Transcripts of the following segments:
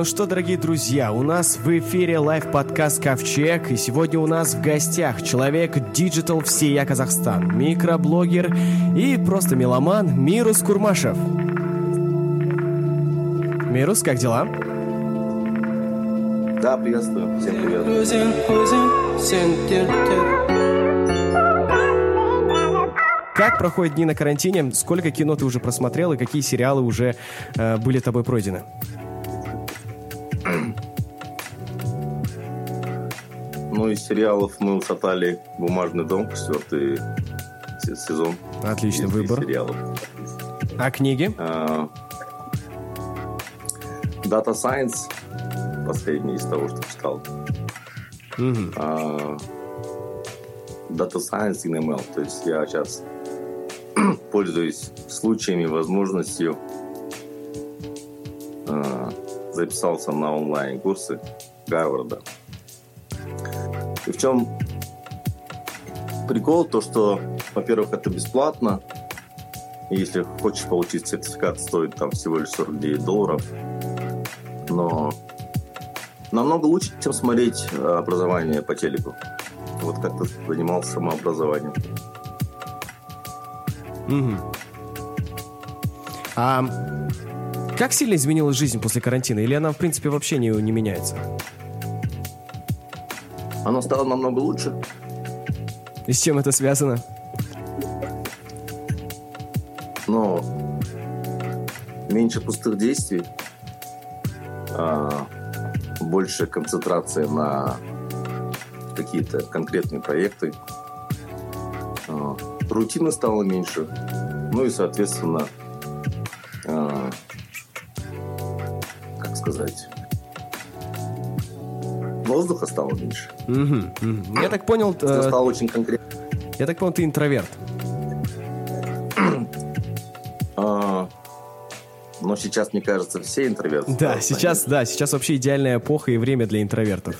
Ну что, дорогие друзья, у нас в эфире live -подкаст «Ковчег», и сегодня у нас в гостях человек digital всея Казахстан, микроблогер и просто меломан Мирус Курмашев. Мирус, как дела? Да, приветствую. Всем привет. Как проходят дни на карантине? Сколько кино ты уже просмотрел и какие сериалы уже э, были тобой пройдены? Из сериалов мы ушатали «Бумажный дом», четвертый сезон. Отличный из, выбор. Сериалов. А книги? А, Data Science, последний из того, что читал. Мгм. А, Data Science и ML. То есть я сейчас пользуюсь случаями, возможностью а, записался на онлайн-курсы Гарварда. Чем прикол? То, что, во-первых, это бесплатно. Если хочешь получить сертификат, стоит там всего лишь 49 долларов. Но намного лучше, чем смотреть э, образование по телеку. Вот как ты занимался самообразованием. Мгм. А как сильно изменилась жизнь после карантина? Или она, в принципе, вообще не, не меняется? Оно стало намного лучше. И с чем это связано? но меньше пустых действий, а больше концентрация на какие-то конкретные проекты. А, Рутины стало меньше. Ну и, соответственно, а, как сказать, воздуха стало меньше. Мгм, мгм. Я так понял, Всё э, стало очень конкретно. я так понял, ты интроверт. А, но сейчас, мне кажется, все интроверты. Да, сейчас, да, сейчас вообще идеальная эпоха и время для интровертов.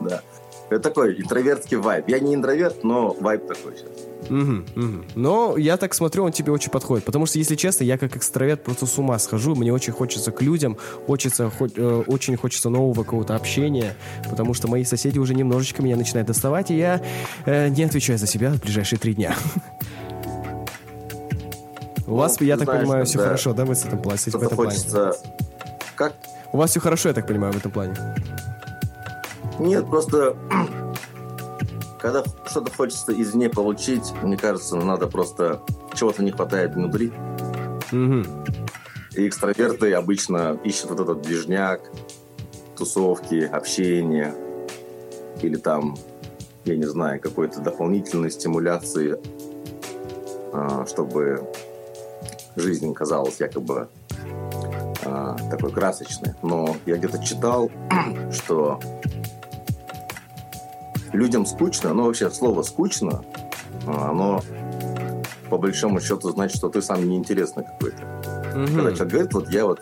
Да. Это такой интровертский вайб. Я не интроверт, но вайб такой сейчас. Мгм, мгм. Но я так смотрю, он тебе очень подходит. Потому что, если честно, я как экстраверт просто с ума схожу. Мне очень хочется к людям, хочется, хо- э, очень хочется нового какого-то общения. Потому что мои соседи уже немножечко меня начинают доставать, и я э, не отвечаю за себя в ближайшие три дня. У вас, я так понимаю, все хорошо, да, вы с этим, плане? хочется... Как? У вас все хорошо, я так понимаю, в этом плане. Нет, просто... Когда что-то хочется извне получить, мне кажется, надо просто... Чего-то не хватает внутри. Мгм. И экстраверты обычно ищут вот этот движняк, тусовки, общение. Или там, я не знаю, какой-то дополнительной стимуляции, а, чтобы жизнь казалась якобы а, такой красочной. Но я где-то читал, что людям скучно, ну вообще слово скучно, а, оно по большому счету значит, что ты сам неинтересный какой-то. Мгм. Когда человек говорит, вот я вот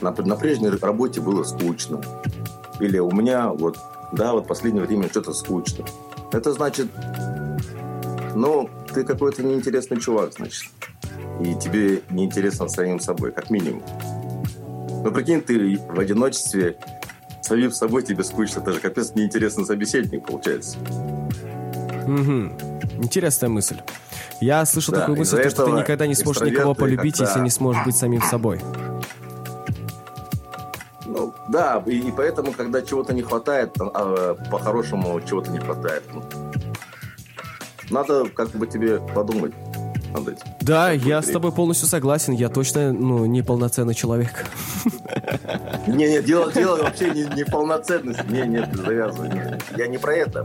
на, на прежней работе было скучно. Или у меня вот, да, вот последнее время что-то скучно. Это значит, ну, ты какой-то неинтересный чувак, значит. И тебе неинтересно самим собой, как минимум. Ну, прикинь, ты в одиночестве самим собой тебе скучно. Это же капец неинтересный собеседник получается. Мгм. Интересная мысль. Я слышал Да, такую мысль, что ты никогда не сможешь никого полюбить, если не сможешь быть самим собой. Ну, да, и, и поэтому, когда чего-то не хватает, а, по-хорошему чего-то не хватает. Надо как бы тебе подумать над этим. Да, я с тобой полностью согласен. Я точно, ну, неполноценный человек. Не, не, дело, дело вообще не, не в полноценности. Не, нет, завязывай. Не, я не про это.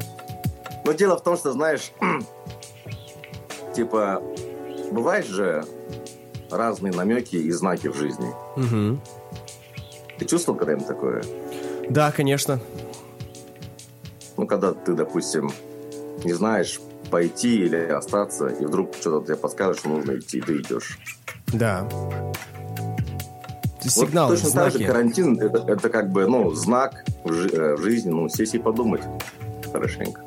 Но дело в том, что, знаешь, типа, бывают же разные намеки и знаки в жизни. Ты чувствовал когда-нибудь такое? Да, конечно. Ну, когда ты, допустим, не знаешь, пойти или остаться, и вдруг что-то тебе подскажет, что нужно идти, и ты идешь. Да. Вот Сигналы, точно так же знаки. карантин это, это как бы ну знак в, жи- э, в жизни, ну сесть и подумать хорошенько.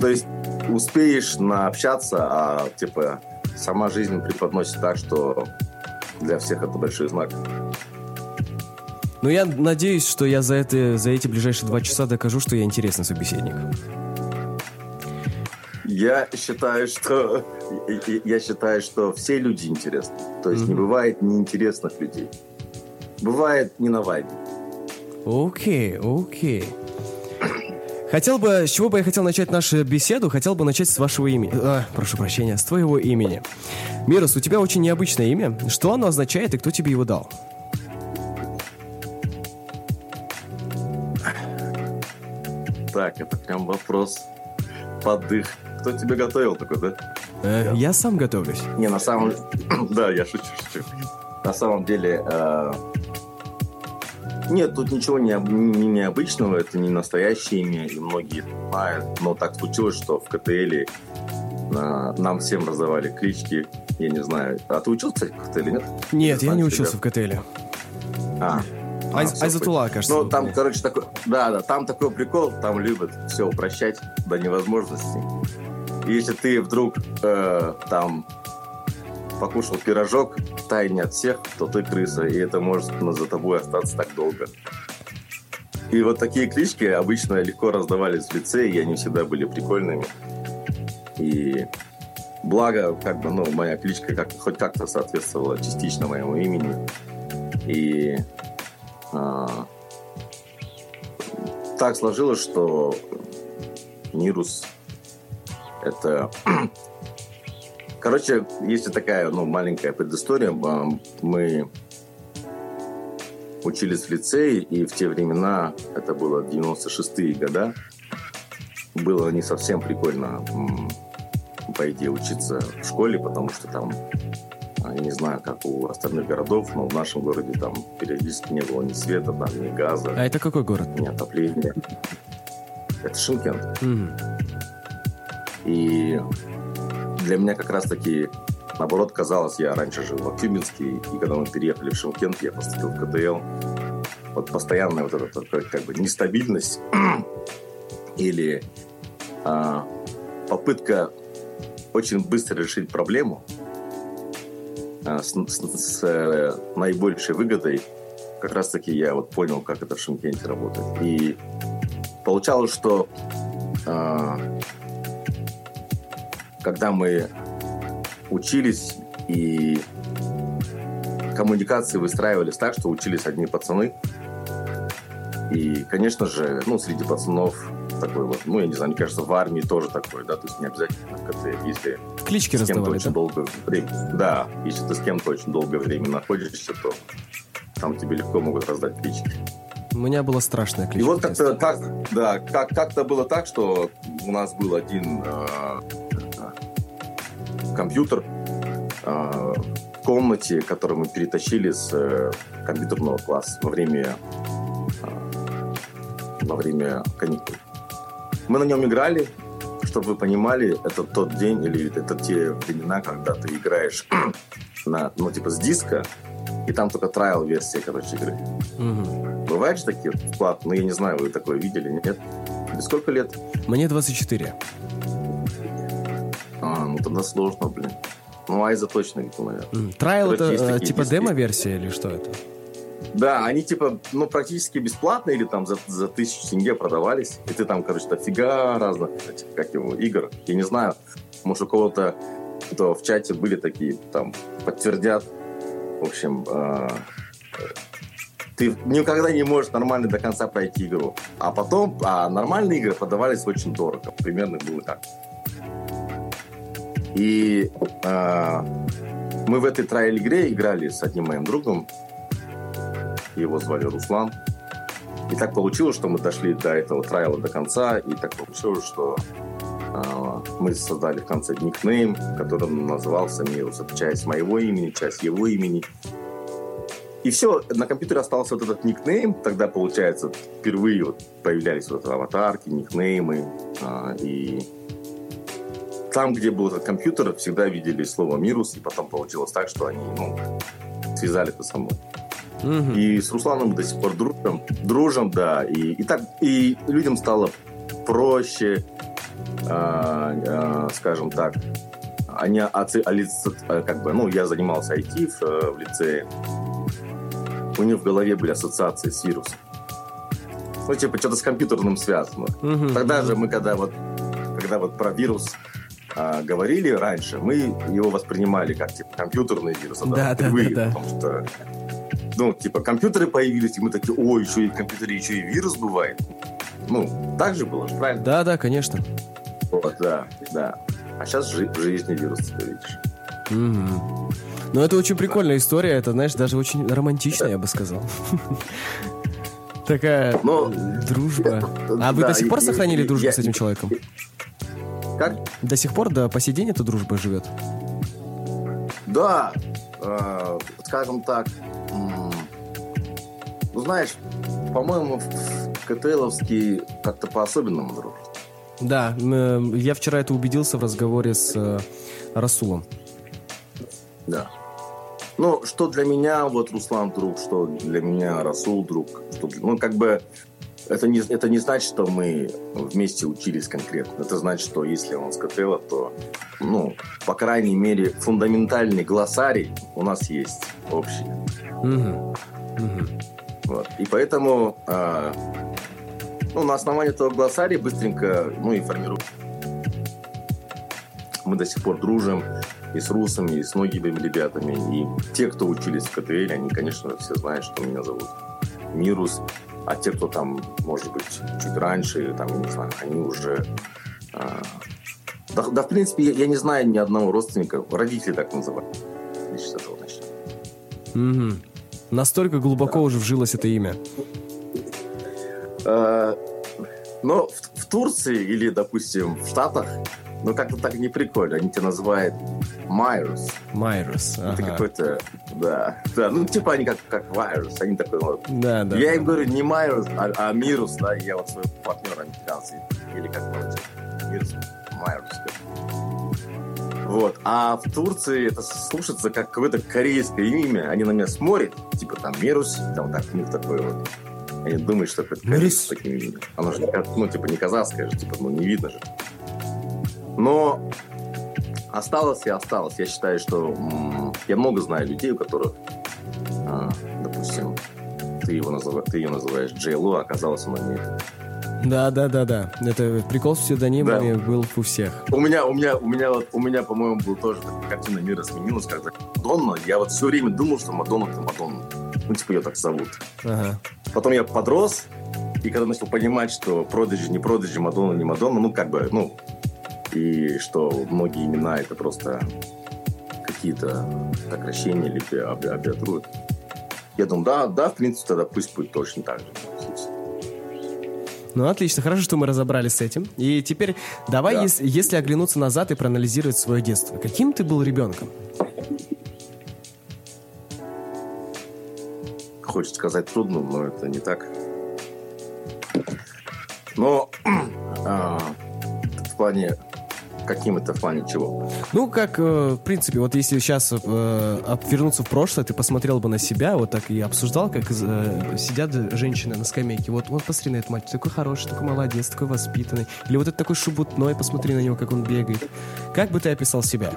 То есть успеешь наобщаться, а типа сама жизнь преподносит так, что для всех это большой знак. Но я надеюсь, что я за, это, за эти ближайшие два часа докажу, что я интересный собеседник. Я считаю, что я считаю, что все люди интересны. То есть mm-hmm. не бывает неинтересных людей. Бывает не на вайбе. Окей, okay, окей. Okay. Хотел бы, с чего бы я хотел начать нашу беседу? Хотел бы начать с вашего имени. А, прошу прощения, с твоего имени. Мирус, у тебя очень необычное имя. Что оно означает и кто тебе его дал? Так, это прям вопрос подых. Кто тебе готовил такой, да? Э, я сам готовлюсь. Не, на самом... да, я шучу, шучу. На самом деле... Э... Нет, тут ничего не, не необычного, это не настоящее имя, и многие знают. Но так случилось, что в КТЛ э, нам всем раздавали клички, я не знаю. А ты учился, в КТЛ, нет? Нет, я не учился ребят? в КТЛ. А, а, Айзатула, кажется. Ну, там, короче, такой... Да, да, там такой прикол, там любят все упрощать до невозможности. Если ты вдруг э, там покушал пирожок тайне от всех, то ты крыса, и это может за тобой остаться так долго. И вот такие клички обычно легко раздавались в лице, и они всегда были прикольными. И благо, как бы, ну, моя кличка как, хоть как-то соответствовала частично моему имени. И а, так сложилось, что Нирус это... Короче, есть такая ну, маленькая предыстория. Мы учились в лицее, и в те времена, это было 96-е года, было не совсем прикольно, по идее, учиться в школе, потому что там, а, я не знаю, как у остальных городов, но в нашем городе там периодически не было ни света, там, ни газа. А это какой город? Ни отопления. Это Шимкент. Угу. И для меня как раз-таки, наоборот, казалось, я раньше жил в Актюбинске, и когда мы переехали в Шимкент, я поступил в КТЛ. Вот постоянная вот эта как бы нестабильность или а, попытка очень быстро решить проблему а, с, с, с э, наибольшей выгодой, как раз-таки я вот понял, как это в Шимкенте работает. И получалось, что а, когда мы учились и коммуникации выстраивались так, что учились одни пацаны. И, конечно же, ну, среди пацанов такой вот, ну, я не знаю, мне кажется, в армии тоже такой, да, то есть не обязательно в КТ, если Клички с кем-то очень да? время, да, если ты с кем-то очень долгое время находишься, то там тебе легко могут раздать клички. У меня была страшная кличка. И вот как-то, как, да, как, как-то было так, что у нас был один э, компьютер э, в комнате, который мы перетащили с э, компьютерного класса во время, э, во время каникул. Мы на нем играли, чтобы вы понимали, это тот день или это те времена, когда ты играешь на, ну, типа с диска, и там только трайл версия, короче, игры. Угу. Бывают же такие вклад? Ну, я не знаю, вы такое видели, нет? Тебе сколько лет? Мне 24. Ну тогда сложно, блин. Ну, Айза точно видел, наверное. Трайл это э, типа демо-версия или что это? Да, они типа, ну, практически бесплатно или там за, за тысячу тенге продавались. И ты там, короче, дофига разных, как его, игр. Я не знаю, может, у кого-то, кто в чате были такие, там, подтвердят. В общем, э, ты никогда не можешь нормально до конца пройти игру. А потом, а нормальные игры продавались очень дорого. Примерно было так. И э, мы в этой трайл-игре играли с одним моим другом. Его звали Руслан. И так получилось, что мы дошли до этого трайла до конца. И так получилось, что э, мы создали в конце никнейм, который назывался Мирус. Это часть моего имени, часть его имени. И все, на компьютере остался вот этот никнейм. Тогда, получается, впервые вот появлялись вот аватарки, никнеймы. Э, и там, где был этот компьютер, всегда видели слово «мирус», и потом получилось так, что они ну, связали это со мной. Угу. И с Русланом мы до сих пор дружим, дружим, да, и, и так и людям стало проще, э, э, скажем так, они оци, а, как бы, ну, я занимался IT в, в лицее, у них в голове были ассоциации с вирусом. Ну, типа, что-то с компьютерным связано. Мгм. Тогда же мы, когда вот, когда вот про вирус а, говорили раньше, мы его воспринимали как, типа, компьютерный вирус. а Да, да, да, да. Потому что, ну, типа, компьютеры появились, и мы такие, ой, еще и в компьютере еще и вирус бывает. Ну, так же было, правильно? Да, да, конечно. Вот, да, да. А сейчас в жизни вирус, ты видишь. Мгм. Ну, это очень прикольная история. Это, знаешь, даже очень романтичная, я бы сказал. Такая э, дружба. А вы до сих пор сохранили дружбу с этим человеком? Как? До сих пор, до по сей день эта дружба живет? Да, э, скажем так, ну знаешь, по-моему, КТЛовский как-то по-особенному друг. Да, м, я вчера это убедился в разговоре с э, Расулом. Да. Ну, что для меня вот Руслан друг, что для меня Расул друг. Что, ну, как бы это не, это не значит, что мы вместе учились конкретно. Это значит, что если он с КТЛа, то, ну, по крайней мере, фундаментальный глоссарий у нас есть общий. Мгм. Мгм. Вот. И поэтому а, ну, на основании этого глоссария быстренько ну, и формируем. Мы до сих пор дружим и с русами, и с многими ребятами. И те, кто учились в КТЛ, они, конечно, все знают, что меня зовут Мирус. А те, кто там, может быть, чуть раньше, или там, я не знаю, они уже... а, да, да, в принципе, я, я не знаю ни одного родственника, родители так называют. С этого начнем. Мгм. Настолько глубоко уже вжилось это имя. Э, Но в, в Турции или, допустим, в Штатах, ну как-то так не прикольно. Они тебя называют Майрус. Майрус. Это ага. какой-то, да, да, ну типа они как, как Вайрус. Они такой вот. Да, да. я им говорю не Майрус, а, а Мирус, да, я вот своего партнера американца, или как его, Мирус, Майрус. Вот. А в Турции это слушается как какое-то корейское имя. Они на меня смотрят, типа там Мирус, там так, у них такое вот. Они думают, что это Мирус. таким именем. Оно же, ну, типа, не казахское же, типа, ну, не видно же. Но осталось и осталось. Я считаю, что я много знаю людей, у которых, а, допустим, ты, его называ- ты ее называешь Джейло, а оказалось она не. Да, да, да, да. Это прикол с псевдонимами был у всех. У меня, у меня, у меня, вот, у меня, по-моему, был тоже такая картина мира сменилась, когда Мадонна, я вот все время думал, что Мадонна это Мадонна. Ну, типа, ее так зовут. Ага. Потом я подрос, и когда начал понимать, что продажи, не продажи, Мадонна, не Мадонна, ну, как бы, ну, и что многие имена это просто какие-то сокращения или аббревиатуры. Я думаю, да, да, в принципе, тогда пусть будет точно так же. Ну, отлично, хорошо, что мы разобрались с этим. И теперь давай, Да. если, если оглянуться назад и проанализировать свое детство. Каким ты был ребенком? Хочется сказать трудно, но это не так. Но а, в плане... Каким это в плане чего? Ну, как, э, в принципе, вот если сейчас э, вернуться в прошлое, ты посмотрел бы на себя, вот так и обсуждал, как э, сидят женщины на скамейке. Вот, вот посмотри на этот мальчик, такой хороший, такой молодец, такой воспитанный. Или вот этот такой шубутной, посмотри на него, как он бегает. Как бы ты описал себя?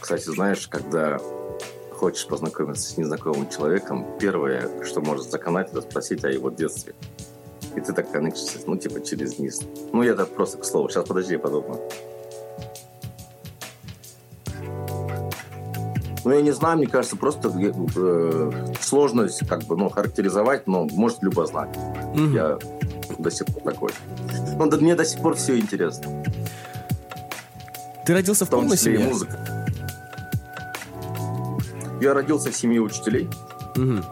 Кстати, знаешь, когда хочешь познакомиться с незнакомым человеком, первое, что может заканать, это спросить о его детстве. И ты так коннектишься, ну, типа, через низ. Ну, я так просто к слову. Сейчас, подожди, я подумаю. Ну, я не знаю, мне кажется, просто э, сложность, как бы, ну, характеризовать, но может любо знать. Мгм. Я до сих пор такой. Ну, да, мне до сих пор все интересно. Ты родился в В том числе и музыка. Я родился в семье учителей. Мгм.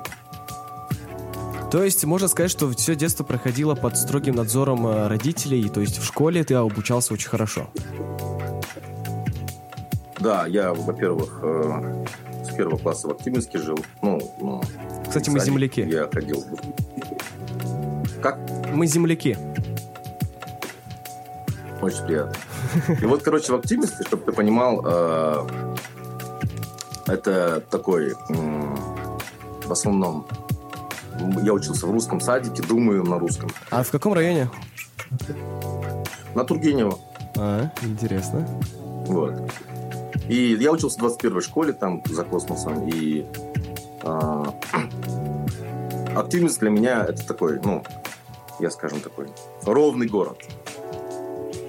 То есть можно сказать, что все детство проходило под строгим надзором э, родителей, то есть в школе ты обучался очень хорошо. Да, я, во-первых, э, с первого класса в Активинске жил. Ну, ну, Кстати, мы садик земляки. Я ходил. Как? Мы земляки. Очень приятно. И вот, короче, в Активинске, чтобы ты понимал, э, это такой, в основном, я учился в русском садике, думаю на русском. А в каком районе? На Тургенева. А, интересно. Вот. И я учился в 21 школе там за космосом, и э, активность для меня это такой, ну, я скажем такой, ровный город.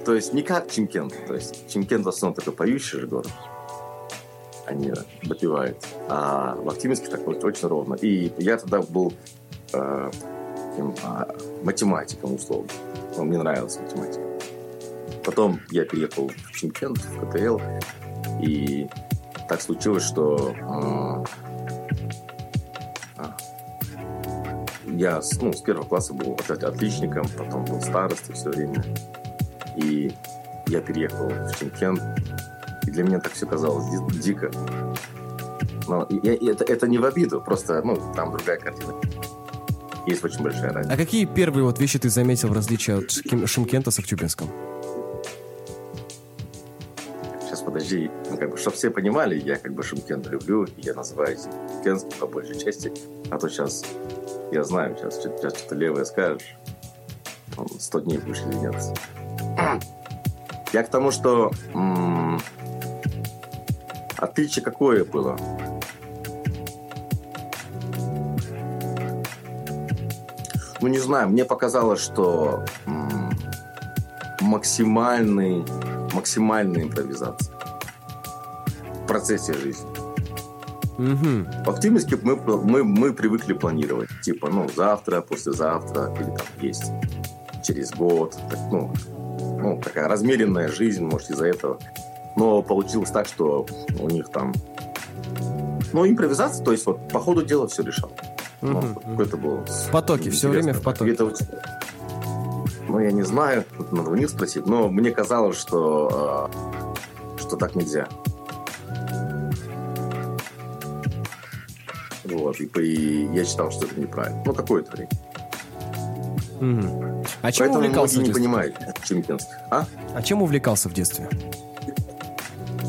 То есть не как Чимкент. То есть Чимкент в основном такой поющий же город. Они допивают. А в Активинске такой очень ровно. И я тогда был э, таким, э, математиком, условно. Но мне нравилась математика. Потом я переехал в Чимкент, в КТЛ. И так случилось, что э, я ну, с первого класса был отличником, потом был старостой все время. И я переехал в Чемкент, и для меня так все казалось дико. Но я, это, это не в обиду, просто ну, там другая картина. Есть очень большая разница. А какие первые вот вещи ты заметил в различии от Шимкента с Актюбинском? Сейчас подожди, ну, как бы, чтобы все понимали, я как бы Шимкент люблю, и я называю Шимкентским по большей части, а то сейчас я знаю, сейчас, сейчас что-то левое скажешь, сто дней будешь извиняться. Я к тому, что м- отличие какое было? Ну, не знаю, мне показалось, что максимальный, максимальная импровизация в процессе жизни. Угу. В активности мы, мы, мы привыкли планировать. Типа, ну, завтра, послезавтра, или там есть через год. Так, ну, ну, такая размеренная жизнь, может, из-за этого. Но получилось так, что у них там... Ну, импровизация, то есть вот по ходу дела все решал. Ну, угу. какой-то был... В потоке, все время в потоке. Это, ну, я не знаю, надо у них спросить, но мне казалось, что, э, что так нельзя. Вот, и, и я считал, что это неправильно. Ну, какое-то время. Угу. А чем Поэтому увлекался многие не понимают Чемпионский. А? А чем увлекался в детстве?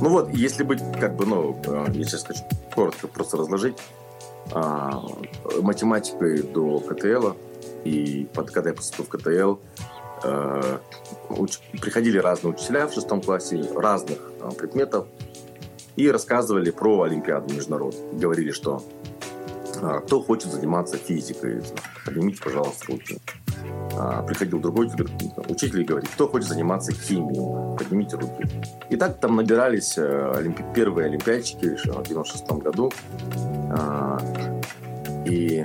Ну вот, если быть, как бы, ну, э, я сейчас хочу коротко просто разложить, а, математикой до КТЛ, и под, когда я поступил в КТЛ, а, уч, приходили разные учителя в шестом классе разных а, предметов и рассказывали про Олимпиаду международную. Говорили, что кто хочет заниматься физикой, поднимите, пожалуйста, руки. А, приходил другой учитель и говорит, кто хочет заниматься химией, поднимите руки. И так там набирались э, олимпи... первые олимпиадчики в 96 году. А, и...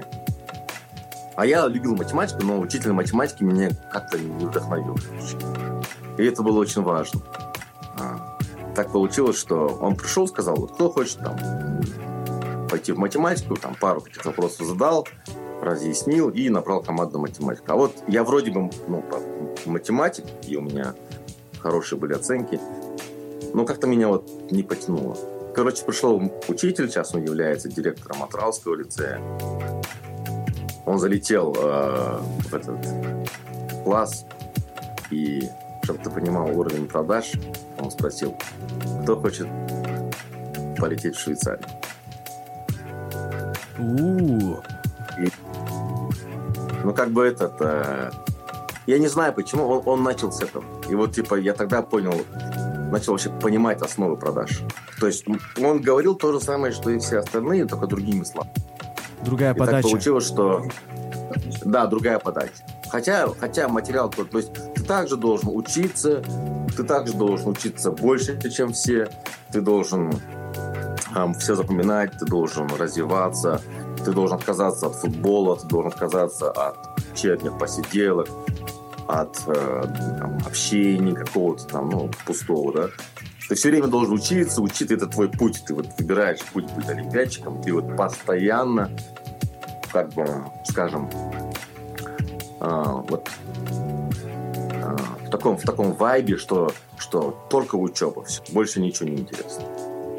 А я любил математику, но учитель математики меня как-то не вдохновил. И это было очень важно. А, так получилось, что он пришел, сказал, кто хочет там пойти в математику, там пару таких вопросов задал, разъяснил и набрал команду математика. А вот я вроде бы ну, математик, и у меня хорошие были оценки, но как-то меня вот не потянуло. Короче, пришел учитель, сейчас он является директором Атралского лицея. Он залетел э, в этот класс, и, чтобы ты понимал уровень продаж, он спросил, кто хочет полететь в Швейцарию. Ну, как бы этот... Э, я не знаю, почему он, он начал с этого. И вот, типа, я тогда понял, начал вообще понимать основы продаж. То есть он говорил то же самое, что и все остальные, только другими словами. Другая и подача. так получилось, что... Да, другая подача. Хотя, хотя материал, то, то есть ты также должен учиться, ты также должен учиться больше, чем все, ты должен эм, все запоминать, ты должен развиваться, ты должен отказаться от футбола, ты должен отказаться от вечерних посиделок, от э, там, общения какого-то там, ну, пустого, да. Ты все время должен учиться, учиться, это твой путь. Ты вот выбираешь путь быть олимпиадчиком, ты вот постоянно, как бы, скажем, э, вот э, в таком, в таком вайбе, что, что только учеба, все, больше ничего не интересно.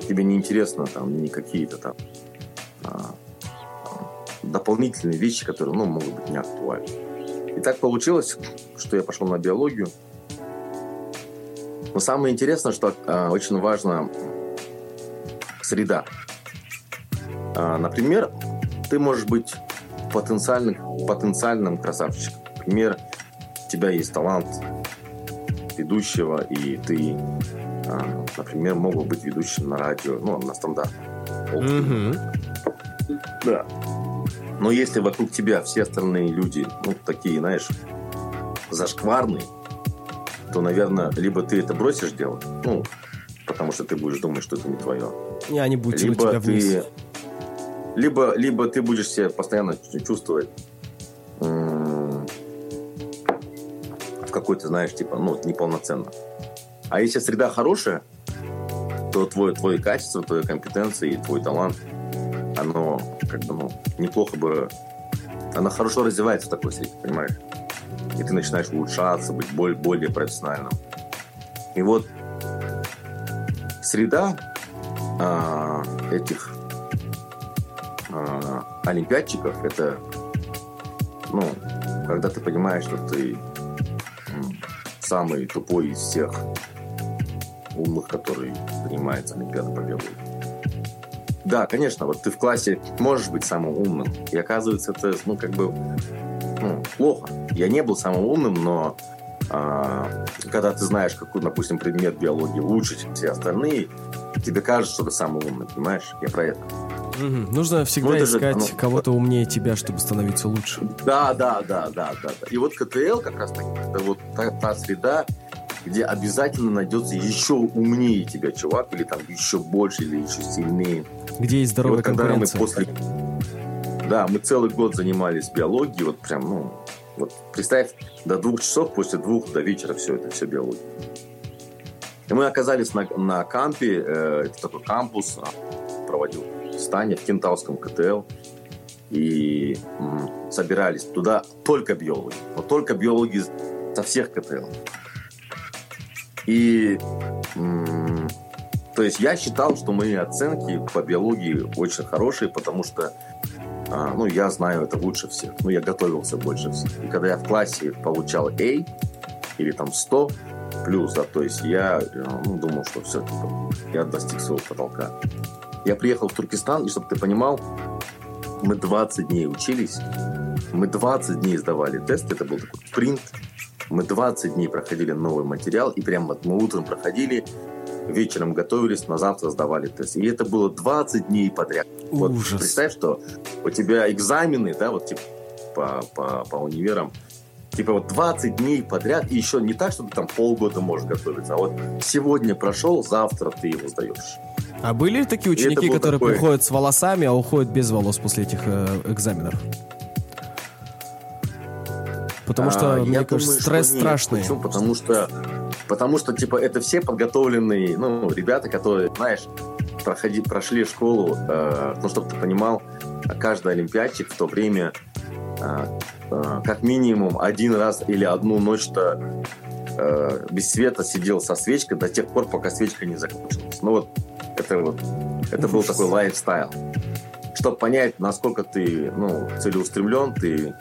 Тебе не интересно там ни какие-то там дополнительные вещи, которые ну, могут быть не актуальны. И так получилось, что я пошел на биологию. Но самое интересное, что э, очень важна среда. Э, например, ты можешь быть потенциальным, потенциальным красавчиком. Например, у тебя есть талант ведущего, и ты э, например, могут быть ведущим на радио, ну, на стандарт. Мгм. Да. Но если вокруг тебя все остальные люди, ну, такие, знаешь, зашкварные, то, наверное, либо ты это бросишь делать, ну, потому что ты будешь думать, что это не твое. И они будут Либо тебя вниз. ты, либо, либо ты будешь себя постоянно чу- чувствовать м, в какой-то, знаешь, типа, ну, неполноценно. А если среда хорошая, то твое, твое качество, твои компетенции и твой талант, оно как бы, ну, неплохо бы... Оно хорошо развивается в такой среде, понимаешь? И ты начинаешь улучшаться, быть более, более профессиональным. И вот среда а, этих а, олимпиадчиков, это, ну, когда ты понимаешь, что ты самый тупой из всех умных, который занимается Олимпиадой по биологии. Да, конечно, вот ты в классе можешь быть самым умным, и оказывается, это, ну, как бы, ну, плохо. Я не был самым умным, но а, когда ты знаешь, какой, допустим, предмет биологии лучше, чем все остальные, тебе кажется, что ты самый умный, понимаешь? Я про это. Мгм. Нужно всегда же, искать ну, кого-то умнее тебя, чтобы становиться лучше. Да, да, да, да, да. да. И вот КТЛ как раз таки, это вот та, та среда, где обязательно найдется еще умнее тебя чувак, или там еще больше, или еще сильнее. Где есть И здоровая вот когда мы конкуренция. после... Да, мы целый год занимались биологией, вот прям, ну, вот представь, до двух часов, после двух до вечера все это, все биология. И мы оказались на, на кампе, э, это такой кампус, а, проводил Станя в Кентавском КТЛ, и м, собирались туда только биологи, вот только биологи со всех КТЛ. И то есть я считал, что мои оценки по биологии очень хорошие, потому что а, ну, я знаю это лучше всех. Ну, я готовился больше всех. И когда я в классе получал A или там 100 плюс, да, то есть я э, ну, думал, что все, типа, я достиг своего потолка. Я приехал в Туркестан, и чтобы ты понимал, мы 20 дней учились, мы 20 дней сдавали тест, это был такой спринт, мы 20 дней проходили новый материал, и прямо вот мы утром проходили, вечером готовились, на завтра сдавали тест. И это было 20 дней подряд. Вот Ужас. представь, что у тебя экзамены, да, вот типа по, по, по универам, типа вот 20 дней подряд, и еще не так, что ты там полгода можешь готовиться, а вот сегодня прошел, завтра ты его сдаешь. А были ли такие ученики, которые такой- приходят с волосами, а уходят без волос после этих э, экзаменов? Потому что, А, мне кажется, думаю, стресс что страшный. Почему? Потому что, потому что, типа, это все подготовленные, ну, ребята, которые, знаешь, проходи, прошли школу, э, ну, чтобы ты понимал, каждый олимпиадчик в то время э, э, как минимум один раз или одну ночь-то э, без света сидел со свечкой до тех пор, пока свечка не закончилась. Ну, вот это вот, это был Ужас. такой лайфстайл. Чтобы понять, насколько ты, ну, целеустремлен, ты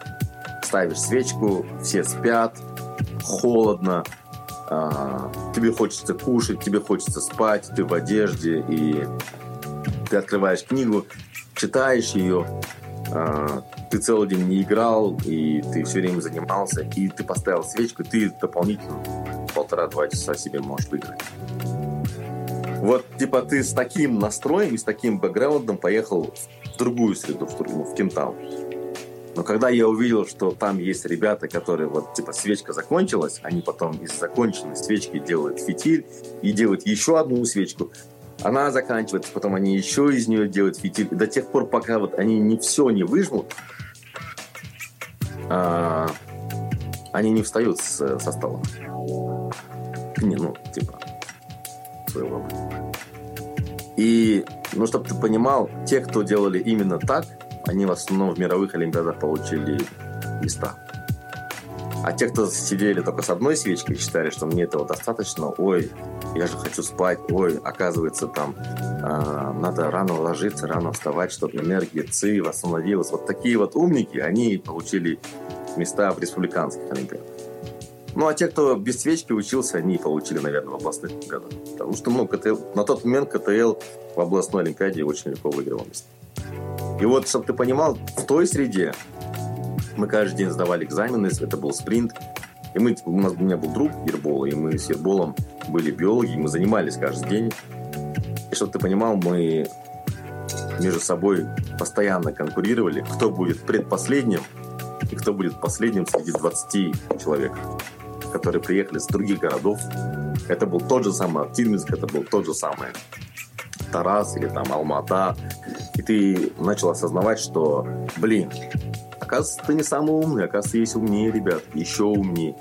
ставишь свечку, все спят, холодно, а, тебе хочется кушать, тебе хочется спать, ты в одежде, и ты открываешь книгу, читаешь ее, а, ты целый день не играл, и ты все время занимался, и ты поставил свечку, ты дополнительно полтора-два часа себе можешь выиграть. Вот, типа, ты с таким настроем и с таким бэкграундом поехал в другую среду, в, ну, в Кентау. Но когда я увидел, что там есть ребята, которые вот типа свечка закончилась, они потом из законченной свечки делают фитиль и делают еще одну свечку. Она заканчивается, потом они еще из нее делают фитиль. И до тех пор, пока вот они не все не выжмут, а, они не встают с- со стола. Не, ну, типа, своего. И, ну, чтобы ты понимал, те, кто делали именно так, они в основном в мировых олимпиадах получили места. А те, кто сидели только с одной свечкой считали, что мне этого достаточно, ой, я же хочу спать, ой, оказывается, там а, надо рано ложиться, рано вставать, чтобы энергия ЦИ восстановилась. Вот такие вот умники, они получили места в республиканских олимпиадах. Ну, а те, кто без свечки учился, они получили, наверное, в областных олимпиадах. Потому что, ну, КТЛ, на тот момент КТЛ в областной олимпиаде очень легко выигрывал места. И вот, чтобы ты понимал, в той среде мы каждый день сдавали экзамены, это был спринт. И мы, у нас у меня был друг Ербол, и мы с Ерболом были биологи, мы занимались каждый день. И чтобы ты понимал, мы между собой постоянно конкурировали, кто будет предпоследним и кто будет последним среди 20 человек, которые приехали с других городов. Это был тот же самый Активминск, это был тот же самый Тарас или там Алмата. И ты начал осознавать, что, блин, оказывается, ты не самый умный, оказывается, есть умнее ребят, еще умнее.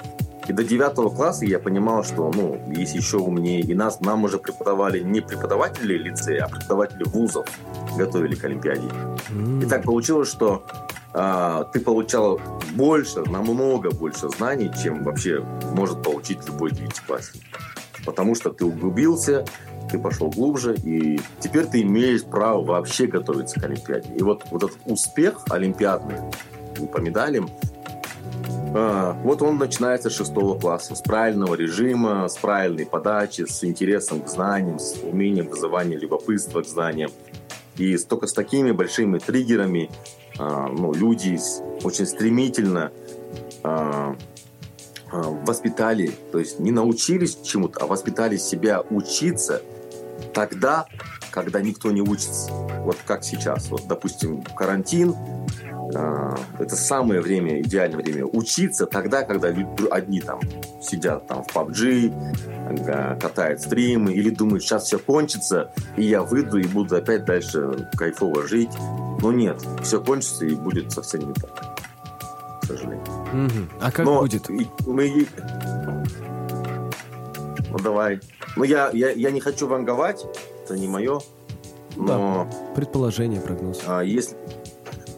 И до девятого класса я понимал, что ну, есть еще умнее. И нас, нам уже преподавали не преподаватели лицея, а преподаватели вузов готовили к Олимпиаде. Mm. И так получилось, что а, ты получал больше, намного больше знаний, чем вообще может получить любой девятиклассник. Потому что ты углубился, ты пошел глубже, и теперь ты имеешь право вообще готовиться к Олимпиаде. И вот, вот этот успех олимпиадный по медалям, а, вот он начинается с шестого класса, с правильного режима, с правильной подачи, с интересом к знаниям, с умением вызывания любопытства к знаниям. И только с такими большими триггерами а, ну, люди очень стремительно а, воспитали, то есть не научились чему-то, а воспитали себя учиться тогда, когда никто не учится. Вот как сейчас. Вот, допустим, карантин, а, это самое время, идеальное время учиться тогда, когда люди одни там сидят там в PUBG, катают стримы или думают, сейчас все кончится, и я выйду и буду опять дальше кайфово жить. Но нет, все кончится и будет совсем не так, к сожалению. Угу. А как Но будет? Мы... Ну давай. Ну я, я, я не хочу ванговать, это не мое. Но... Да, предположение, прогноз. А, если,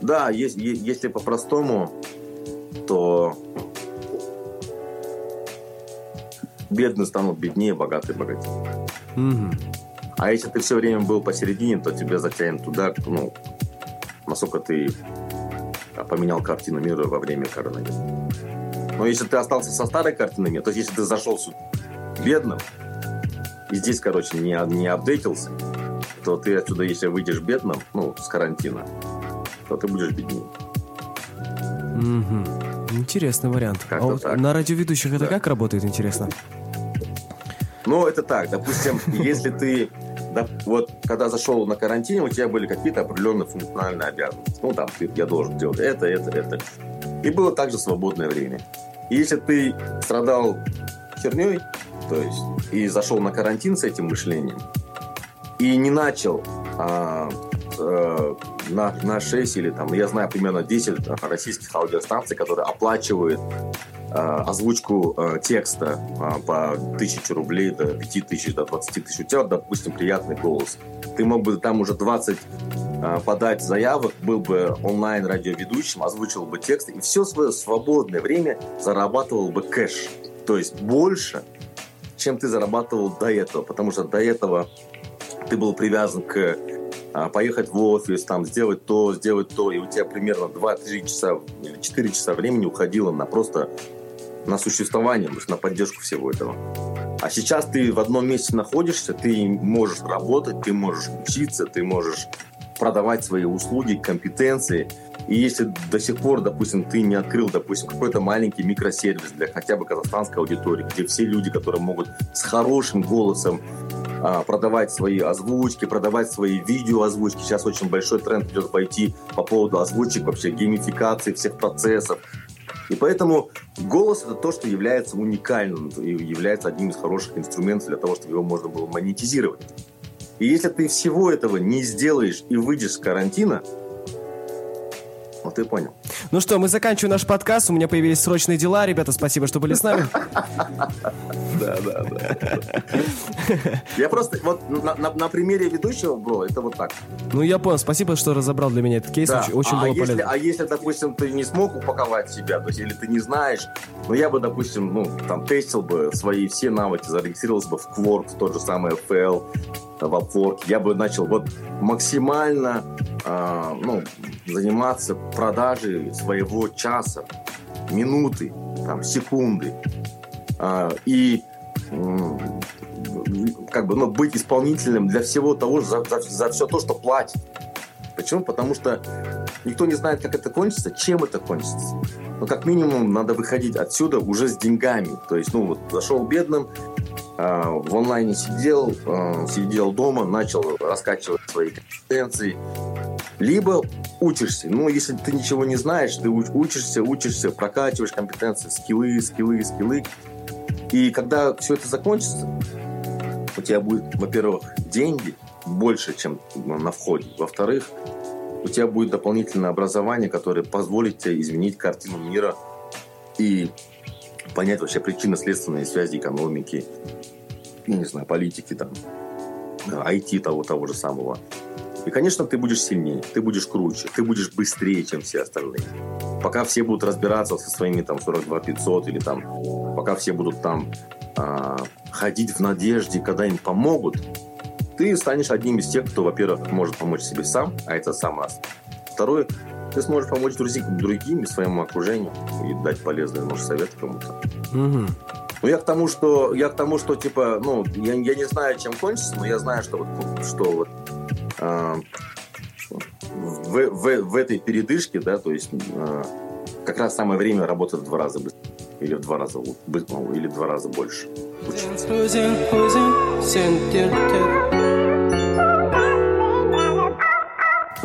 да, если, если по-простому, то бедные станут беднее, богатые богатее. Угу. А если ты все время был посередине, то тебя затянет туда, ну, насколько ты поменял картину мира во время коронавируса. Но если ты остался со старой картиной мира, то есть если ты зашел бедным, и здесь, короче, не, не апдейтился, то ты отсюда, если выйдешь бедным, ну, с карантина, то ты будешь беднее. Угу. Интересный вариант. Как а вот так. на радиоведущих это да. как работает, интересно? Ну, это так. Допустим, если ты да, вот когда зашел на карантине, у тебя были какие-то определенные функциональные обязанности. Ну, там, ты, я должен делать это, это, это. И было также свободное время. И если ты страдал херней, то есть, и зашел на карантин с этим мышлением, и не начал а, э, на, на 6 или там, я знаю примерно 10 российских аудиостанций, которые оплачивают э, озвучку э, текста э, по 1000 рублей до 5000, до 20 тысяч. У тебя, допустим, приятный голос. Ты мог бы там уже 20 э, подать заявок, был бы онлайн радиоведущим, озвучил бы тексты и все свое свободное время зарабатывал бы кэш. То есть больше, чем ты зарабатывал до этого, потому что до этого ты был привязан к а, поехать в офис, там, сделать то, сделать то, и у тебя примерно 2-3 часа или 4 часа времени уходило на просто на существование, на поддержку всего этого. А сейчас ты в одном месте находишься, ты можешь работать, ты можешь учиться, ты можешь продавать свои услуги, компетенции. И если до сих пор, допустим, ты не открыл, допустим, какой-то маленький микросервис для хотя бы казахстанской аудитории, где все люди, которые могут с хорошим голосом а, продавать свои озвучки, продавать свои видео озвучки. Сейчас очень большой тренд идет пойти по поводу озвучек, вообще геймификации всех процессов. И поэтому голос это то, что является уникальным и является одним из хороших инструментов для того, чтобы его можно было монетизировать. И если ты всего этого не сделаешь и выйдешь с карантина, ну, ты понял. Ну что, мы заканчиваем наш подкаст. У меня появились срочные дела. Ребята, спасибо, что были с нами. Да, да, да. Я просто, вот на примере ведущего, бро, это вот так. Ну, я понял. Спасибо, что разобрал для меня этот кейс. Очень а было полезно. А если, допустим, ты не смог упаковать себя, то есть, или ты не знаешь, ну, я бы, допустим, ну, там, тестил бы свои все навыки, зарегистрировался бы в Quark, в тот же самый FL, в Upwork, я бы начал вот максимально э, ну, заниматься продажей своего часа, минуты, там, секунды. Э, и э, как бы, ну, быть исполнителем для всего того, за, за, за все то, что платит. Почему? Потому что никто не знает, как это кончится, чем это кончится. Но как минимум надо выходить отсюда уже с деньгами. То есть, ну вот, зашел бедным, в онлайне сидел, э, сидел дома, начал раскачивать свои компетенции, либо учишься. Ну, если ты ничего не знаешь, ты учишься, учишься, прокачиваешь компетенции, скиллы, скиллы, скиллы. И когда все это закончится, у тебя будет, во-первых, деньги больше, чем на входе. Во-вторых, у тебя будет дополнительное образование, которое позволит тебе изменить картину мира и понять вообще причинно-следственные связи экономики, ну, не знаю, политики, там, IT того, того же самого. И, конечно, ты будешь сильнее, ты будешь круче, ты будешь быстрее, чем все остальные. Пока все будут разбираться со своими там 42 500 или там, пока все будут там э, ходить в надежде, когда им помогут, ты станешь одним из тех, кто, во-первых, может помочь себе сам, а это сам раз. Второе, ты сможешь помочь другим, другим и своему окружению и дать полезный, может, совет кому-то. Угу. Ну, я к тому, что я к тому, что типа, ну, я, я не знаю, чем кончится, но я знаю, что вот, что вот э, в, в, в этой передышке, да, то есть э, как раз самое время работать в два раза быстрее. Или в два раза, ну, или в два раза больше.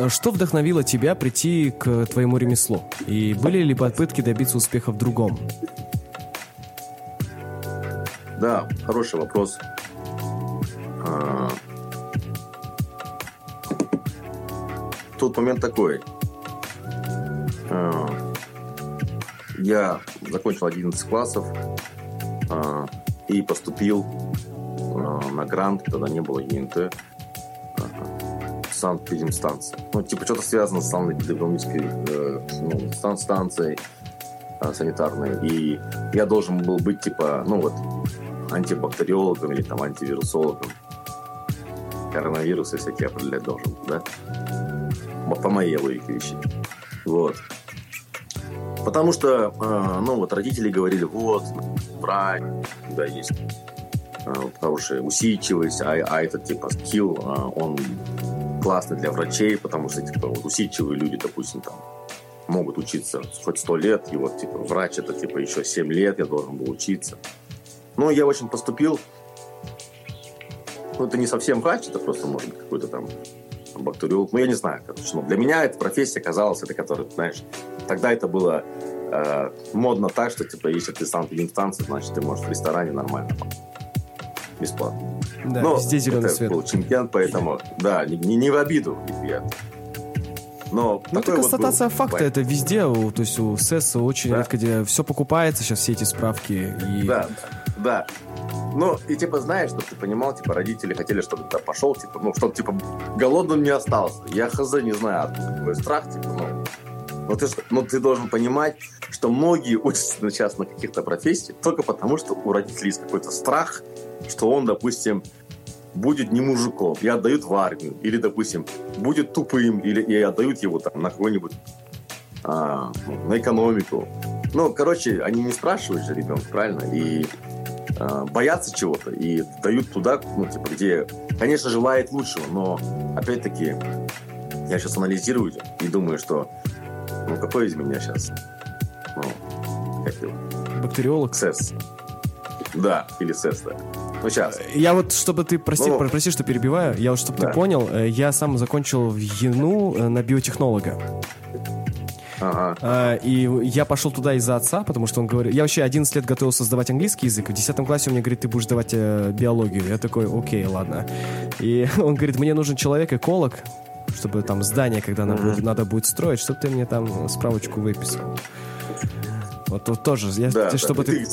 Что вдохновило тебя прийти к твоему ремеслу? И были ли попытки добиться успеха в другом? Да, хороший вопрос. А, тут момент такой. А, я закончил 11 классов а, и поступил на грант, когда не было ЕНТ, санэпидемстанции. Ну, типа, что-то связано с санэпидемической э, ну, станцией санитарной. И я должен был быть, типа, ну вот, антибактериологом или там антивирусологом. Коронавирусы всякие определять должен, да? По моей логике вещей. Вот. Потому что, э, ну, вот родители говорили, вот, врач, да, есть э, хорошая усидчивость, а, а этот, типа, скилл, э, он классный для врачей, потому что, типа, вот усидчивые люди, допустим, там, могут учиться хоть сто лет, и вот, типа, врач это, типа, еще семь лет я должен был учиться. Ну, я очень поступил. Ну, это не совсем врач, это просто, может быть, какой-то там бактериолог. Ну, я не знаю, короче. Но для меня эта профессия казалась, это которая, знаешь, тогда это было э, модно так, что, типа, если ты сам инстанция, значит, ты можешь в ресторане нормально бесплатно. Да, Но везде зеленый это свет. был чемпион, поэтому, да, не, не, не в обиду, неприятно. Но ну, это констатация вот факта, это везде, то есть у СЭС очень да? редко, все покупается сейчас, все эти справки. И... Да, да. Ну, и типа, знаешь, чтобы ты понимал, типа, родители хотели, чтобы ты пошел, типа, ну, чтобы, типа, голодным не остался. Я хз не знаю, такой страх, типа, ну, но ты, но ты должен понимать, что многие учатся сейчас на каких-то профессиях только потому, что у родителей есть какой-то страх, что он, допустим, будет не мужиком и отдают в армию, или, допустим, будет тупым, или и отдают его там на какой-нибудь а, на экономику. Ну, короче, они не спрашивают же ребенка, правильно? И а, боятся чего-то и дают туда, ну, типа, где, конечно, желает лучшего, но, опять-таки, я сейчас анализирую и думаю, что, ну, какой из меня сейчас, ну, как его? Бактериолог? СЭС. Да, или СЭС, да. Ну, сейчас. Я вот, чтобы ты, прости, ну, прости, что перебиваю, я вот, чтобы да. ты понял, э, я сам закончил в ЕНУ э, на биотехнолога. Ага. А, и я пошел туда из-за отца, потому что он говорит... Я вообще 11 лет готовился сдавать английский язык. В 10 классе он мне говорит, ты будешь сдавать э, биологию. Я такой, окей, ладно. И он говорит, мне нужен человек-эколог, чтобы там здание, когда надо, надо будет строить, чтобы ты мне там справочку выписал. Вот тут тоже, я, да, ты, чтобы ты... ты...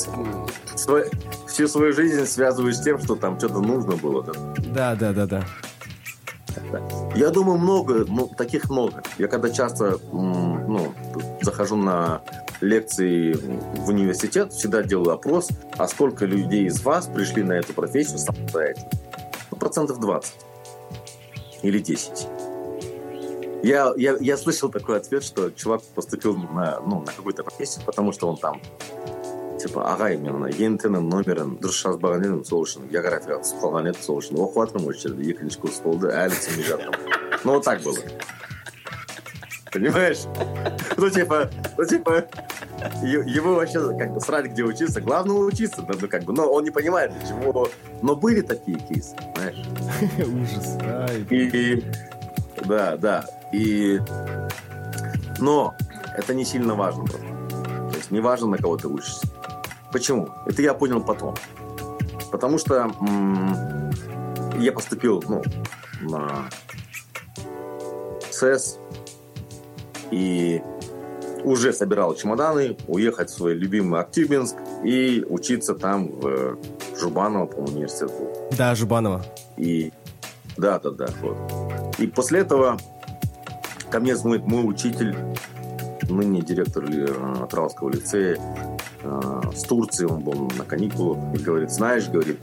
Свой, всю свою жизнь связываешь с тем, что там что-то нужно было. Да, да, да, да. да. Я думаю, много, ну, таких много. Я когда часто ну, захожу на лекции в университет, всегда делаю опрос, а сколько людей из вас пришли на эту профессию самостоятельно? Ну, процентов 20 или 10. Я, я, я слышал такой ответ, что чувак поступил на, ну, на какую-то профессию, потому что он там типа ағай мен ана ентінің номерін дұрыс жазбаған едім сол үшін география түсіп қалған еді сол үшін оқып жатырмын осы жерде екінші курс болды әлі түсінбей жатырмын ну вот так было понимаешь ну типа ну типа Его вообще как бы срать, где учиться. Главное учиться, ну, как бы, но он не понимает, для чего. Но были такие кейсы, знаешь. Ужас. И, да, да. И, но это не сильно важно просто. То есть не важно, на кого ты учишься. Почему? Это я понял потом. Потому что м- я поступил ну, на СЭС и уже собирал чемоданы, уехать в свой любимый Актюбинск и учиться там в Жубаново, по университету. Да, Жубаново. И да, да, да, вот. И после этого ко мне звонит мой учитель, ныне директор Травского лицея с Турции, он был на каникулах, и говорит, знаешь, говорит,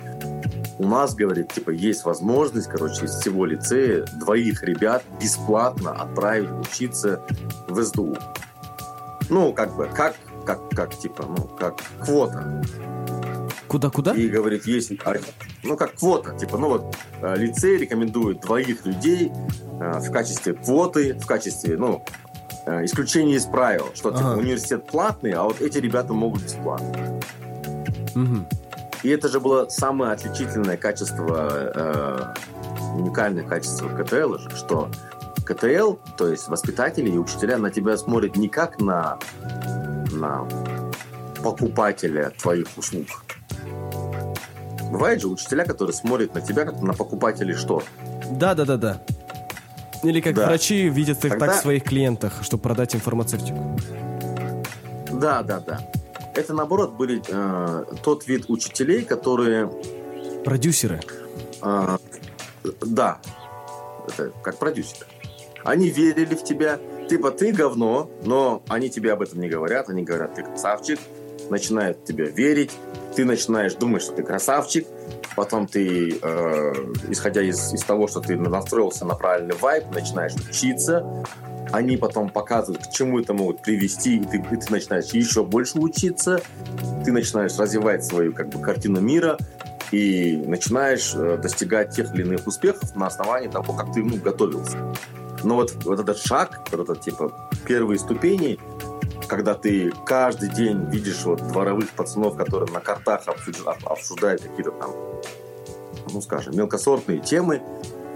у нас, говорит, типа, есть возможность, короче, из всего лицея двоих ребят бесплатно отправить учиться в СДУ. Ну, как бы, как, как, как, типа, ну, как квота. Куда-куда? И говорит, есть, ну, как квота, типа, ну, вот, э, лицей рекомендует двоих людей э, в качестве квоты, в качестве, ну, э, исключения из правил, что, типа, ага. университет платный, а вот эти ребята могут бесплатно. Угу. И это же было самое отличительное качество, э, уникальное качество КТЛ, что КТЛ, то есть воспитатели и учителя на тебя смотрят не как на, на покупателя твоих услуг. Бывает же учителя, которые смотрят на тебя как на покупателей что? Да, да, да, да. Или как да. врачи видят их Тогда... так в своих клиентах, чтобы продать им фармацевтику. Да, да, да. Это наоборот были э, тот вид учителей, которые. Продюсеры. Э, да. Это как продюсеры. Они верили в тебя. Типа, ты говно, но они тебе об этом не говорят. Они говорят, ты красавчик. Начинают в тебя верить. Ты начинаешь думать, что ты красавчик. Потом ты, э, исходя из, из того, что ты настроился на правильный вайб, начинаешь учиться. Они потом показывают, к чему это могут привести, и ты, и ты начинаешь еще больше учиться. Ты начинаешь развивать свою как бы, картину мира и начинаешь э, достигать тех или иных успехов на основании того, как ты ну, готовился. Но вот, вот этот шаг, вот этот, типа, первые ступени, когда ты каждый день видишь вот дворовых пацанов, которые на картах обсуждают, какие-то там, ну, скажем, мелкосортные темы,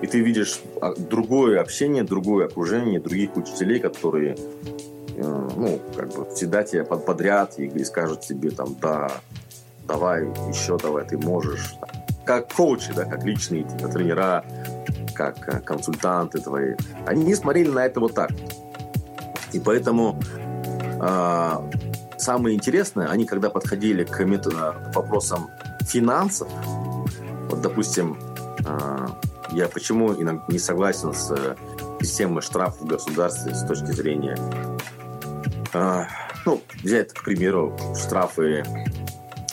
и ты видишь а, другое общение, другое окружение, других учителей, которые, э, ну, как бы всегда тебе под, подряд и, и скажут тебе там, да, давай, еще давай, ты можешь. Как коучи, да, как личные типа, тренера, как э, консультанты твои, они не смотрели на это вот так. И поэтому самое интересное, они когда подходили к, к вопросам финансов, вот, допустим, э, я почему не согласен с э, системой штрафов в государстве с точки зрения, э, ну, взять, к примеру, штрафы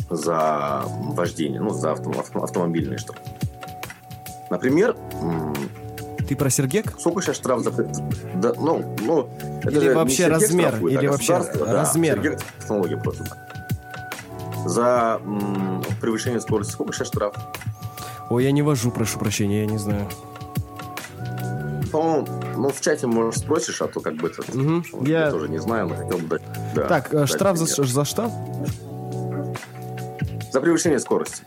за вождение, ну, за авто, автомобильные штрафы. Например, ты про Сергек? Сколько сейчас штраф за... Да, ну, ну, это или вообще размер, штрафует, или вообще размер. Да, Сергек технология просто. За м, превышение скорости сколько сейчас штраф? Ой, я не вожу, прошу прощения, я не знаю. По-моему, ну, в чате, может, спросишь, а то как бы это... Угу. Я... я тоже не знаю, но хотел бы дать... Да, так, дать штраф за, за что? За превышение скорости.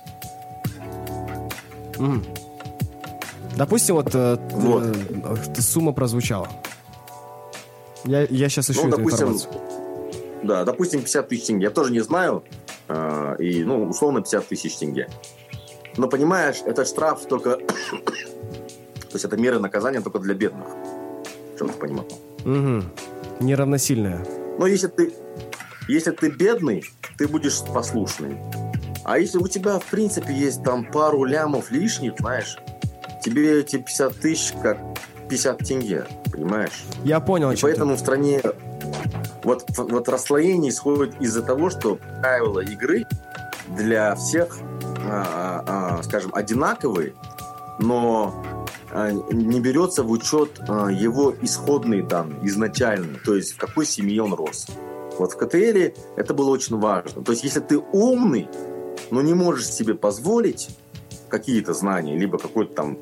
Угу. Допустим, вот, э, вот. Э, сумма прозвучала. Я, я сейчас ищу ну, эту допустим, информацию. Да, допустим, 50 тысяч тенге. Я тоже не знаю. Э, и, ну, условно, 50 тысяч тенге. Но, понимаешь, это штраф только... То есть это мера наказания только для бедных. Чтобы ты понимал. Угу. Неравносильная. Но если ты, если ты бедный, ты будешь послушный. А если у тебя, в принципе, есть там пару лямов лишних, знаешь, тебе эти 50 тысяч как 50 тенге, понимаешь? Я понял. И поэтому ты... в стране вот, вот расслоение исходит из-за того, что правила игры для всех, а, а, а, скажем, одинаковые, но а, не берется в учет а, его исходные данные, изначальные, то есть в какой семье он рос. Вот в КТЛ это было очень важно. То есть если ты умный, но не можешь себе позволить какие-то знания, либо какую-то там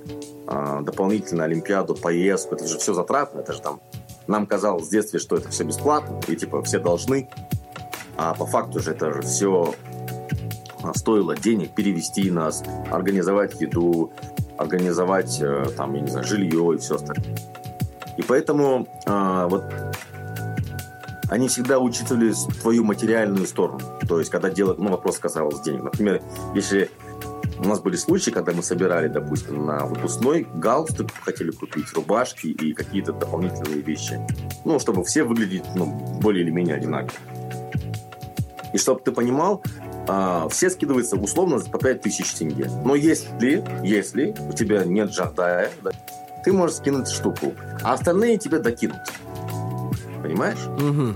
э, дополнительную олимпиаду, поездку, это же все затратно, это же там нам казалось в детстве, что это все бесплатно, и типа все должны. а по факту же это же все стоило денег перевести нас, организовать еду, организовать э, там, я не знаю, жилье и все остальное. И поэтому а, вот они всегда учитывали твою материальную сторону. То есть, когда дело, ну, вопрос касался денег. Например, если у нас были случаи, когда мы собирали, допустим, на выпускной галстук, хотели купить рубашки и какие-то дополнительные вещи. Ну, чтобы все выглядеть ну, более или менее одинаково. И чтобы ты понимал, а, все скидываются условно по 5000 тенге. Но если, если у тебя нет жардая, да, ты можешь скинуть штуку, а остальные тебе докинут. Понимаешь? Угу.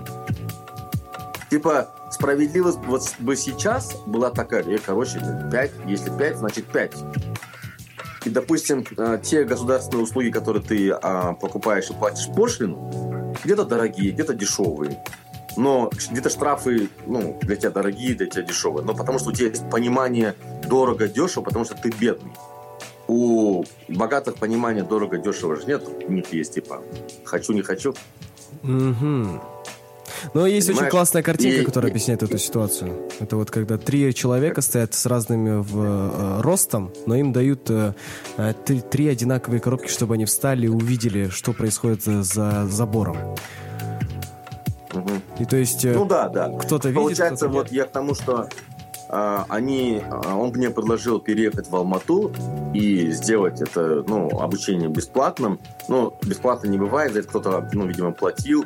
Типа, справедливость вот бы сейчас была такая, я, короче, 5, если 5, значит 5. И, допустим, а, те государственные услуги, которые ты а, покупаешь и платишь пошлину, где-то дорогие, где-то дешевые но где-то штрафы, ну, для тебя дорогие, для тебя дешевые. Но потому что у тебя есть понимание дорого-дешево, потому что ты бедный. У богатых понимания дорого-дешево же нет. У них есть типа «хочу, не хочу». Угу. Но есть Понимаешь? очень классная картинка, и, которая объясняет эту ситуацию. Это вот когда три человека стоят с разными в, э, ростом, но им дают э, э три, три одинаковые коробки, чтобы они встали и увидели, что происходит за забором. Угу. И то есть... Э, ну да, да. Кто-то видит, Получается, кто вот я к тому, что они, а, он мне предложил переехать в Алмату и сделать это, ну, обучение бесплатным. Ну, бесплатно не бывает, за это кто-то, ну, видимо, платил.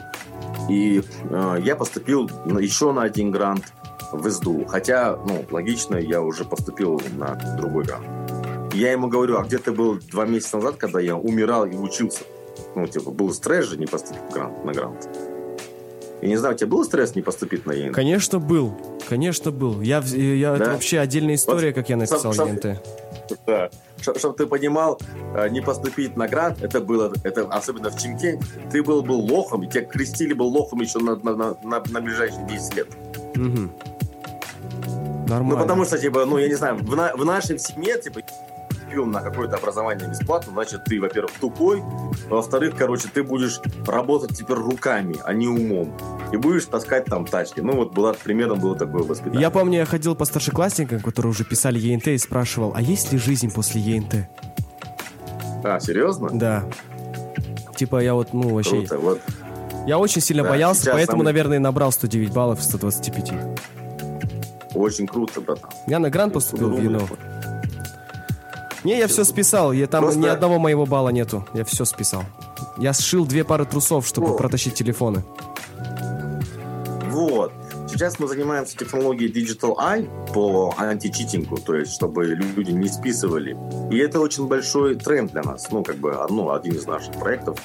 И э, я поступил еще на один грант в СДУ. Хотя, ну, логично, я уже поступил на другой грант. Я ему говорю, а где ты был два месяца назад, когда я умирал и учился? Ну, типа, был стресс же не поступить грант, на грант. Я не знаю, у тебя был стресс не поступить на ЕНТ? Конечно, был. Конечно, был. Я, я, да? Это вообще отдельная история, вот, как я написал шо, ЕНТ. Да. Чтобы ты понимал, э, не поступить на грант, это было, это особенно в Чемкенте, ты был бы лохом, тебя крестили бы лохом еще на, на, на, на ближайшие 10 лет. Угу. Нормально. Ну, потому что, типа, ну, я не знаю, в, на, в нашей семье, типа, поступил на какое-то образование бесплатно, значит, ты, во-первых, тупой, во-вторых, короче, ты будешь работать теперь руками, а не умом. И будешь таскать там тачки. Ну, вот была, примерно было такое воспитание. Я помню, я ходил по старшеклассникам, которые уже писали ЕНТ, и спрашивал, а есть ли жизнь после ЕНТ? А, серьезно? Да. Типа я вот, ну, вообще... Круто, вот. Я очень сильно да, боялся, поэтому, самый... наверное, набрал 109 баллов из 125. Очень круто, братан. Я на грант поступил в ЮНО. Не, я все списал. Я, там Просто... ни одного моего балла нету. Я все списал. Я сшил две пары трусов, чтобы О. протащить телефоны. Вот. Сейчас мы занимаемся технологией Digital Eye по античитингу, то есть чтобы люди не списывали. И это очень большой тренд для нас, ну, как бы, ну, один из наших проектов.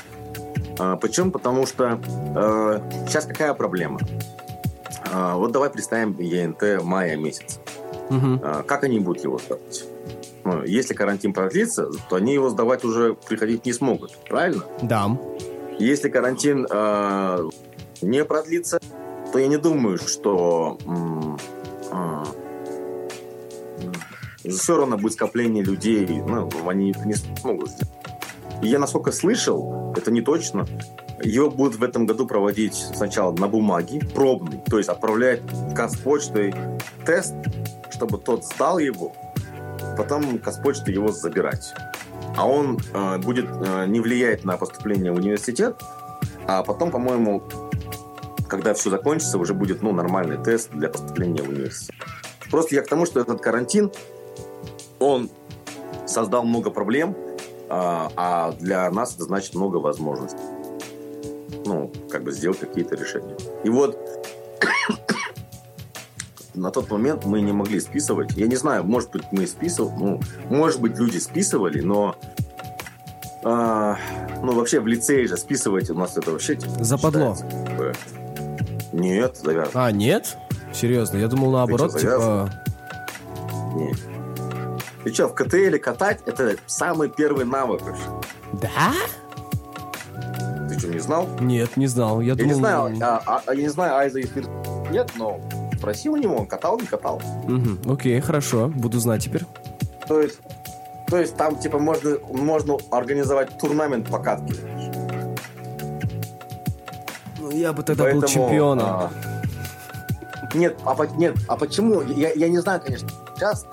А, почему? Потому что э, сейчас какая проблема? А, вот давай представим ЕНТ мая месяц. Угу. А, как они будут его ставить? Ну, если карантин продлится, то они его сдавать уже приходить не смогут, правильно? Да. Если карантин э, не продлится, то я не думаю, что э, э, все равно будет скопление людей, ну, они это не смогут сделать. И я, насколько слышал, это не точно, его будут в этом году проводить сначала на бумаге, пробный, то есть отправлять Казпочтой тест, чтобы тот сдал его, потом Казпочта его забирать. А он э, будет э, не влиять на поступление в университет, а потом, по-моему, когда все закончится, уже будет ну, нормальный тест для поступления в университет. Просто я к тому, что этот карантин, он создал много проблем, а, а для нас это значит много возможностей. Ну, как бы сделать какие-то решения. И вот на тот момент мы не могли списывать. Я не знаю, может быть, мы списывали, ну, может быть, люди списывали, но а, ну, вообще в лицее же списывать у нас это вообще типа, Западло. Типа, нет, завязано. А, нет? Серьезно, я думал наоборот, что, типа... Нет. Ты что, в КТЛ катать это самый первый навык. Да? Ты что, не знал? Нет, не знал. Я, я думал... не знаю, а, а, я не знаю, Айза эфир нет, но спросил у него, он катал, не катал. Угу, окей, хорошо, буду знать теперь. То есть, то есть там типа можно, можно организовать турнамент по катке. Ну, я бы тогда Поэтому, был чемпионом. А... Нет, а, по- нет, а почему? Я, я не знаю, конечно, сейчас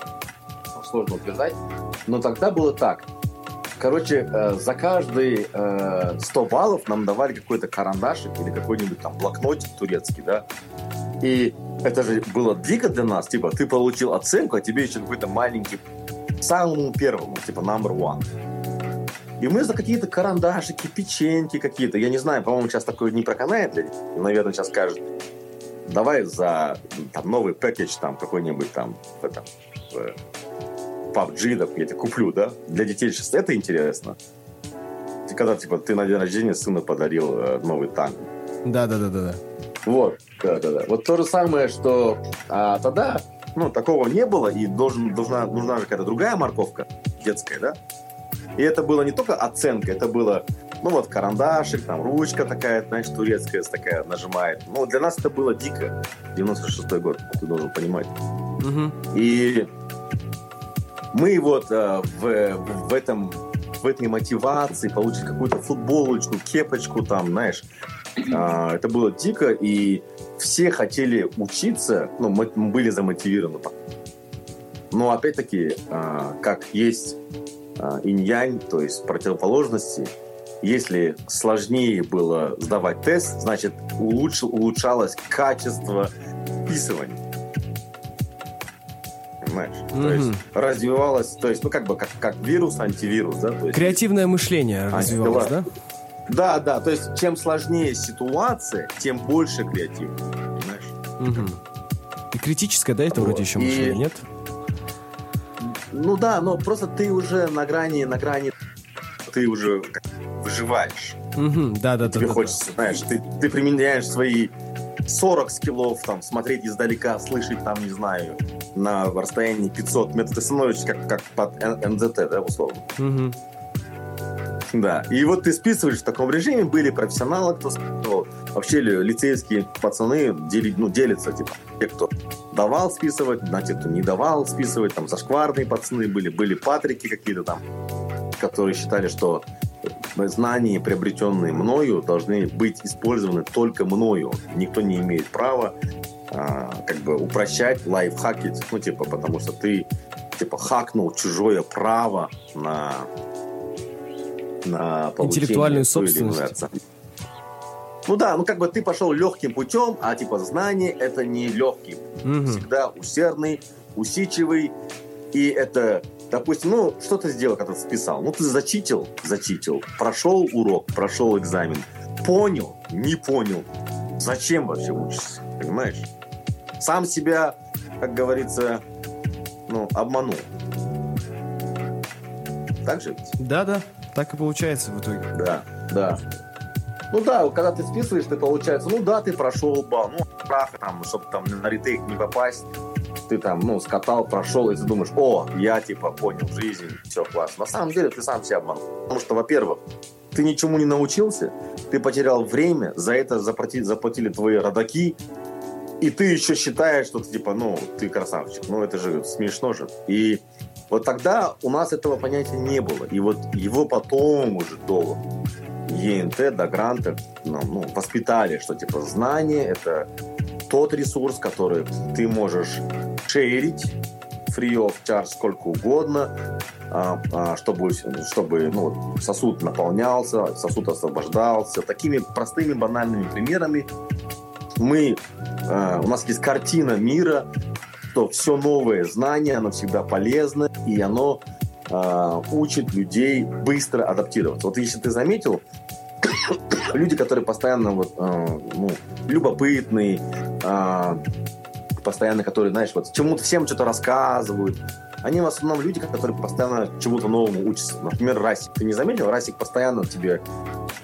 сложно утверждать, но тогда было так. Короче, э, за каждые э, 100 баллов нам давали какой-то карандашик или какой-нибудь там блокнотик турецкий, да. И это же было дико для нас. Типа, ты получил оценку, а тебе еще какой-то маленький, самому первому, типа, number one. И мы за какие-то карандашики, печеньки какие-то, я не знаю, по-моему, сейчас такое не проканает, них. наверное, сейчас скажут, давай за там, новый пакет там какой-нибудь там в PUBG, да, я тебе куплю, да? Для детей сейчас это интересно. Когда, типа, ты на день рождения сыну подарил э, новый танк. Да-да-да-да. Вот, да-да-да. Вот то же самое, что а, тогда, ну, такого не было, и должен, должна, нужна же какая-то другая морковка детская, да? И это было не только оценка, это было, ну, вот карандашик, там, ручка такая, знаешь, турецкая такая нажимает. Ну, для нас это было дико. 96-й год, ты должен понимать. Мгм. И мы вот э, в, в этом в этой мотивации получить какую-то футболочку, кепочку там, знаешь, это было дико, и все хотели учиться, ну, мы, были замотивированы. Но опять-таки, а, как есть а, инь-янь, то есть противоположности, если сложнее было сдавать тест, значит, улучш- улучшалось качество вписывания. Понимаешь? То Мгм. есть развивалось, то есть, ну, как бы, как, как вирус, антивирус, да? То есть, Креативное мышление развивалось, да? Да, да, то есть, чем сложнее ситуация, тем больше креатив. Понимаешь? Мгм. И критическое, да, это Вот. вроде еще И- мышление, нет? Ну да, но просто ты уже на грани, на грани, ты уже выживаешь. Мгм. Да-да-да. Тебе хочется, знаешь, ты, ты применяешь свои 40 скиллов, там, смотреть издалека, слышать, там, не знаю, на расстоянии 500 метров. Ты становишься как, как под НЗТ, да, условно. Мгм. Да. И вот ты списываешь в таком режиме, были профессионалы, кто списывал. Вообще ли- лицейские пацаны дели- ну, делятся, типа, те, кто давал списывать, на те, кто не давал списывать, там, зашкварные пацаны были, были патрики какие-то там, которые считали, что знания, приобретенные мною, должны быть использованы только мною. Никто не имеет права а, как бы упрощать, лайфхакить, ну, типа, потому что ты, типа, хакнул чужое право на на получение Интеллектуальную собственность. Ну да, ну как бы ты пошел легким путем, а типа знание это не легкий Мгм. всегда усердный, усидчивый. И это, допустим, ну, что ты сделал, когда ты списал? Ну, ты зачитил, зачитил, прошел урок, прошел экзамен, понял, не понял. Зачем вообще учишься, понимаешь? Сам себя, как говорится, ну, обманул. Так же ведь? Да-да, так и получается в итоге. Да, да. Ну да, когда ты списываешь, ты получается, ну да, ты прошел балл, ну, штрафы там, чтобы там на ретейк не попасть, ты там, ну, скатал, прошел, и ты думаешь, о, я, типа, понял жизнь, все классно. На самом деле ты сам себя обманул. Потому что, во-первых, ты ничему не научился, ты потерял время, за это заплатили, заплатили твои родаки, и ты еще считаешь, что ты, типа, ну, ты красавчик. Ну, это же смешно же. И вот тогда у нас этого понятия не было. И вот его потом уже до ЕНТ, до гранта ну, воспитали, что типа знание это тот ресурс, который ты можешь шерить free of charge сколько угодно, а, а, чтобы, чтобы ну, сосуд наполнялся, сосуд освобождался. Такими простыми банальными примерами мы, э, у нас есть картина мира, что все новое знание, оно всегда полезно, и оно э, учит людей быстро адаптироваться. Вот если ты заметил, люди, которые постоянно вот, э, ну, любопытные, э, постоянно, которые, знаешь, вот чему-то всем что-то рассказывают, они в основном люди, которые постоянно чему-то новому учатся. Например, Расик. Ты не заметил? Расик постоянно тебе...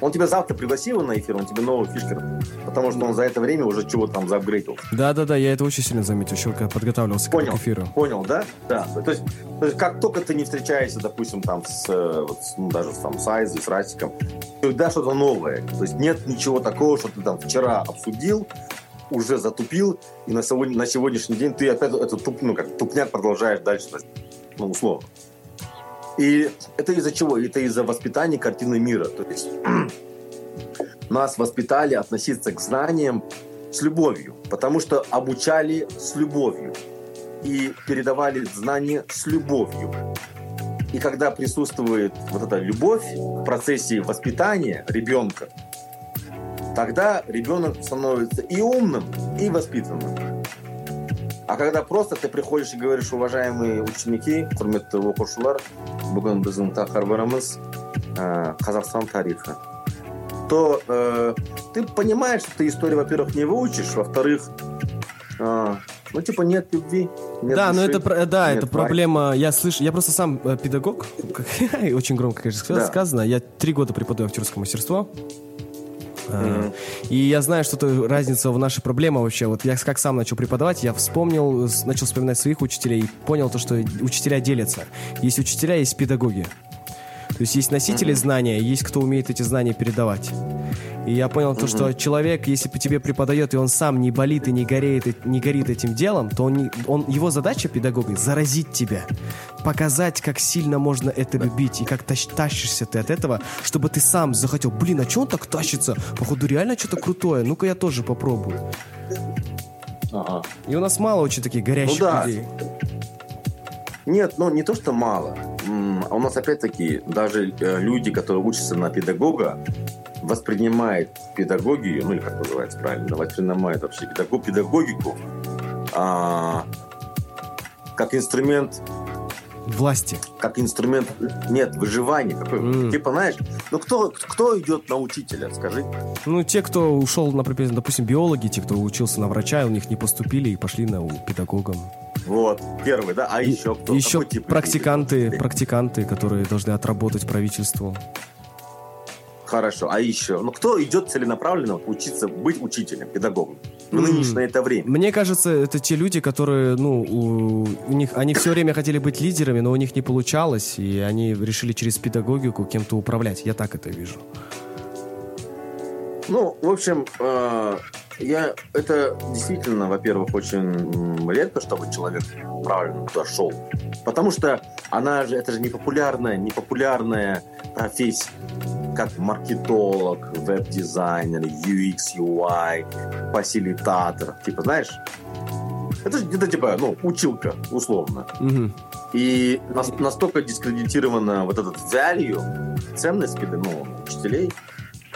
Он тебя завтра пригласил на эфир, он тебе новые фишки, потому что он за это время уже чего-то там заапгрейдил. Да-да-да, я это очень сильно заметил, еще когда подготавливался Понял. к эфиру. Понял, да? Да. То есть, то есть как только ты не встречаешься, допустим, там с, э, вот, с, ну, даже там, с Айзой, с Расиком, всегда что-то новое. То есть нет ничего такого, что ты там вчера обсудил, уже затупил, и на, сегодня, на сегодняшний день ты опять этот туп, ну, как, тупняк продолжаешь дальше, ну, условно. И это из-за чего? Это из-за воспитания картины мира. То есть нас воспитали относиться к знаниям с любовью, потому что обучали с любовью и передавали знания с любовью. И когда присутствует вот эта любовь в процессе воспитания ребенка, тогда ребенок становится и умным, и воспитанным. А когда просто ты приходишь и говоришь, уважаемые ученики, құрметті оқушылар, бүгін біздің тақырыбымыз ә, Қазақстан тарихы, то э, ты понимаешь, что ты историю, во-первых, не выучишь, во-вторых, э, ну, типа, нет любви. Нет да, но души, это, про- да, нет это лайка. проблема. Я слышу, я просто сам э, педагог, как- очень громко, конечно, Да. сказано. Я три года преподаю актерское мастерство. Мгм. И я знаю, что это разница в нашей проблеме вообще. Вот я как сам начал преподавать, я вспомнил, начал вспоминать своих учителей понял то, что учителя делятся. Есть учителя, есть педагоги. То есть есть носители знания, есть кто умеет эти знания передавать. И я понял то, что человек, если по тебе преподает, и он сам не болит и не горит, и не горит этим делом, то он, не- он, его задача педагога заразить тебя, показать, как сильно можно это любить и как тащ- тащишься ты от этого, чтобы ты сам захотел, блин, а что он так тащится? Походу реально что-то крутое, ну-ка я тоже попробую. Ага. И у нас мало очень таких горящих Ну да. людей. Нет, ну не то, что мало. А у нас опять-таки даже э, люди, которые учатся на педагога, воспринимают педагогию, ну или как называется правильно, воспринимают вообще педагог, педагогику а, как инструмент, Власти. как инструмент, нет, выживания. Какой, М. Типа, знаешь, ну кто, кто идет на учителя, скажи? Ну, те, кто ушел, например, допустим, биологи, те, кто учился на врача, у них не поступили и пошли на педагогом. Вот, первый, да, а И- еще кто? Еще Какой тип практиканты, людей? практиканты, которые должны отработать правительству. Хорошо, а еще? Ну, кто идет целенаправленно учиться быть учителем, педагогом? В нынешнее это время. Мне кажется, это те люди, которые, ну, у, у них, они все время хотели быть лидерами, но у них не получалось, и они решили через педагогику кем-то управлять. Я так это вижу. Ну, в общем, э, я это действительно, во-первых, очень редко, чтобы человек правильно туда шел. Потому что она же, это же не популярная, не популярная профессия, как маркетолог, веб-дизайнер, UX, UI, фасилитатор. Типа, знаешь, это же где-то типа, ну, училка, условно. Мгм. И нас- настолько дискредитирована вот этот value, ценность ну, учителей,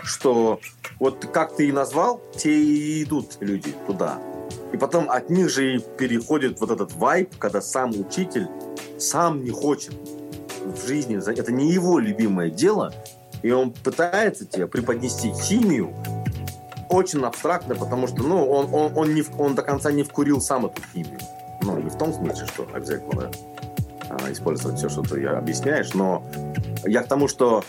что вот как ты и назвал, те и идут люди туда. И потом от них же и переходит вот этот вайб, когда сам учитель сам не хочет в жизни, это не его любимое дело, и он пытается тебе преподнести химию очень абстрактно, потому что ну, он, он, он, не, он до конца не вкурил сам эту химию. Ну, не в том смысле, что обязательно а, использовать все, что ты объясняешь, но я к тому, что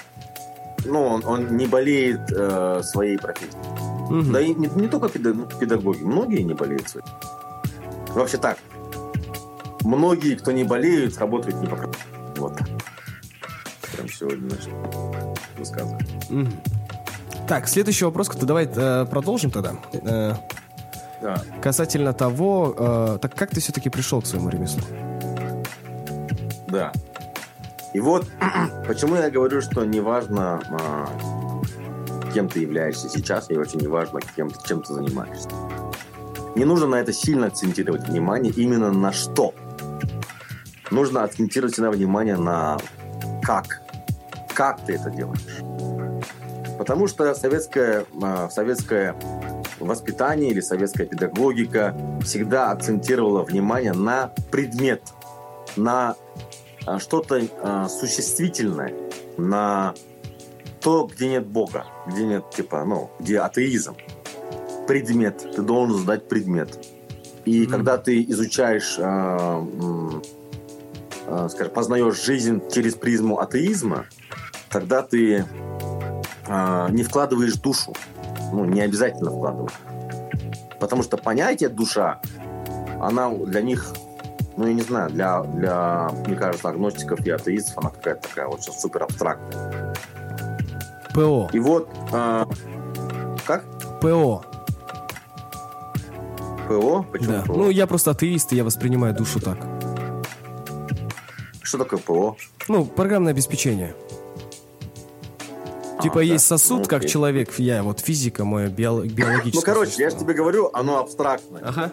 ну, он, он не болеет э, своей профессией. Мгм. Да и не, не только ну, педагоги, многие не болеют своей. Вообще так. Многие, кто не болеют, работают не по. Вот. Прям сегодня начал высказывать. Мгм. Так, следующий вопрос, то давай э, продолжим тогда. Э, Да. касательно того, э, так как ты все-таки пришел к своему ремеслу? Да. И вот почему я говорю, что неважно, а, кем ты являешься сейчас, и очень неважно, кем, чем ты занимаешься. Не нужно на это сильно акцентировать внимание именно на что. Нужно акцентировать всегда внимание на как. Как ты это делаешь. Потому что советское, а, советское воспитание или советская педагогика всегда акцентировала внимание на предмет, на что-то а, существительное, на то, где нет Бога, где нет, типа, ну, где атеизм. Предмет. Ты должен задать предмет. И Мгм. когда ты изучаешь, а, м, а, скажем, познаешь жизнь через призму атеизма, тогда ты а, не вкладываешь душу. Ну, не обязательно вкладываешь. Потому что понятие душа, она для них ну, я не знаю, для, для мне кажется, агностиков и атеистов она какая-то такая очень супер абстрактная. ПО. И вот, а, как? ПО. ПО? Почему Да. ПО? Ну, я просто атеист, и я воспринимаю душу так. Что такое ПО? Ну, программное обеспечение. Типа а, есть да? сосуд, ну, как человек, я вот физика моя биолог, биологическая. Ну, короче, я же тебе говорю, оно абстрактное. Ага.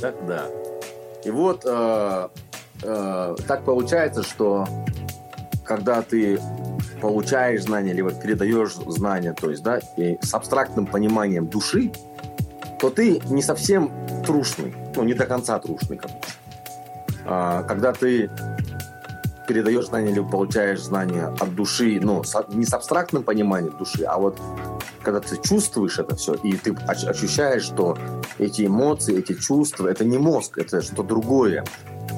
Да, да. И вот э, э, так получается, что когда ты получаешь знания, либо передаешь знания, то есть, да, и с абстрактным пониманием души, то ты не совсем трушный, ну, не до конца трушный, короче. А, когда ты передаешь знания или получаешь знания от души, ну, не с абстрактным пониманием души, а вот когда ты чувствуешь это все, и ты ощущаешь, что эти эмоции, эти чувства, это не мозг, это что-то другое.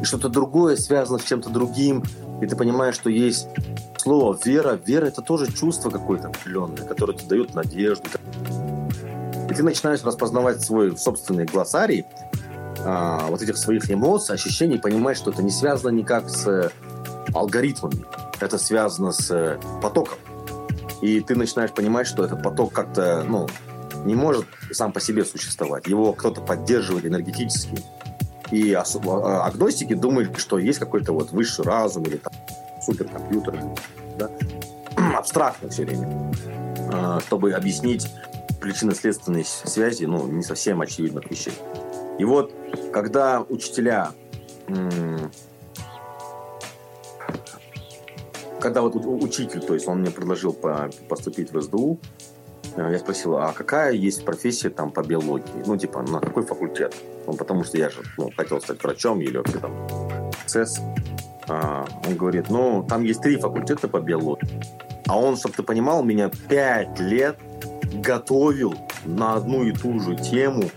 И что-то другое связано с чем-то другим, и ты понимаешь, что есть слово вера. Вера – это тоже чувство какое-то определенное, которое тебе дает надежду. И ты начинаешь распознавать свой собственный глоссарий, а, вот этих своих эмоций, ощущений, понимаешь, что это не связано никак с алгоритмами. Это связано с э, потоком. И ты начинаешь понимать, что этот поток как-то, ну, не может сам по себе существовать. Его кто-то поддерживает энергетически. И а, агностики думают, что есть какой-то вот высший разум или там суперкомпьютер, да? абстрактно все время, а, чтобы объяснить причинно-следственные связи, ну, не совсем очевидных вещей. И вот, когда учителя когда вот учитель, то есть он мне предложил по, поступить в СДУ, э, я спросил, а какая есть профессия там по биологии? Ну, типа, на какой факультет? Ну, потому что я же ну, хотел стать врачом или вообще там ЦЕС. А, он говорит, ну, там есть три факультета по биологии. А он, чтобы ты понимал, меня пять лет готовил на одну и ту же тему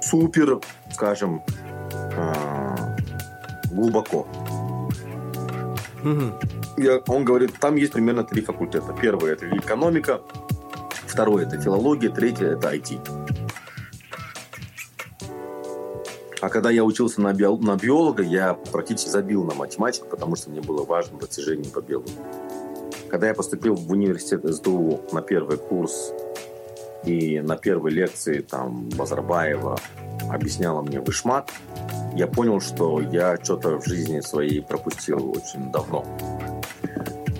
супер, скажем, а, глубоко. Угу я, он говорит, там есть примерно три факультета. Первый – это экономика, второй – это филология, третий – это IT. А когда я учился на, био, на биолога, я практически забил на математику, потому что мне было важно достижение по биологии. Когда я поступил в университет СДУ на первый курс и на первой лекции там Базарбаева объясняла мне вышмат, я понял, что я что-то в жизни своей пропустил очень давно.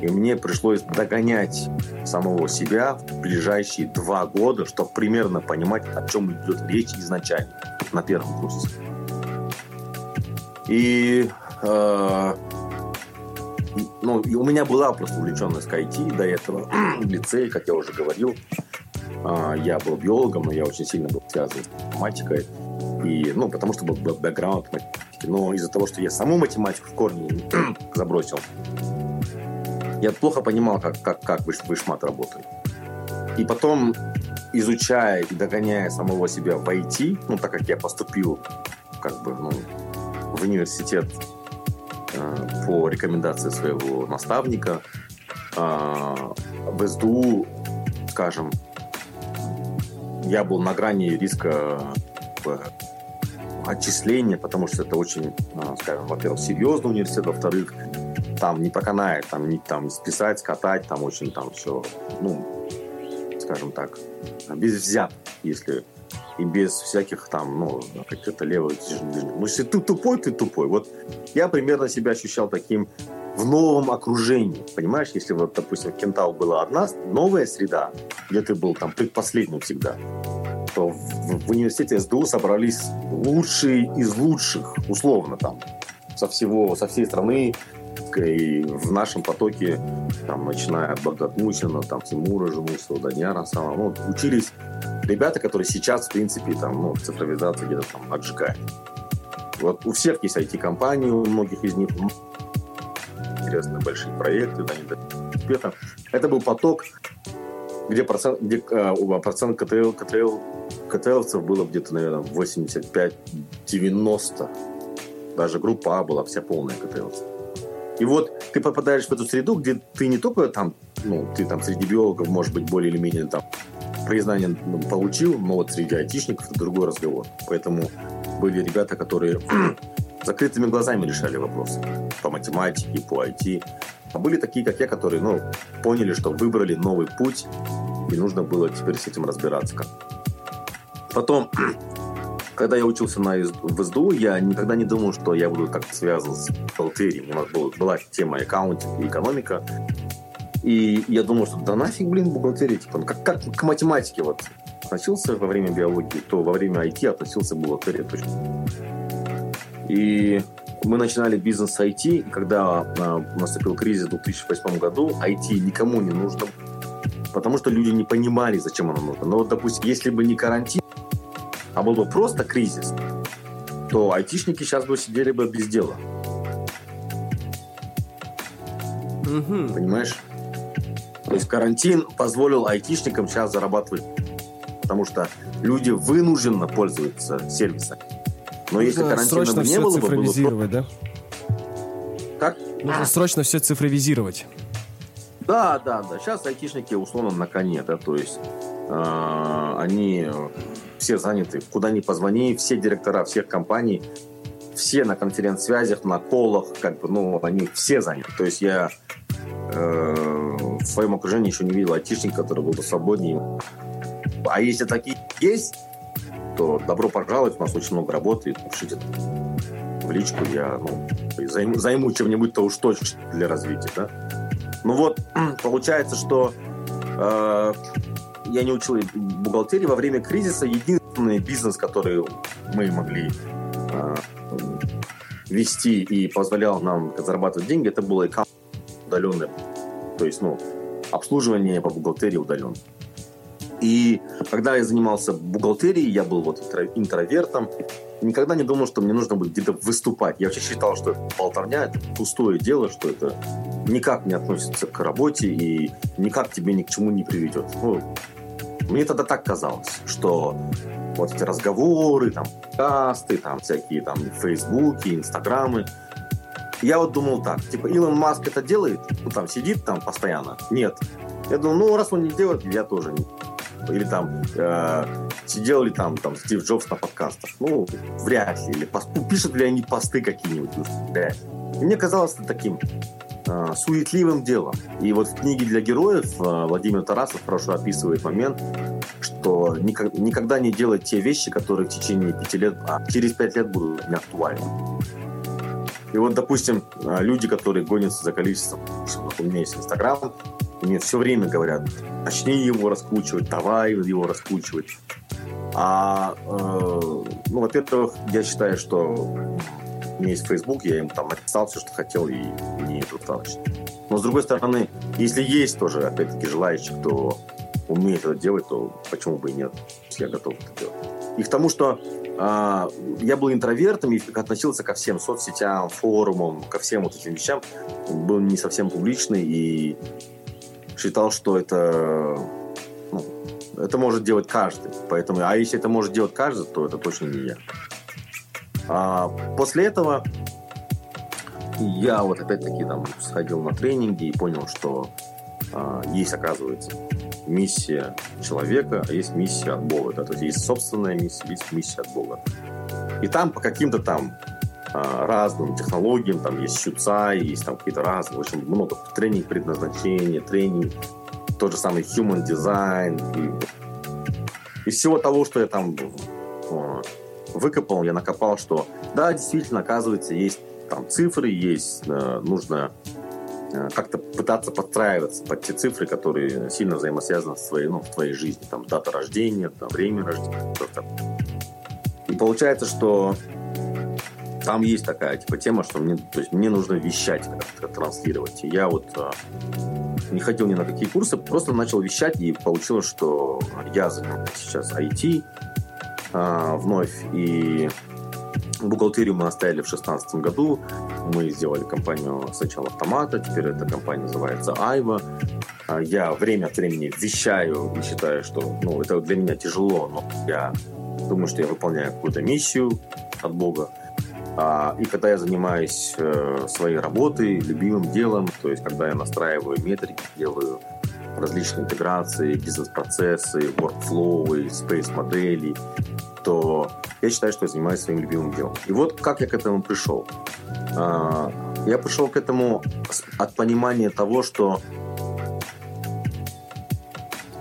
И мне пришлось догонять самого себя в ближайшие два года, чтобы примерно понимать, о чем идет речь изначально на первом курсе. И э, ну, и у меня была просто увлеченность к IT до этого в лицее, как я уже говорил. Э, я был биологом, но я очень сильно был связан с математикой. И, ну, потому что был бэкграунд математики. Но из-за того, что я саму математику в корне забросил, я плохо понимал, как, как, как вышмат работает. И потом, изучая и догоняя самого себя в IT, ну, так как я поступил как бы, ну, в университет э, по рекомендации своего наставника, э, в СДУ, скажем, я был на грани риска э, отчисления, потому что это очень, э, скажем, во-первых, серьезный университет, во-вторых, там не поканает, там, не, там списать, скатать, там очень там все, ну, скажем так, без взят, если и без всяких там, ну, каких-то левых движений. Ну, если ты тупой, ты тупой. Вот я примерно себя ощущал таким в новом окружении. Понимаешь, если вот, допустим, в Кентау была одна новая среда, где ты был там предпоследним всегда, то в, в университете СДУ собрались лучшие из лучших, условно там, со всего, со всей страны, и в нашем потоке, там, начиная от Багдад Мусина, там, Тимура Жемусова, Даньяра сама, ну, учились ребята, которые сейчас, в принципе, там, ну, цифровизация где-то там отжигает. Вот у всех есть IT-компании, у многих из них интересные большие проекты, да, успеха. Это был поток, где процент, где, э, процент КТЛ, КТЛ, КТЛовцев было где-то, наверное, 85-90. Даже группа А была вся полная КТЛовцев. И вот ты попадаешь в эту среду, где ты не только там, ну, ты там среди биологов, может быть, более или менее там признание ну, получил, но вот среди айтишников это другой разговор. Поэтому были ребята, которые закрытыми глазами решали вопросы по математике, по IT. А были такие, как я, которые, ну, поняли, что выбрали новый путь, и нужно было теперь с этим разбираться. Потом когда я учился на, в СДУ, я никогда не думал, что я буду как-то связан с бухгалтерией. У нас была, была тема аккаунтинг и экономика. И я думал, что да нафиг, блин, бухгалтерия, типа, ну, как, как к математике вот относился во время биологии, то во время IT относился бухгалтерия точно. И мы начинали бизнес с IT, когда а, наступил кризис в 2008 году, IT никому не нужно, потому что люди не понимали, зачем оно нужно. Но вот, допустим, если бы не карантин, а был бы просто кризис, то айтишники сейчас бы сидели бы без дела. Угу. Понимаешь? То есть карантин позволил айтишникам сейчас зарабатывать, потому что люди вынужденно пользуются сервисами. Но Нужно если карантина бы не было бы, было... да? Как? Нужно а. срочно все цифровизировать. Да, да, да. Сейчас айтишники условно на коне, да, то есть э, они все заняты, куда ни позвони, все директора всех компаний, все на конференц-связях, на колах, как бы, ну, они все заняты. То есть я э, в своем окружении еще не видел айтишника, который был бы свободнее. А если такие есть, то добро пожаловать, у нас очень много работы, пишите в личку, я ну, займу, займу чем-нибудь-то уж точно для развития. Да? Ну вот, получается, что э, я не учил бухгалтерии во время кризиса. Единственный бизнес, который мы могли э, вести и позволял нам зарабатывать деньги, это было удаленное. То есть, ну, обслуживание по бухгалтерии удаленно. И когда я занимался бухгалтерией, я был вот интровертом, никогда не думал, что мне нужно будет где-то выступать. Я вообще считал, что это болтовня, это пустое дело, что это никак не относится к работе и никак тебе ни к чему не приведет. Ну, мне тогда так казалось, что вот эти разговоры, там, касты, там, всякие там фейсбуки, инстаграмы. Я вот думал так, типа, Илон Маск это делает? Ну, там, сидит там постоянно? Нет. Я думал, ну, раз он не делает, я тоже не. Или там, э, сидел ли там, там Стив Джобс на подкастах? Ну, вряд ли. Или пост, пишут ли они посты какие-нибудь? Вряд ли. Мне казалось это таким э, суетливым делом. И вот в книге для героев э, Владимир Тарасов хорошо описывает момент, что никак, никогда не делать те вещи, которые в течение пяти лет, а через пять лет будут не актуальны. И вот, допустим, э, люди, которые гонятся за количеством, у меня есть Инстаграм, мне все время говорят, начни его раскручивать, давай его раскручивать. А, э, ну, во-первых, я считаю, что у меня есть Facebook, я ему там написал все, что хотел, и мне это достаточно. Но, с другой стороны, если есть тоже, опять-таки, желающие, кто умеет это делать, то почему бы и нет, я готов это делать. И к тому, что э, я был интровертом и относился ко всем соцсетям, форумам, ко всем вот этим вещам, был не совсем публичный и считал, что это ну, это может делать каждый. Поэтому, а если это может делать каждый, то это точно не я. А после этого я вот опять-таки там сходил на тренинги и понял, что а, есть, оказывается, миссия человека, а есть миссия от Бога. Да? То есть есть собственная миссия, есть миссия от Бога. И там по каким-то там а, разным технологиям, там есть щуца, есть там какие-то разные, очень много тренинг предназначения, тренинг, тот же самый human design. И, из всего того, что я там а, выкопал, я накопал, что да, действительно, оказывается, есть там цифры, есть, э, нужно э, как-то пытаться подстраиваться под те цифры, которые сильно взаимосвязаны с твоей, ну, в твоей жизни. Там дата рождения, там время рождения. И получается, что там есть такая типа тема, что мне, то есть мне нужно вещать, как-то транслировать. И я вот а, не ходил ни на какие курсы, просто начал вещать, и получилось, что я занимаюсь сейчас IT а, вновь, и бухгалтерию мы оставили в 2016 году. Мы сделали компанию сначала Автомата, теперь эта компания называется Айва. А, я время от времени вещаю и считаю, что ну, это для меня тяжело, но я думаю, что я выполняю какую-то миссию от Бога. А, и когда я занимаюсь э, своей работой, любимым делом, то есть когда я настраиваю метрики, делаю различные интеграции, бизнес-процессы, workflow, space-модели, то я считаю, что я занимаюсь своим любимым делом. И вот как я к этому пришел. А, я пришел к этому от понимания того, что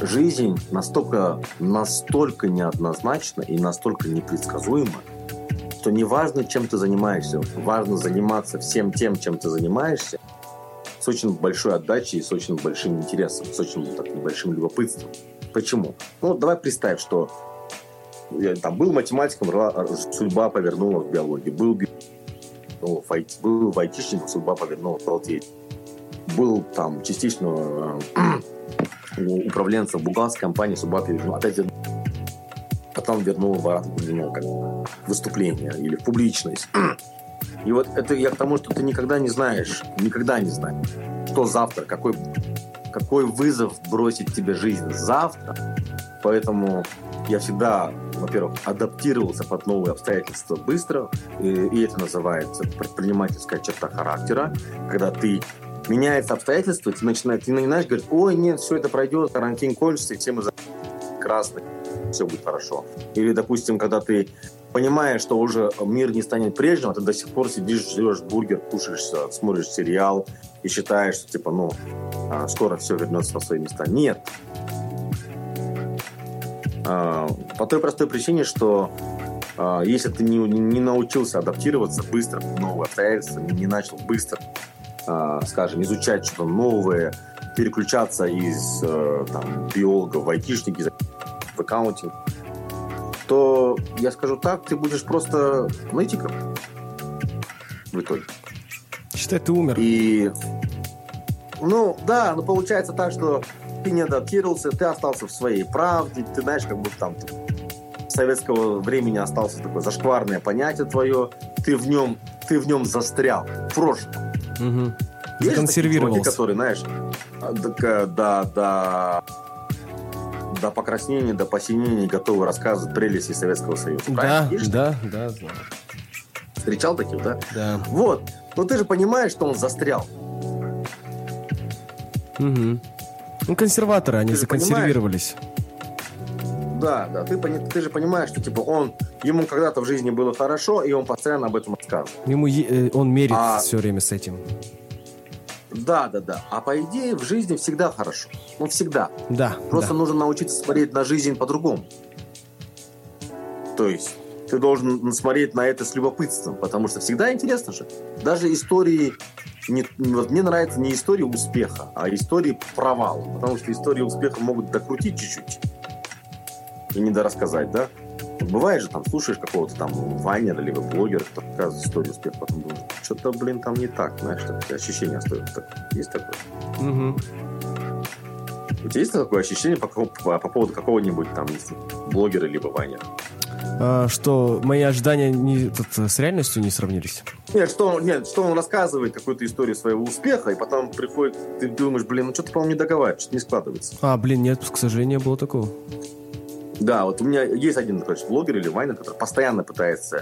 жизнь настолько, настолько неоднозначна и настолько непредсказуема, что не важно, чем ты занимаешься, важно заниматься всем тем, чем ты занимаешься, с очень большой отдачей, с очень большим интересом, с очень таким большим любопытством. Почему? Ну, давай представь, что я, там был математиком, судьба повернула в биологии. Был, ну, в, IT, был в айтишником, судьба повернула в бухгалтерии. Был там частично э, управленцем бухгалтерской компании, судьба повернула. Опять потом вернул в ну, как, выступление или в публичность. И вот это я к тому, что ты никогда не знаешь, никогда не знаешь, что завтра, какой, какой вызов бросит тебе жизнь завтра. Поэтому я всегда, во-первых, адаптировался под новые обстоятельства быстро, и, это называется предпринимательская черта характера, когда ты меняется обстоятельства, ты начинаешь, ты начинаешь говорить, ой, нет, все это пройдет, карантин кончится, и все мы красный, все будет хорошо. Или, допустим, когда ты понимаешь, что уже мир не станет прежним, а ты до сих пор сидишь, жрешь бургер, кушаешь, смотришь сериал и считаешь, что, типа, ну, а, скоро все вернется на свои места. Нет. А, по той простой причине, что а, если ты не, не научился адаптироваться быстро в новые обстоятельства, не начал быстро, скажем, изучать что-то новое, переключаться из э, там, биолога в айтишники, в аккаунтинг, то я скажу так, ты будешь просто нытиком в итоге. Считай, ты умер. И, ну, да, но получается так, что ты не адаптировался, ты остался в своей правде, ты знаешь, как будто там советского времени остался такое зашкварное понятие твое, ты в нем, ты в нем застрял, в прошлом. Угу. Законсервировался. Чуваки, которые, знаешь, да, да, да, до покраснения, до посинения готовы рассказывать прелести Советского Союза. Да, да, да, знаю. Встречал таких, да? Да. Вот. Но ты же понимаешь, что он застрял. Угу. Ну, консерваторы, они ты законсервировались. Да, да, ты, ты же понимаешь, что типа он, ему когда-то в жизни было хорошо, и он постоянно об этом рассказывает. Ему э, он мерит а... все время с этим. Да, да, да. А по идее в жизни всегда хорошо. Ну, всегда. Да. Просто да. нужно научиться смотреть на жизнь по-другому. То есть ты должен смотреть на это с любопытством, потому что всегда интересно же. Даже истории... Не, вот мне нравится не история успеха, а истории провала. Потому что истории успеха могут докрутить чуть-чуть и не дорассказать, да? Бывает же, там, слушаешь какого-то там вайнера, либо блогера, кто рассказывает историю успеха, потом думаешь, что-то, блин, там не так, знаешь, такие ощущения остаются. Есть такое? Угу. У тебя есть такое ощущение по, по, по поводу какого-нибудь там блогера, либо вайнера? А, что мои ожидания не, тут, с реальностью не сравнились? Нет что, нет, что он рассказывает какую-то историю своего успеха, и потом приходит, ты думаешь, блин, ну что-то, по-моему, не договариваешь, что-то не складывается. А, блин, нет, к сожалению, было такого. Да, вот у меня есть один, короче, блогер или вайнер, который постоянно пытается э,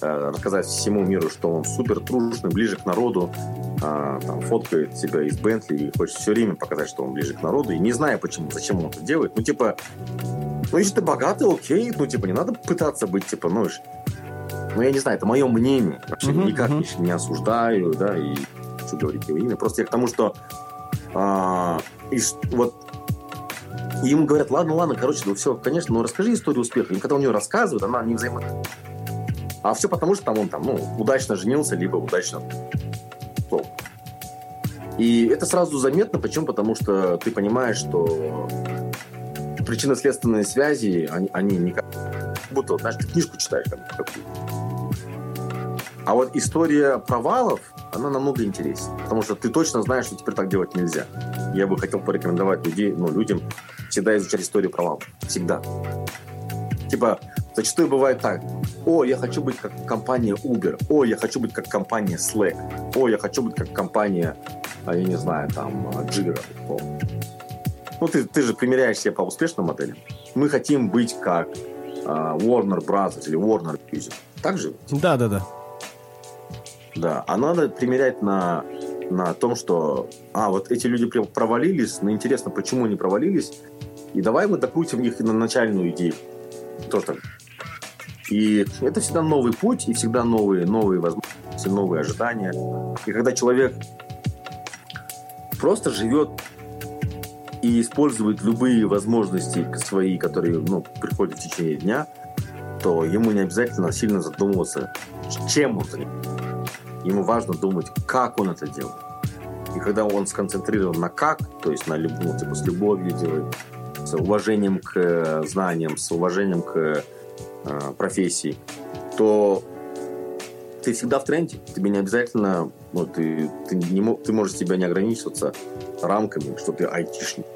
рассказать всему миру, что он супер трушный, ближе к народу, э, там, фоткает себя из Бентли и хочет все время показать, что он ближе к народу, и не знаю почему, зачем он это делает. Ну, типа, ну, если ты богатый, окей, ну, типа, не надо пытаться быть, типа, ну, ну, я не знаю, это мое мнение. Вообще uh-huh, никак uh-huh. не осуждаю, да, и что говорить его имя. Просто я к тому, что а, и, вот и ему говорят, ладно, ладно, короче, ну все, конечно, ну расскажи историю успеха. И когда он ее рассказывает, она не взаимо... А все потому, что там он там, ну, удачно женился, либо удачно И это сразу заметно, почему? Потому что ты понимаешь, что причинно-следственные связи, они, они никак... Будто, знаешь, ты книжку читаешь как А вот история провалов, она намного интереснее. Потому что ты точно знаешь, что теперь так делать нельзя. Я бы хотел порекомендовать людей, ну, людям всегда изучать историю провалов. Всегда. Типа, зачастую бывает так. О, я хочу быть как компания Uber. О, я хочу быть как компания Slack. О, я хочу быть как компания, а, я не знаю, там, Jira. Ну, ты, ты же примеряешь себя по успешным моделям. Мы хотим быть как uh, Warner Brothers или Warner Music. Так же? Да, да, да. Да, а надо примерять на, на том, что, а, вот эти люди провалились, но интересно, почему они провалились, и давай мы докрутим их на начальную идею. Тоже так. И это всегда новый путь, и всегда новые, новые возможности, новые ожидания. И когда человек просто живет и использует любые возможности свои, которые ну, приходят в течение дня, то ему не обязательно сильно задумываться, чем он занимается. Ему важно думать, как он это делает. И когда он сконцентрирован на как, то есть на любовь, ну, типа с любовью делает, с уважением к э, знаниям, с уважением к э, профессии, то ты всегда в тренде. Тебе не обязательно, ну, ты, ты, не, ты можешь себя не ограничиваться рамками, что ты айтишник.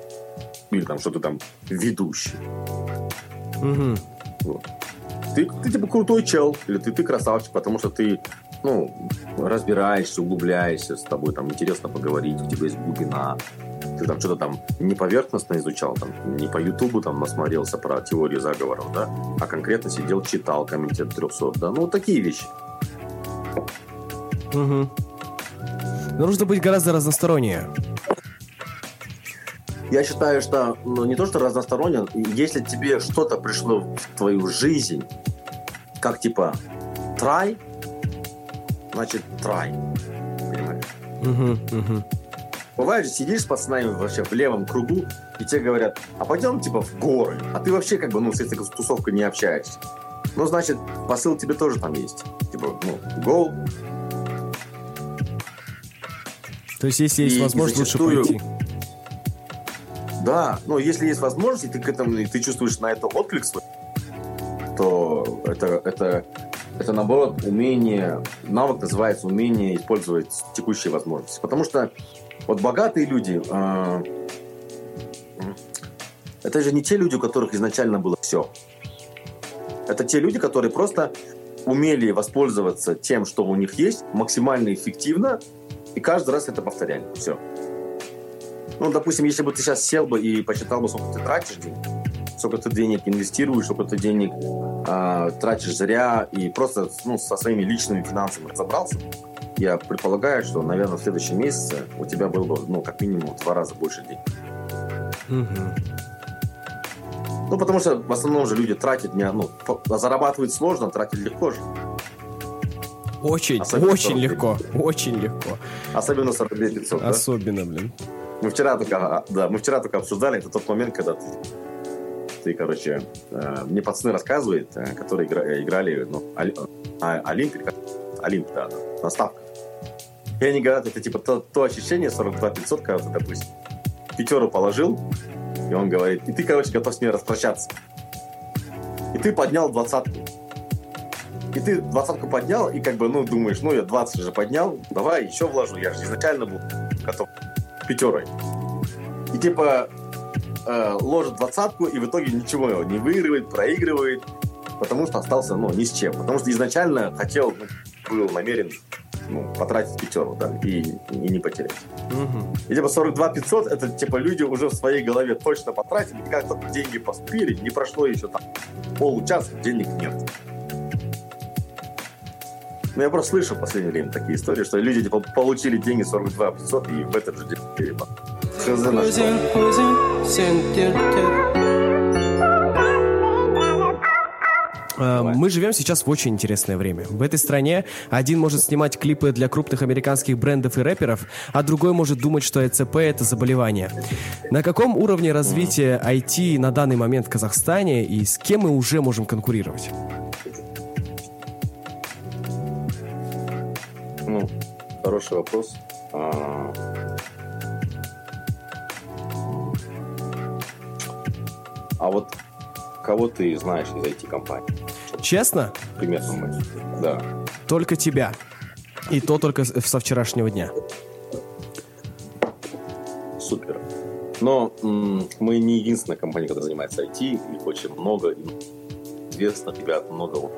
Или там, что ты там ведущий. Угу. Вот. Ты, ты типа крутой чел, или ты, ты красавчик, потому что ты ну, разбираешься, углубляешься, с тобой там интересно поговорить, у тебя есть глубина, ты там что-то там не поверхностно изучал, там, не по Ютубу там насмотрелся про теорию заговоров, да, а конкретно сидел, читал комитет 300, да, ну, такие вещи. Угу. Но нужно быть гораздо разностороннее. Я считаю, что ну, не то, что разносторонне, если тебе что-то пришло в твою жизнь, как типа try, значит try. Понимаешь? Угу, угу. Бывает же, сидишь с пацанами вообще в левом кругу, и тебе говорят, а пойдем типа в горы. А ты вообще как бы, ну, с этой тусовкой не общаешься. Ну, значит, посыл тебе тоже там есть. Типа, ну, go. То есть, если есть и, возможность, и зачастую, лучше пойти. Да, но если есть возможность, и ты к этому, и ты чувствуешь на это отклик свой, то это, это, это наоборот умение, навык называется умение использовать текущие возможности. Потому что вот богатые люди, э, это же не те люди, у которых изначально было все. Это те люди, которые просто умели воспользоваться тем, что у них есть, максимально эффективно, и каждый раз это повторяли. Все. Ну, допустим, если бы ты сейчас сел бы и посчитал бы, сколько ты тратишь денег, сколько ты денег инвестируешь, сколько ты денег э, тратишь зря, и просто ну, со своими личными финансами разобрался, я предполагаю, что, наверное, в следующем месяце у тебя было бы, ну, как минимум, в два раза больше денег. Угу. Ну, потому что в основном же люди тратят, не, ну, зарабатывать сложно, тратить легко же. Очень, Особенно очень легко, очень легко. Особенно 42 500, Особенно, да? блин. Мы вчера только, а, да, мы вчера только обсуждали, это тот момент, когда ты, ты короче, э, мне пацаны рассказывают, э, которые игра, играли, ну, а, Олимп, Олимп, да, на ставках. И они говорят, это типа то, то ощущение 42 500, когда ты, допустим, пятеру положил, и он говорит, и ты, короче, готов с ней распрощаться. И ты поднял двадцатку. И ты двадцатку поднял, и как бы, ну, думаешь, ну, я 20 же поднял, давай еще вложу, я же изначально был готов пятерой. И типа э, ложит двадцатку, и в итоге ничего не выигрывает, проигрывает, потому что остался, ну, ни с чем. Потому что изначально хотел, ну, был намерен ну, потратить пятерку, да, и, и не потерять. Угу. И типа 42 500, это типа люди уже в своей голове точно потратили, как только деньги поступили, не прошло еще там получаса, денег нет. Ну, я просто слышу в последнее время такие истории, что люди типа получили деньги 42 500 и в этот же день типа, хз на Э, мы живем сейчас в очень интересное время. В этой стране один может снимать клипы для крупных американских брендов и рэперов, а другой может думать, что ЭЦП — это заболевание. На каком уровне развития IT на данный момент в Казахстане и с кем мы уже можем конкурировать? Ну, хороший вопрос. А, а вот кого ты знаешь из IT-компаний? Честно? Примерно мы. Да. Только тебя. И то только со вчерашнего дня. Супер. Но мы не единственная компания, которая занимается IT. Их очень много. Известных ребят много.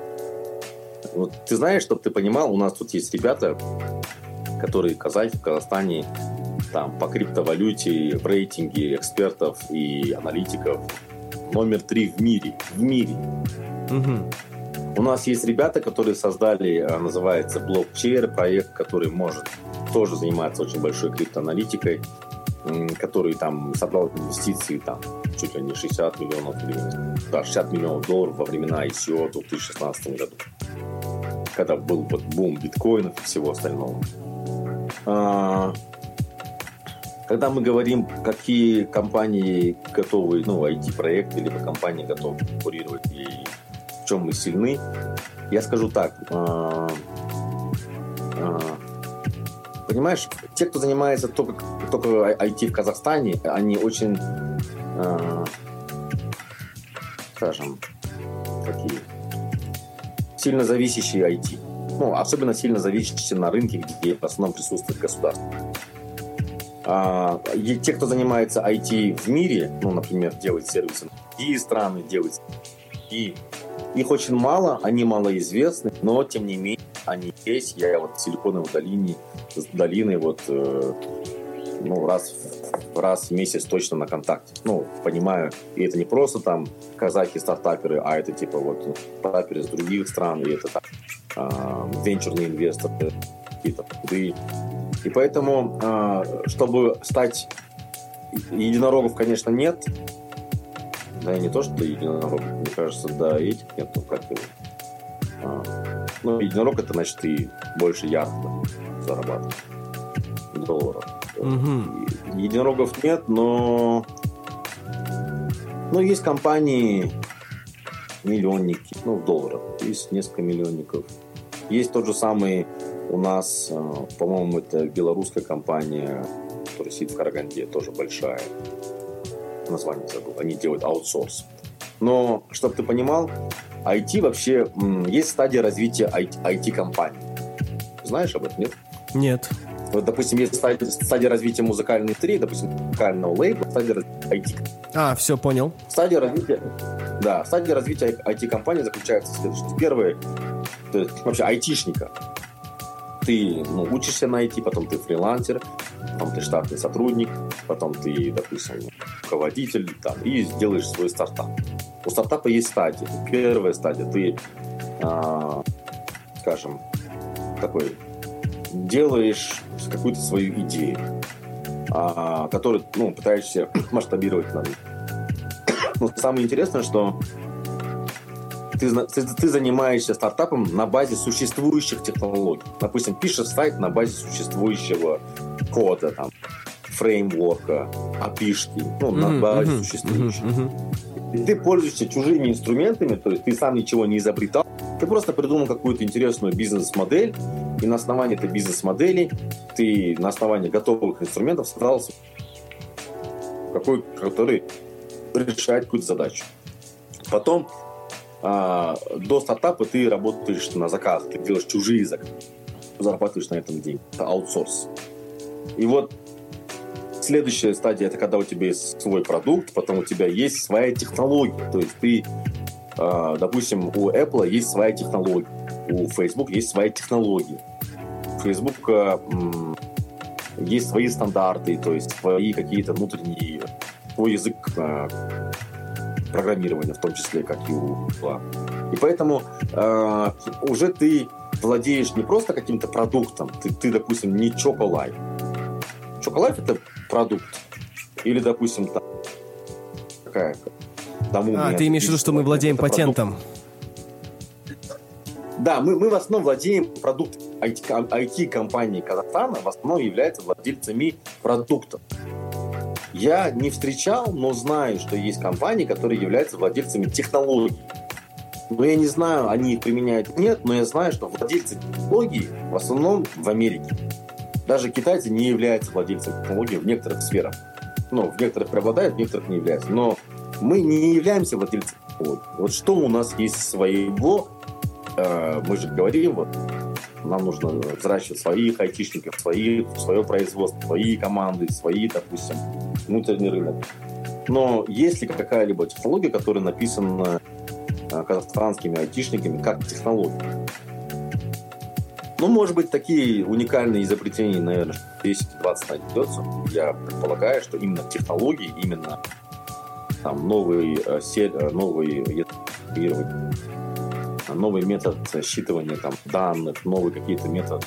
Вот, ты знаешь, чтобы ты понимал, у нас тут есть ребята, которые казахи в Казахстане там по криптовалюте, в рейтинге экспертов и аналитиков номер три в мире. В мире. Угу. У нас есть ребята, которые создали, а, называется блокчейн, проект, который может тоже заниматься очень большой криптоаналитикой, который там собрал инвестиции там чуть ли не 60 миллионов да, 60 миллионов долларов во времена ICO в 2016 году, когда был вот бум биткоинов и всего остального. А, когда мы говорим, какие компании готовы, ну, IT-проекты, либо компании готовы конкурировать и в чем мы сильны, я скажу так. Э, э, понимаешь, те, кто занимается только, только IT в Казахстане, они очень, э, скажем, такие сильно зависящие IT. Ну, особенно сильно зависящие на рынке, где в основном присутствует государство. А, те, кто занимается IT в мире, ну, например, делает сервисы на другие страны, делает и их очень мало, они малоизвестны, но тем не менее они есть. Я вот в Силиконовой долине, долины вот э, ну, раз, раз в месяц точно на контакте. Ну, понимаю, и это не просто там казахи-стартаперы, а это типа вот стартаперы из других стран, и это так, э, венчурные инвесторы, какие-то и, поэтому, э, чтобы стать единорогов, конечно, нет, да, не то, что единорог, мне кажется, да, этих нет, ну как его. А, ну, единорог это значит ты больше ярда зарабатываешь долларов. Угу. Единорогов нет, но но есть компании миллионники, ну, в долларах. Есть несколько миллионников. Есть тот же самый у нас, а, по-моему, это белорусская компания, которая сидит в Караганде, тоже большая название забыл, они делают аутсорс. Но, чтобы ты понимал, IT вообще, есть стадия развития IT-компаний. Знаешь об этом, нет? Нет. Вот, допустим, есть стадия, стадия развития музыкальной индустрии, допустим, музыкального лейбла, стадия развития IT. А, все, понял. Стадия развития, да, стадия развития IT-компании заключается в следующем. Первое, то есть вообще айтишника. Ты ну, учишься на IT, потом ты фрилансер, потом ты штатный сотрудник, потом ты, допустим, руководитель, там, и сделаешь свой стартап. У стартапа есть стадии. Первая стадия, ты, а, скажем, такой, делаешь какую-то свою идею, а, которую, ну, пытаешься масштабировать на Но самое интересное, что ты, ты, ты занимаешься стартапом на базе существующих технологий. Допустим, пишешь сайт на базе существующего кода, там, фреймворка, api ну, mm-hmm, на базе mm-hmm, существующих. Mm-hmm. И ты пользуешься чужими инструментами, то есть ты сам ничего не изобретал, ты просто придумал какую-то интересную бизнес-модель, и на основании этой бизнес-модели ты на основании готовых инструментов создал какой, который решает какую-то задачу. Потом а, до стартапа ты работаешь на заказ, ты делаешь чужие заказы, зарабатываешь на этом деньги. Это аутсорс. И вот следующая стадия это когда у тебя есть свой продукт, потом у тебя есть своя технология. То есть ты, а, допустим, у Apple есть своя технология, у Facebook есть своя технология. У Facebook а, есть свои стандарты, то есть свои какие-то внутренние, свой язык а, программирования, в том числе, как и у Google. И поэтому э, уже ты владеешь не просто каким-то продуктом, ты, ты допустим, не Chocolate. Chocolate это продукт. Или, допустим, там, какая тому А, ты имеешь в виду, что мы владеем патентом? Да, мы, мы в основном владеем продуктом. IT-компании Казахстана в основном являются владельцами продуктов. Я не встречал, но знаю, что есть компании, которые являются владельцами технологий. Но я не знаю, они их применяют нет, но я знаю, что владельцы технологий в основном в Америке. Даже китайцы не являются владельцами технологий в некоторых сферах. Ну, в некоторых преобладают, в некоторых не являются. Но мы не являемся владельцами технологий. Вот что у нас есть своего, э, мы же говорим, вот, нам нужно взращивать своих айтишников, свои, свое производство, свои команды, свои, допустим, внутренний рынок. Но есть ли какая-либо технология, которая написана э, казахстанскими айтишниками как технология? Ну, может быть, такие уникальные изобретения, наверное, 10-20 найдется. Я предполагаю, что именно технологии, именно там новый, э, э, новый метод считывания там, данных, новый какие-то метод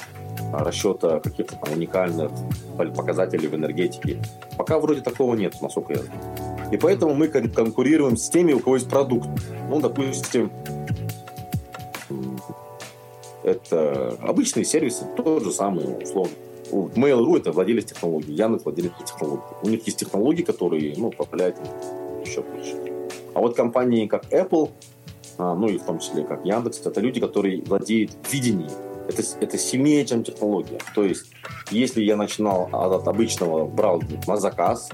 расчета каких-то там уникальных показателей в энергетике. Пока вроде такого нет, насколько я знаю. И поэтому мы конкурируем с теми, у кого есть продукт. Ну, допустим, это обычные сервисы, тот же самый, условно. Mail.ru это владелец технологий, Яндекс владелец технологий. У них есть технологии, которые ну, позволяют еще больше. А вот компании как Apple, а, ну и в том числе как Яндекс, это люди, которые владеют видением. это, это сильнее, чем технология. То есть, если я начинал от обычного, брал на заказ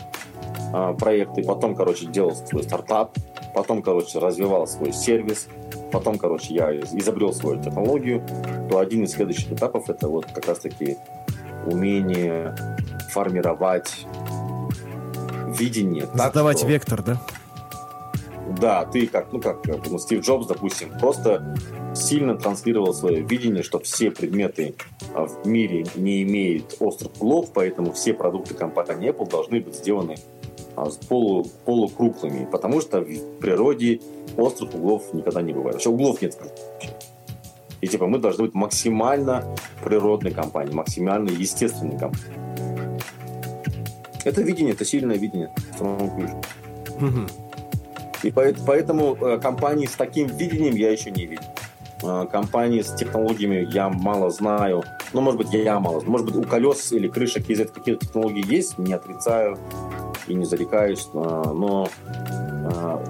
э, проекты, потом, короче, делал свой стартап, потом, короче, развивал свой сервис, потом, короче, я изобрел свою технологию, то один из следующих этапов это вот как раз-таки умение формировать видение. Задавать что... вектор, да? Да, ты как, ну как, ну, Стив Джобс, допустим, просто сильно транслировал свое видение, что все предметы а, в мире не имеют острых углов, поэтому все продукты компании Apple должны быть сделаны а, с полу, полукруглыми, потому что в природе острых углов никогда не бывает. Вообще углов нет. И типа мы должны быть максимально природной компанией, максимально естественной компанией. Это видение, это сильное видение. И поэтому э, компании с таким видением я еще не видел. Э, компании с технологиями я мало знаю. Ну, может быть, я мало. Может быть, у колес или крышек из этих какие-то технологии есть, не отрицаю и не зарекаюсь. Э, но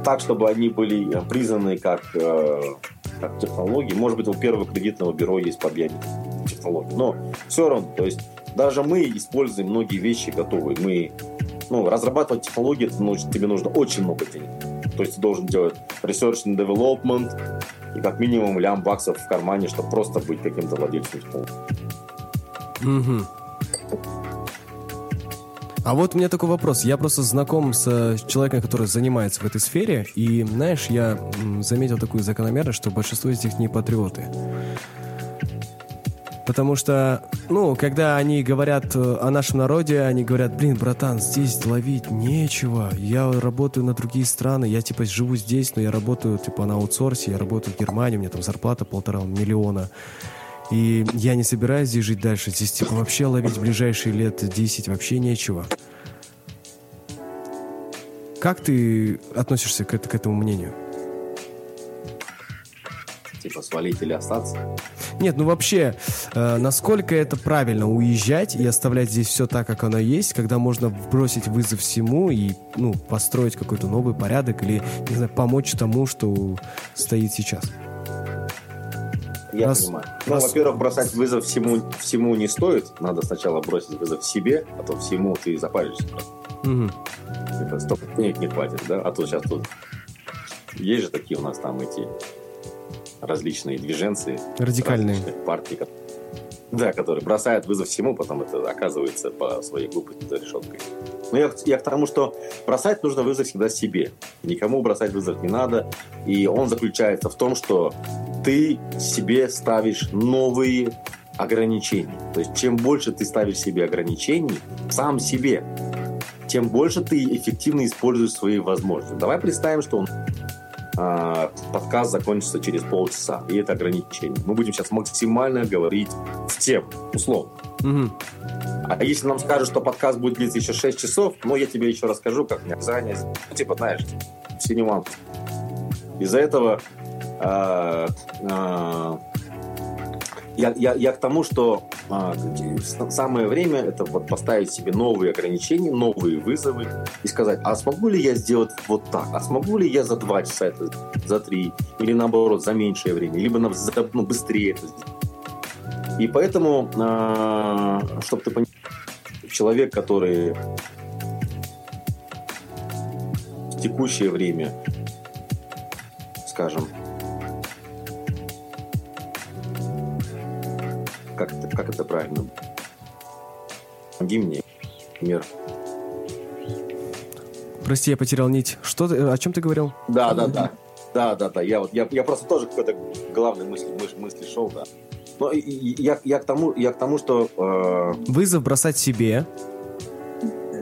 так, чтобы они были признаны как, как технологии. Может быть, у первого кредитного бюро есть по технологии. Но все равно, то есть даже мы используем многие вещи готовые. Мы ну, разрабатывать технологии, ну, тебе нужно очень много денег. То есть ты должен делать research and development и как минимум лям баксов в кармане, чтобы просто быть каким-то владельцем технологии. Угу. А вот у меня такой вопрос. Я просто знаком с э, человеком, который занимается в этой сфере, и, знаешь, я заметил такую закономерность, что большинство из них не патриоты. Потому что, ну, когда они говорят э, о нашем народе, они говорят, блин, братан, здесь ловить нечего. Я работаю на другие страны, я, типа, живу здесь, но я работаю, типа, на аутсорсе, я работаю в Германии, у меня там зарплата полтора миллиона. И я не собираюсь здесь жить дальше. Здесь, типа, вообще ловить в ближайшие лет 10 вообще нечего. Как ты относишься к, к этому мнению? Типа свалить или остаться? Нет, ну вообще, э, насколько это правильно уезжать и оставлять здесь все так, как оно есть, когда можно бросить вызов всему и ну, построить какой-то новый порядок или, не знаю, помочь тому, что стоит сейчас? Я Раз... понимаю. Ну, Раз... во-первых, бросать вызов всему, всему не стоит. Надо сначала бросить вызов себе, а то всему ты запаришься. Угу. Типа, столько денег не хватит, да? А то сейчас тут есть же такие у нас там эти различные движенцы. Радикальные. партии, да, которые бросают вызов всему, потом это оказывается по своей глупости за решеткой. Но я, я к тому, что бросать нужно вызов всегда себе. Никому бросать вызов не надо. И он заключается в том, что ты себе ставишь новые ограничения. То есть чем больше ты ставишь себе ограничений, сам себе, тем больше ты эффективно используешь свои возможности. Давай представим, что он подкаст закончится через полчаса, и это ограничение. Мы будем сейчас максимально говорить в тему, условно. Угу. А если нам скажут, что подкаст будет длиться еще 6 часов, ну, я тебе еще расскажу, как мне заранее, ну, типа, знаешь, все нюансы. Из-за этого э, э, я, я, я к тому, что а, самое время это вот поставить себе новые ограничения, новые вызовы и сказать, а смогу ли я сделать вот так, а смогу ли я за два часа это, за три, или наоборот за меньшее время, либо на, за, ну, быстрее это сделать. И поэтому, а, чтобы ты понял, человек, который в текущее время, скажем, как это, как это правильно? Помоги мне, мир. Прости, я потерял нить. Что ты, о чем ты говорил? Да, да, да. Да, да, да. Я, вот, я, я просто тоже какой-то главной мысли, мысли, мысли шел, да. Но я, я, к тому, я к тому, что... Э, вызов бросать себе.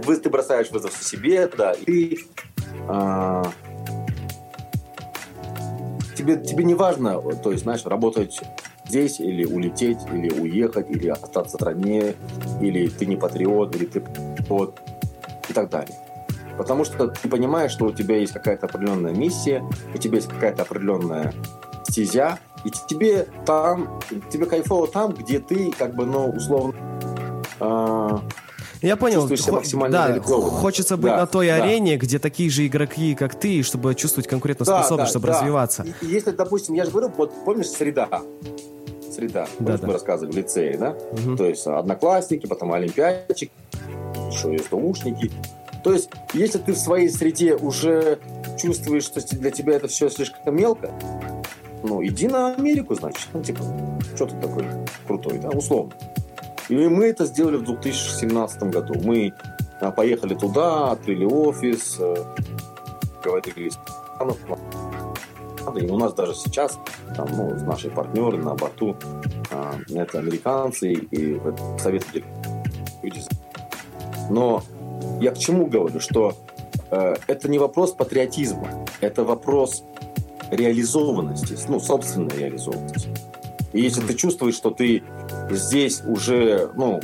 Вы, ты бросаешь вызов себе, да. И ты... Э, тебе, тебе не важно, то есть, знаешь, работать здесь, или улететь, или уехать, или остаться в стране, или ты не патриот, или ты патриот, и так далее. Потому что ты понимаешь, что у тебя есть какая-то определенная миссия, у тебя есть какая-то определенная стезя, и тебе там, тебе кайфово там, где ты, как бы, ну, условно, э, я понял. Хо- да, хочется быть да, на той да. арене, где такие же игроки, как ты, чтобы чувствовать конкурентоспособность, да, да, чтобы да. развиваться. И, если, допустим, я же говорю, вот помнишь, среда, среда. Да, да. мы рассказывали в лицее, да? Мгм. То есть одноклассники, потом олимпиадчик, еще есть наушники. То есть, если ты в своей среде уже чувствуешь, что для тебя это все слишком мелко, ну, иди на Америку, значит. Ну, типа, что ты такой крутой, да, условно. И мы это сделали в 2017 году. Мы а, поехали туда, открыли офис, э, говорили с и у нас даже сейчас там, ну, наши партнеры на борту а, это американцы и советские люди. Но я к чему говорю, что э, это не вопрос патриотизма, это вопрос реализованности, ну, собственной реализованности. И если ты чувствуешь, что ты здесь уже, ну,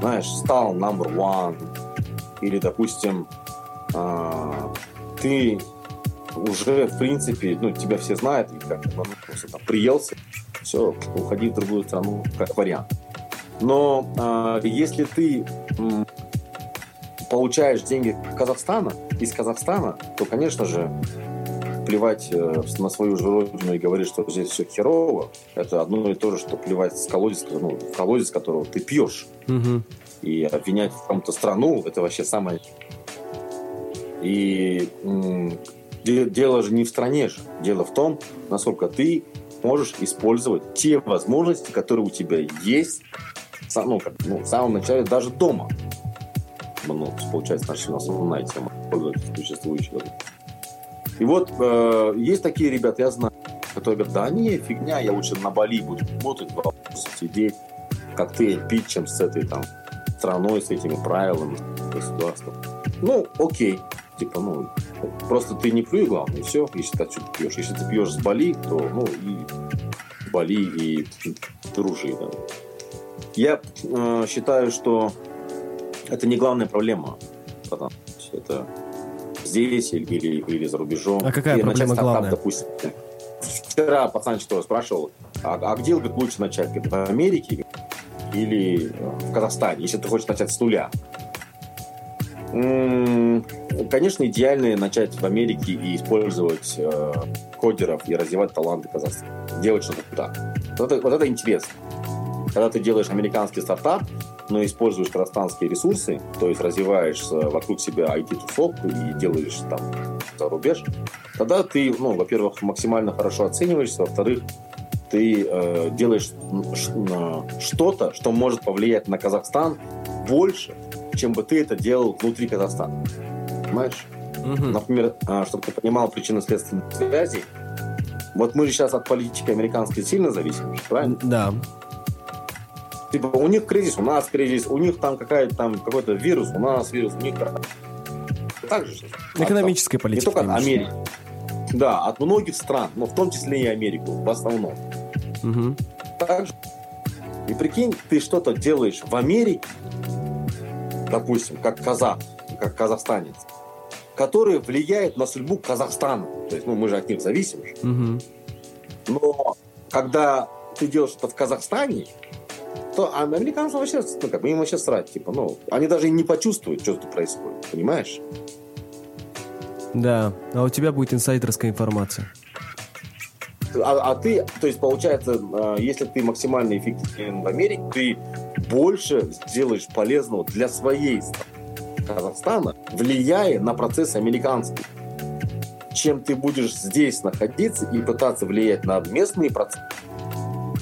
знаешь, стал number one, или, допустим, а, ты уже, в принципе, ну, тебя все знают, и как ну, просто там приелся, все, уходи в другую страну, как вариант. Но а, если ты м, получаешь деньги Казахстана, из Казахстана, то, конечно же, плевать э, на свою же родину и говорить, что здесь все херово, это одно и то же, что плевать с колодец, ну, в колодец, которого ты пьешь. Мгм. И обвинять в каком-то страну, это вообще самое... И дело же не в стране же. Дело в том, насколько ты можешь использовать те возможности, которые у тебя есть, ну, как, ну, в самом начале даже дома. Ну, получается, наша основная тема существующей И вот э, есть такие ребята, я знаю, которые говорят, да не, фигня, я лучше на Бали буду работать, сидеть, коктейль пить, чем с этой там страной, с этими правилами государства. Ну, окей. Типа, ну, просто ты не плюй, главное, и все, если ты отсюда пьешь. Если ты пьешь с Бали, то, ну, и Бали, и дружи, да. Я э, считаю, что это не главная проблема. Потому что это здесь или, или, или за рубежом. А какая И проблема стартап, главная? Допустим, вчера пацан что спрашивал, а, а где лучше начать? Говорит, в Америке или э, в Казахстане, если ты хочешь начать с нуля? Конечно, идеально начать в Америке и использовать э, кодеров и развивать таланты Казахстана. Делать что-то туда. Вот это, вот это интересно. Когда ты делаешь американский стартап, но используешь казахстанские ресурсы, то есть развиваешь вокруг себя IT-тусовку и делаешь там за рубеж, тогда ты, ну, во-первых, максимально хорошо оцениваешься, во-вторых, ты э, делаешь что-то, что может повлиять на Казахстан больше, чем бы ты это делал внутри Казахстана. Понимаешь? Мгм. Например, а, чтобы ты понимал причинно-следственные связи, вот мы же сейчас от политики американской сильно зависим, правильно? Да. Типа у них кризис, у нас кризис, у них там какая-то там какой-то вирус, у нас вирус, у них так же. Экономическая Не политика. только от. Америки. Да, от многих стран, но в том числе и Америку, в основном. Мгм. Так же. И прикинь, ты что-то делаешь в Америке, допустим, как казах, как казахстанец, который влияет на судьбу Казахстана. То есть, ну, мы же от них зависим. Мгм. Но когда ты делаешь что-то в Казахстане, то американцам вообще, ну, как бы им вообще срать, типа, ну, они даже не почувствуют, что тут происходит, понимаешь? Да. А у тебя будет инсайдерская информация. А, а ты, то есть, получается, э, если ты максимально эффективен в Америке, ты больше сделаешь полезного для своей Казахстана, влияя на процессы американские, чем ты будешь здесь находиться и пытаться влиять на местные процессы,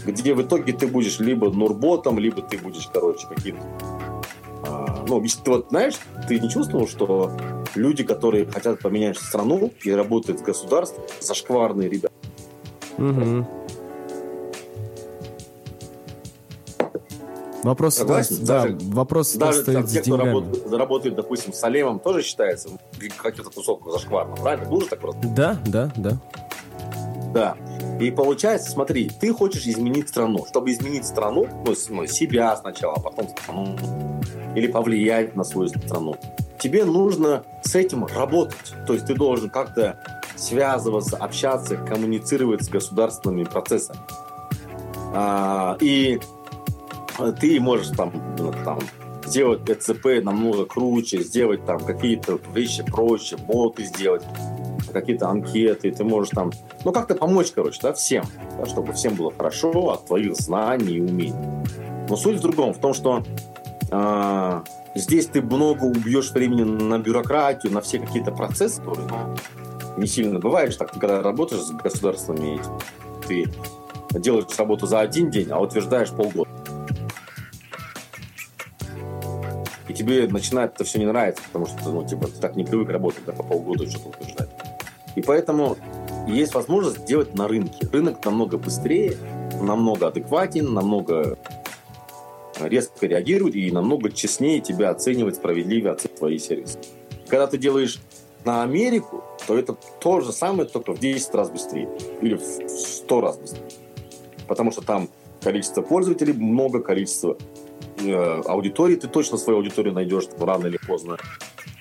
где в итоге ты будешь либо нурботом, либо ты будешь, короче, каким-то... а, ну, ты вот, знаешь, ты не чувствовал, что люди, которые хотят поменять страну и работают в государстве, зашкварные ребята. Мгм. Вопрос, Согласен? да, Даже- вопрос Даже стоит там, те, кто работает, работает, допустим, с Салемом, тоже считается каким-то тусовком зашкварно, правильно? Же так просто? Да, да, да. Да. И получается, смотри, ты хочешь изменить страну. Чтобы изменить страну, ну, ну, себя сначала, а потом страну, или повлиять на свою страну, тебе нужно с этим работать. То есть ты должен как-то связываться, общаться, коммуницировать с государственными процессами. А, и ты можешь там, ну, там сделать ЭЦП намного круче, сделать там какие-то вещи проще, боты сделать. какие-то анкеты, ты можешь там, ну, как-то помочь, короче, да, всем, да, чтобы всем было хорошо от твоих знаний и умений. Но суть в другом, в том, что э, здесь ты много убьешь времени на бюрократию, на все какие-то процессы, которые не сильно бываешь, так, ты когда работаешь с государствами, ты делаешь работу за один день, а утверждаешь полгода. И тебе начинает это все не нравиться, потому что ну, типа, ты так не привык работать, да, по полгода что-то утверждать. И поэтому есть возможность сделать на рынке. Рынок намного быстрее, намного адекватен, намного резко реагирует и намного честнее тебя оценивать, справедливее оценивать твои сервисы. Когда ты делаешь на Америку, то это то же самое, только в 10 раз быстрее. Или в 100 раз быстрее. Потому что там количество пользователей много, количество э, аудитории. Ты точно свою аудиторию найдешь рано или поздно.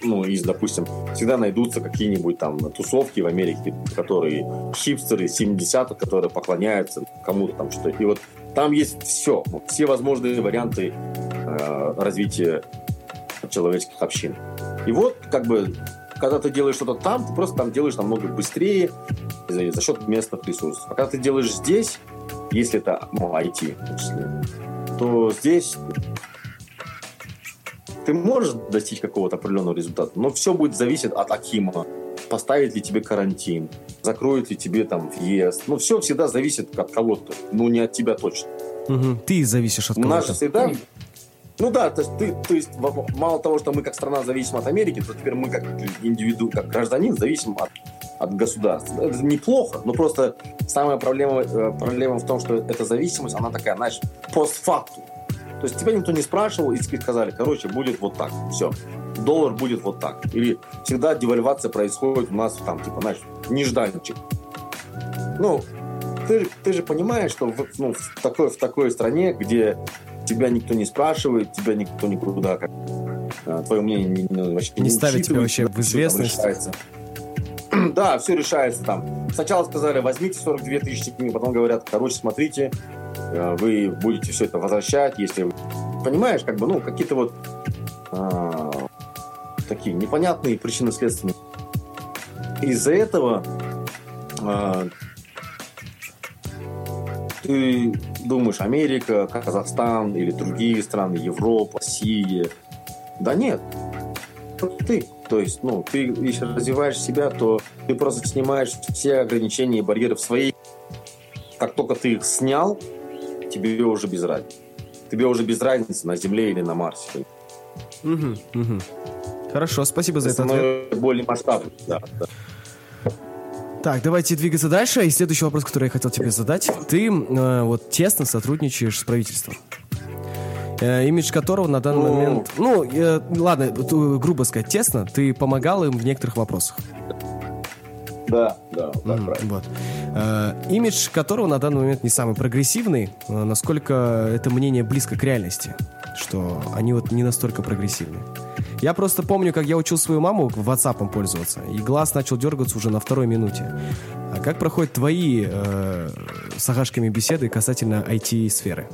Ну, из, допустим, всегда найдутся какие-нибудь там тусовки в Америке, которые хипстеры 70-х, которые поклоняются кому-то там что-то. И вот там есть все, все возможные варианты э, развития человеческих общин. И вот, как бы, когда ты делаешь что-то там, ты просто там делаешь намного быстрее за, за счет местных ресурсов. А когда ты делаешь здесь, если это ну, IT, то здесь ты можешь достичь какого-то определенного результата, но все будет зависеть от Акима, поставит ли тебе карантин, закроет ли тебе там въезд. Ну, все всегда зависит от кого-то, ну, не от тебя точно. Угу. Ты зависишь от кого-то. Наша всегда... Ну да, то есть, ты, то есть мало того, что мы как страна зависим от Америки, то теперь мы как индивиду, как гражданин зависим от, от государства. Это неплохо, но просто самая проблема, э, проблема в том, что эта зависимость, она такая, знаешь, постфактум. То есть тебя никто не спрашивал, и тебе сказали, короче, будет вот так, все доллар будет вот так. Или всегда девальвация происходит у нас там, типа, знаешь, нежданчик. Ну, ты, ты же понимаешь, что в, ну, в, такой, в такой стране, где тебя никто не спрашивает, тебя никто никуда как а, твое мнение не, не, вообще не, не ставит тебя вообще в известность. Да, все решается там. Сначала сказали, возьмите 42 тысячи книг, потом говорят, короче, смотрите, э, вы будете все это возвращать, если... Понимаешь, как бы, ну, какие-то вот а, такие непонятные причины следственные. Из-за этого э, ты думаешь, Америка, Казахстан или другие страны, Европа, Сирия. Да нет. Ты. То есть, ну, ты, если развиваешь себя, то ты просто снимаешь все ограничения и барьеры в своей. Как только ты их снял, тебе уже без разницы. Тебе уже без разницы, на Земле или на Марсе. Угу, угу. Хорошо, спасибо за это. ответ. Более масштабный, да, да. Так, давайте двигаться дальше. И следующий вопрос, который я хотел тебе задать. Ты э, вот тесно сотрудничаешь с правительством. Э, имидж которого на данный ну... момент... Ну, э, ладно, грубо сказать, тесно. Ты помогал им в некоторых вопросах. Да, да, да, mm, правильно. Вот. Э, имидж которого на данный момент не самый прогрессивный, э, насколько это мнение близко к реальности, что они вот не настолько прогрессивны. Я просто помню, как я учил свою маму WhatsApp пользоваться, и глаз начал дергаться уже на второй минуте. А как проходят твои э, с Агашками беседы касательно IT-сферы?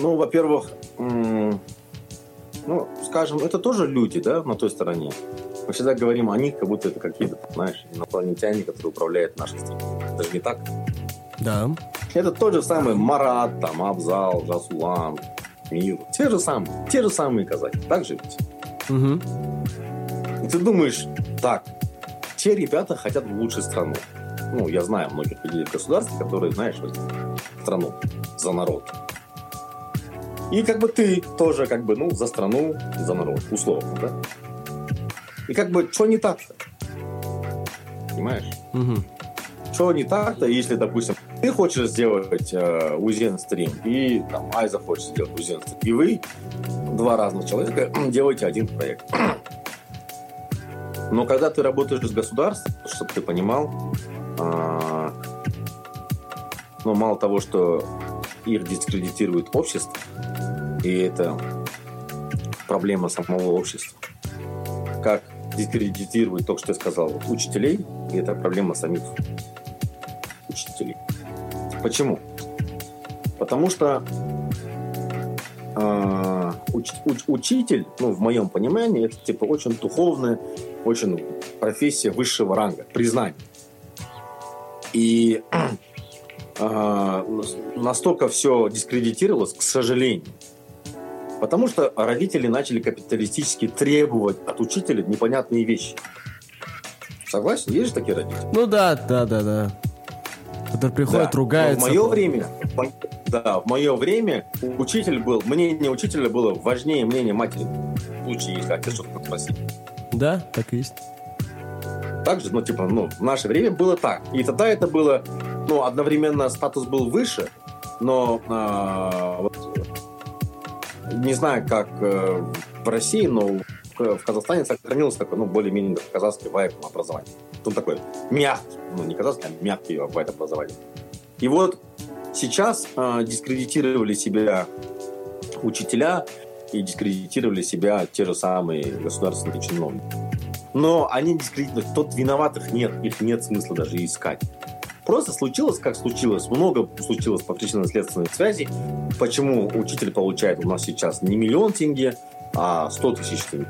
Ну, во-первых, ну, скажем, это тоже люди, да, на той стороне. Мы всегда говорим о них, как будто это какие-то, знаешь, инопланетяне, которые управляют нашей страной. Это же не так. Да. Это тот же самый Марат, там, Абзал, Жасулан, мир. Те же самые, те же самые казахи. Так же ведь? Угу. И ты думаешь, так, те ребята хотят в лучшую страну. Ну, я знаю многих людей в государстве, которые, знаешь, вот, страну за народ. И как бы ты тоже, как бы, ну, за страну, за народ, условно, да? И как бы, что не так-то? Понимаешь? Угу. Что не так-то, если, допустим, ты хочешь сделать э, Узен стрим, и там Айза хочет сделать Узен стрим, и вы, два разных человека, делаете один проект. Но когда ты работаешь с государством, чтобы ты понимал, э, ну, мало того, что их дискредитирует общество, и это проблема самого общества. Как дискредитирует то, что я сказал, учителей, и это проблема самих. Почему? Потому что э, уч, уч, учитель, ну, в моем понимании, это типа очень духовное очень профессия высшего ранга, признание. И э, настолько все дискредитировалось, к сожалению. Потому что родители начали капиталистически требовать от учителя непонятные вещи. Согласен? Есть же такие родители? Ну да, да, да, да. Которые приходят, да. ругаются. Но в мое время, да, в мое время учитель был, мнение учителя было важнее мнения матери. В случае, если отец что-то спросить. Да, так и есть. Так же, ну, типа, ну, в наше время было так. И тогда это было, ну, одновременно статус был выше, но э, вот, не знаю, как э, в России, но в, в Казахстане сохранилось такое, ну, более-менее казахский вайп образование. Он такой мягкий, ну, не казахский, а мягкий вайп образование. И вот сейчас э, дискредитировали себя учителя и дискредитировали себя те же самые государственные чиновники. Но они дискредитируют. Тот виноватых нет, их нет смысла даже искать. Просто случилось, как случилось. Много случилось по причинно-следственной связи. Почему учитель получает у нас сейчас не миллион тенге, а 100 тысяч тенге.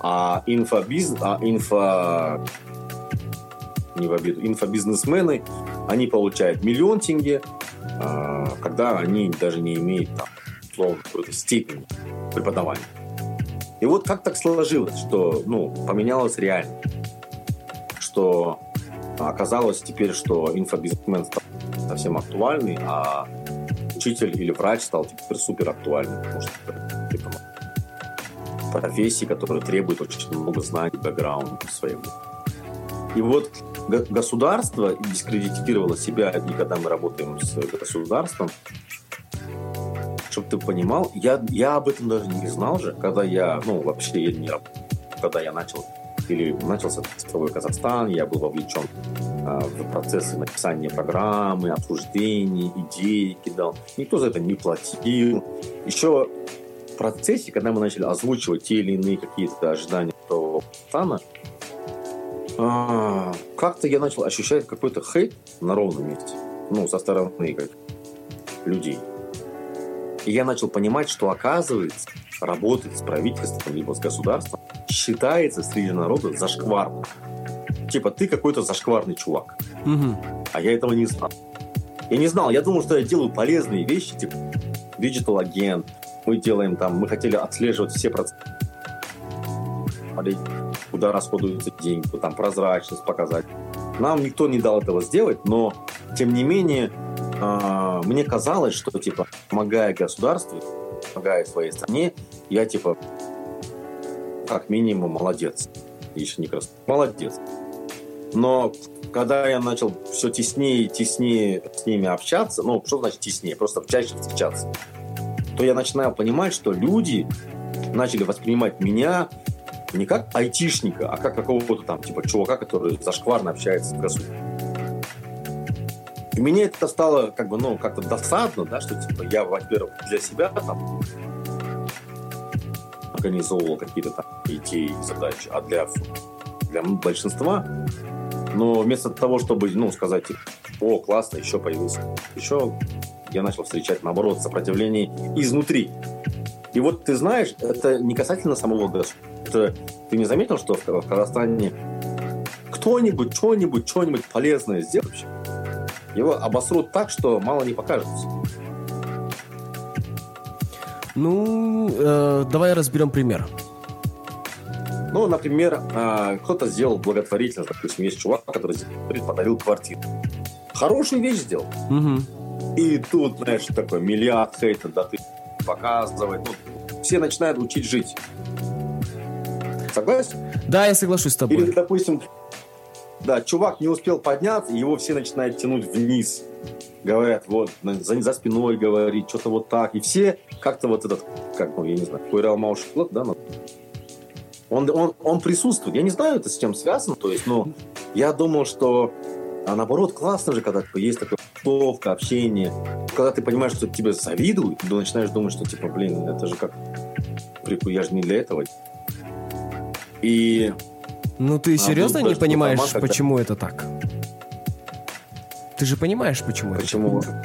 А инфобиз... А инфо... Не в обиду. Инфобизнесмены, они получают миллион тенге, а, когда они даже не имеют там, условно, какой-то степени преподавания. И вот как так сложилось, что ну, поменялось реально, что оказалось теперь, что инфобизнесмен стал совсем актуальный, а учитель или врач стал теперь супер актуальным, потому что это профессии, которые требуют очень много знаний, бэкграунда своего. И вот государство дискредитировало себя, и когда мы работаем с государством, чтобы ты понимал, я, я об этом даже не знал же, когда я, ну, вообще я не когда я начал или начался цифровой Казахстан, я был вовлечен а, в процессы написания программы, обсуждений, идей кидал. Никто за это не платил. Еще в процессе, когда мы начали озвучивать те или иные какие-то ожидания Казахстана, а, как-то я начал ощущать какой-то хейт на ровном месте. Ну, со стороны как, людей. И я начал понимать, что оказывается, работать с правительством либо с государством считается среди народа зашкварным. Типа, ты какой-то зашкварный чувак. Угу. А я этого не знал. Я не знал, я думал, что я делаю полезные вещи, типа digital агент. Мы делаем там, мы хотели отслеживать все процессы куда расходуются деньги, там прозрачность показать. Нам никто не дал этого сделать, но тем не менее э, мне казалось, что типа помогая государству, помогая своей стране, я типа как минимум молодец. Еще не красавец. Молодец. Но когда я начал все теснее и теснее с ними общаться, ну, что значит теснее? Просто чаще встречаться, то я начинаю понимать, что люди начали воспринимать меня не как айтишника, а как какого-то там, типа, чувака, который зашкварно общается с государством. И мне это стало, как бы, ну, как-то досадно, да, что, типа, я, во-первых, для себя там организовывал какие-то там идеи задачи, а для, для большинства, но вместо того, чтобы, ну, сказать, типа, о, классно, еще появился, еще я начал встречать, наоборот, сопротивление изнутри. И вот ты знаешь, это не касательно самого государства. Это, ты не заметил, что в, в Казахстане кто-нибудь, что-нибудь, что-нибудь полезное сделает вообще? Его обосрут так, что мало не покажется. Ну, э, давай разберем пример. Ну, например, э, кто-то сделал благотворительность. Допустим, есть чувак, который подарил квартиру. Хорошую вещь сделал. Угу. И тут, знаешь, такой миллиард хейта, да ты показывай. Ну, все начинают учить жить. Согласен? Да, я соглашусь с тобой. Или, допустим, да, чувак не успел подняться, его все начинают тянуть вниз. Говорят, вот, за, за спиной говорить, что-то вот так. И все как-то вот этот, как, ну, я не знаю, Куирал Маушфлот, да, ну, он, он, он присутствует. Я не знаю, это с чем связано, то есть, но я думал, что а наоборот, классно же, когда есть такая тусовка, общение. Когда ты понимаешь, что тебе завидуют, ты начинаешь думать, что типа, блин, это же как... Я же не для этого. И... Ну ты а серьезно не понимаешь, когда... почему это так? Ты же понимаешь, почему Почему? это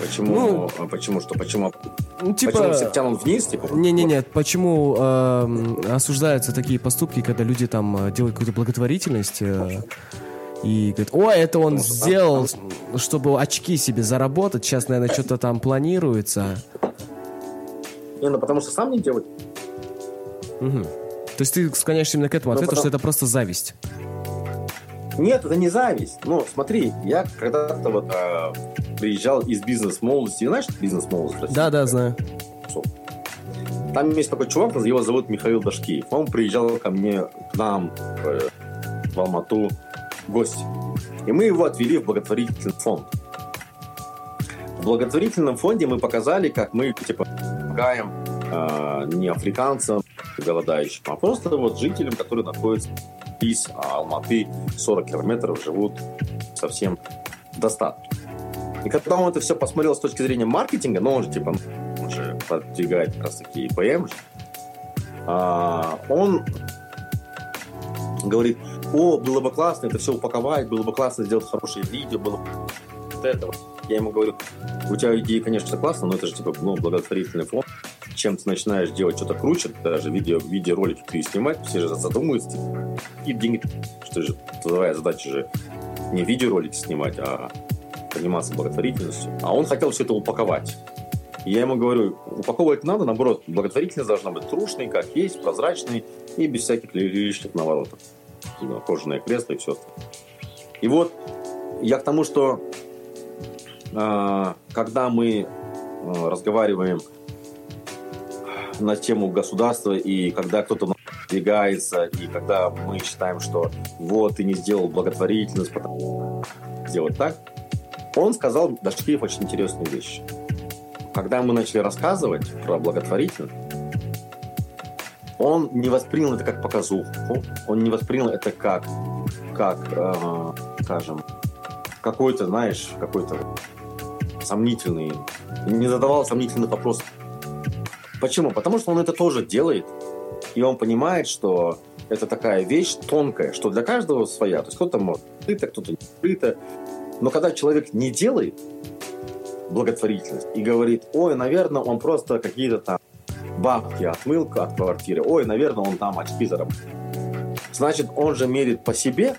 Почему? Ну, а почему что? Почему? Ну, типа... Почему все тянут вниз, типа? Не-не-не, почему э, осуждаются такие поступки, когда люди там э, делают какую-то благотворительность э, и говорят, о, это он сделал, чтобы очки себе заработать, сейчас, наверное, что-то там планируется. Не, ну потому что сам не делать. Угу. То есть ты склоняешься именно к этому ну, ответу, потому... что это просто зависть? Нет, это не зависть. Ну, смотри, я когда-то вот э, приезжал из бизнес-молодости. Знаешь, бизнес-молодость? Да, да, знаю. Там есть такой чувак, его зовут Михаил Дашкиев. Он приезжал ко мне, к нам, э, в Алмату, в гости. И мы его отвели в благотворительный фонд. В благотворительном фонде мы показали, как мы, типа, помогаем э, не африканцам, голодающим, а просто вот жителям, которые находятся из Алматы 40 километров, живут совсем в достатке. И когда он это все посмотрел с точки зрения маркетинга, ну, он же, типа, он же продвигает как раз таки ИПМ, а, он говорит, о, было бы классно это все упаковать, было бы классно сделать хорошее видео, было бы вот это. Я ему говорю, у тебя идеи, конечно, классно, но это же, типа, ну, благотворительный фонд. Чем ты начинаешь делать что-то круче, даже видео, видеоролики ты снимать, все же задумываются, и деньги, что же, твоя задача же не видеоролики снимать, а заниматься благотворительностью, а он хотел все это упаковать. Я ему говорю, упаковывать надо, наоборот, благотворительность должна быть трушной, как есть, прозрачной и без всяких лишних наворотов. Кожаное кресло и все остальное. И вот я к тому, что э, когда мы э, разговариваем на тему государства, и когда кто-то двигается, и когда мы считаем, что вот, ты не сделал благотворительность, потому сделать так, он сказал Дашкиев очень интересную вещь. Когда мы начали рассказывать про благотворительность, он не воспринял это как показуху, он не воспринял это как, как э, скажем, какой-то, знаешь, какой-то сомнительный, не задавал сомнительных вопросов. Почему? Потому что он это тоже делает, и он понимает, что это такая вещь тонкая, что для каждого своя. То есть кто-то может открыто, кто-то не открыто. Но когда человек не делает благотворительность и говорит, ой, наверное, он просто какие-то там бабки отмыл от квартиры, ой, наверное, он там очки заработал. Значит, он же мерит по себе,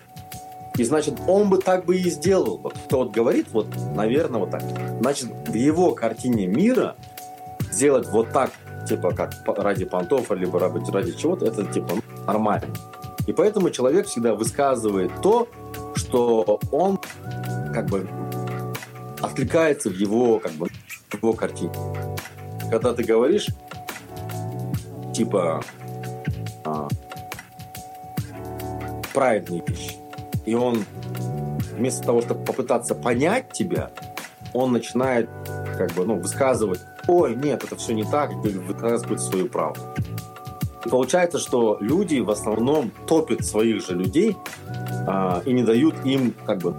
и значит, он бы так бы и сделал. Вот кто вот говорит, вот, наверное, вот так. Значит, в его картине мира сделать вот так, типа, как ради понтов, либо ради, чего-то, это, типа, нормально. И поэтому человек всегда высказывает то, что он как бы откликается в его, как бы, в его картине. Когда ты говоришь, типа, а, правильные вещи, и он вместо того, чтобы попытаться понять тебя, он начинает как бы, ну, высказывать, ой, нет, это все не так, и высказывать свою правду. И получается, что люди в основном топят своих же людей а, и не дают им как бы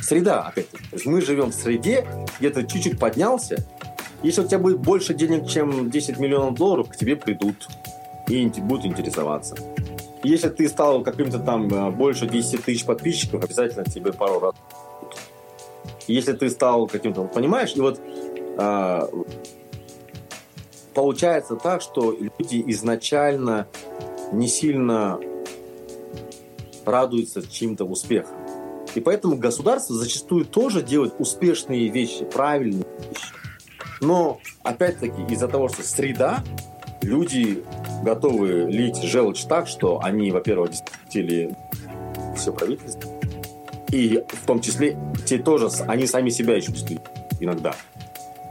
среда, опять-таки. То есть мы живем в среде, где ты чуть-чуть поднялся, если у тебя будет больше денег, чем 10 миллионов долларов, к тебе придут и будут интересоваться. Если ты стал каким-то там э, больше 10 тысяч подписчиков, обязательно тебе пару раз. Если ты стал каким-то, понимаешь, и вот а, получается так, что люди изначально не сильно радуются чьим-то успехам. И поэтому государство зачастую тоже делает успешные вещи, правильные вещи. Но, опять-таки, из-за того, что среда, люди готовы лить желчь так, что они, во-первых, действительно все правительство, и в том числе те тоже, они сами себя еще иногда.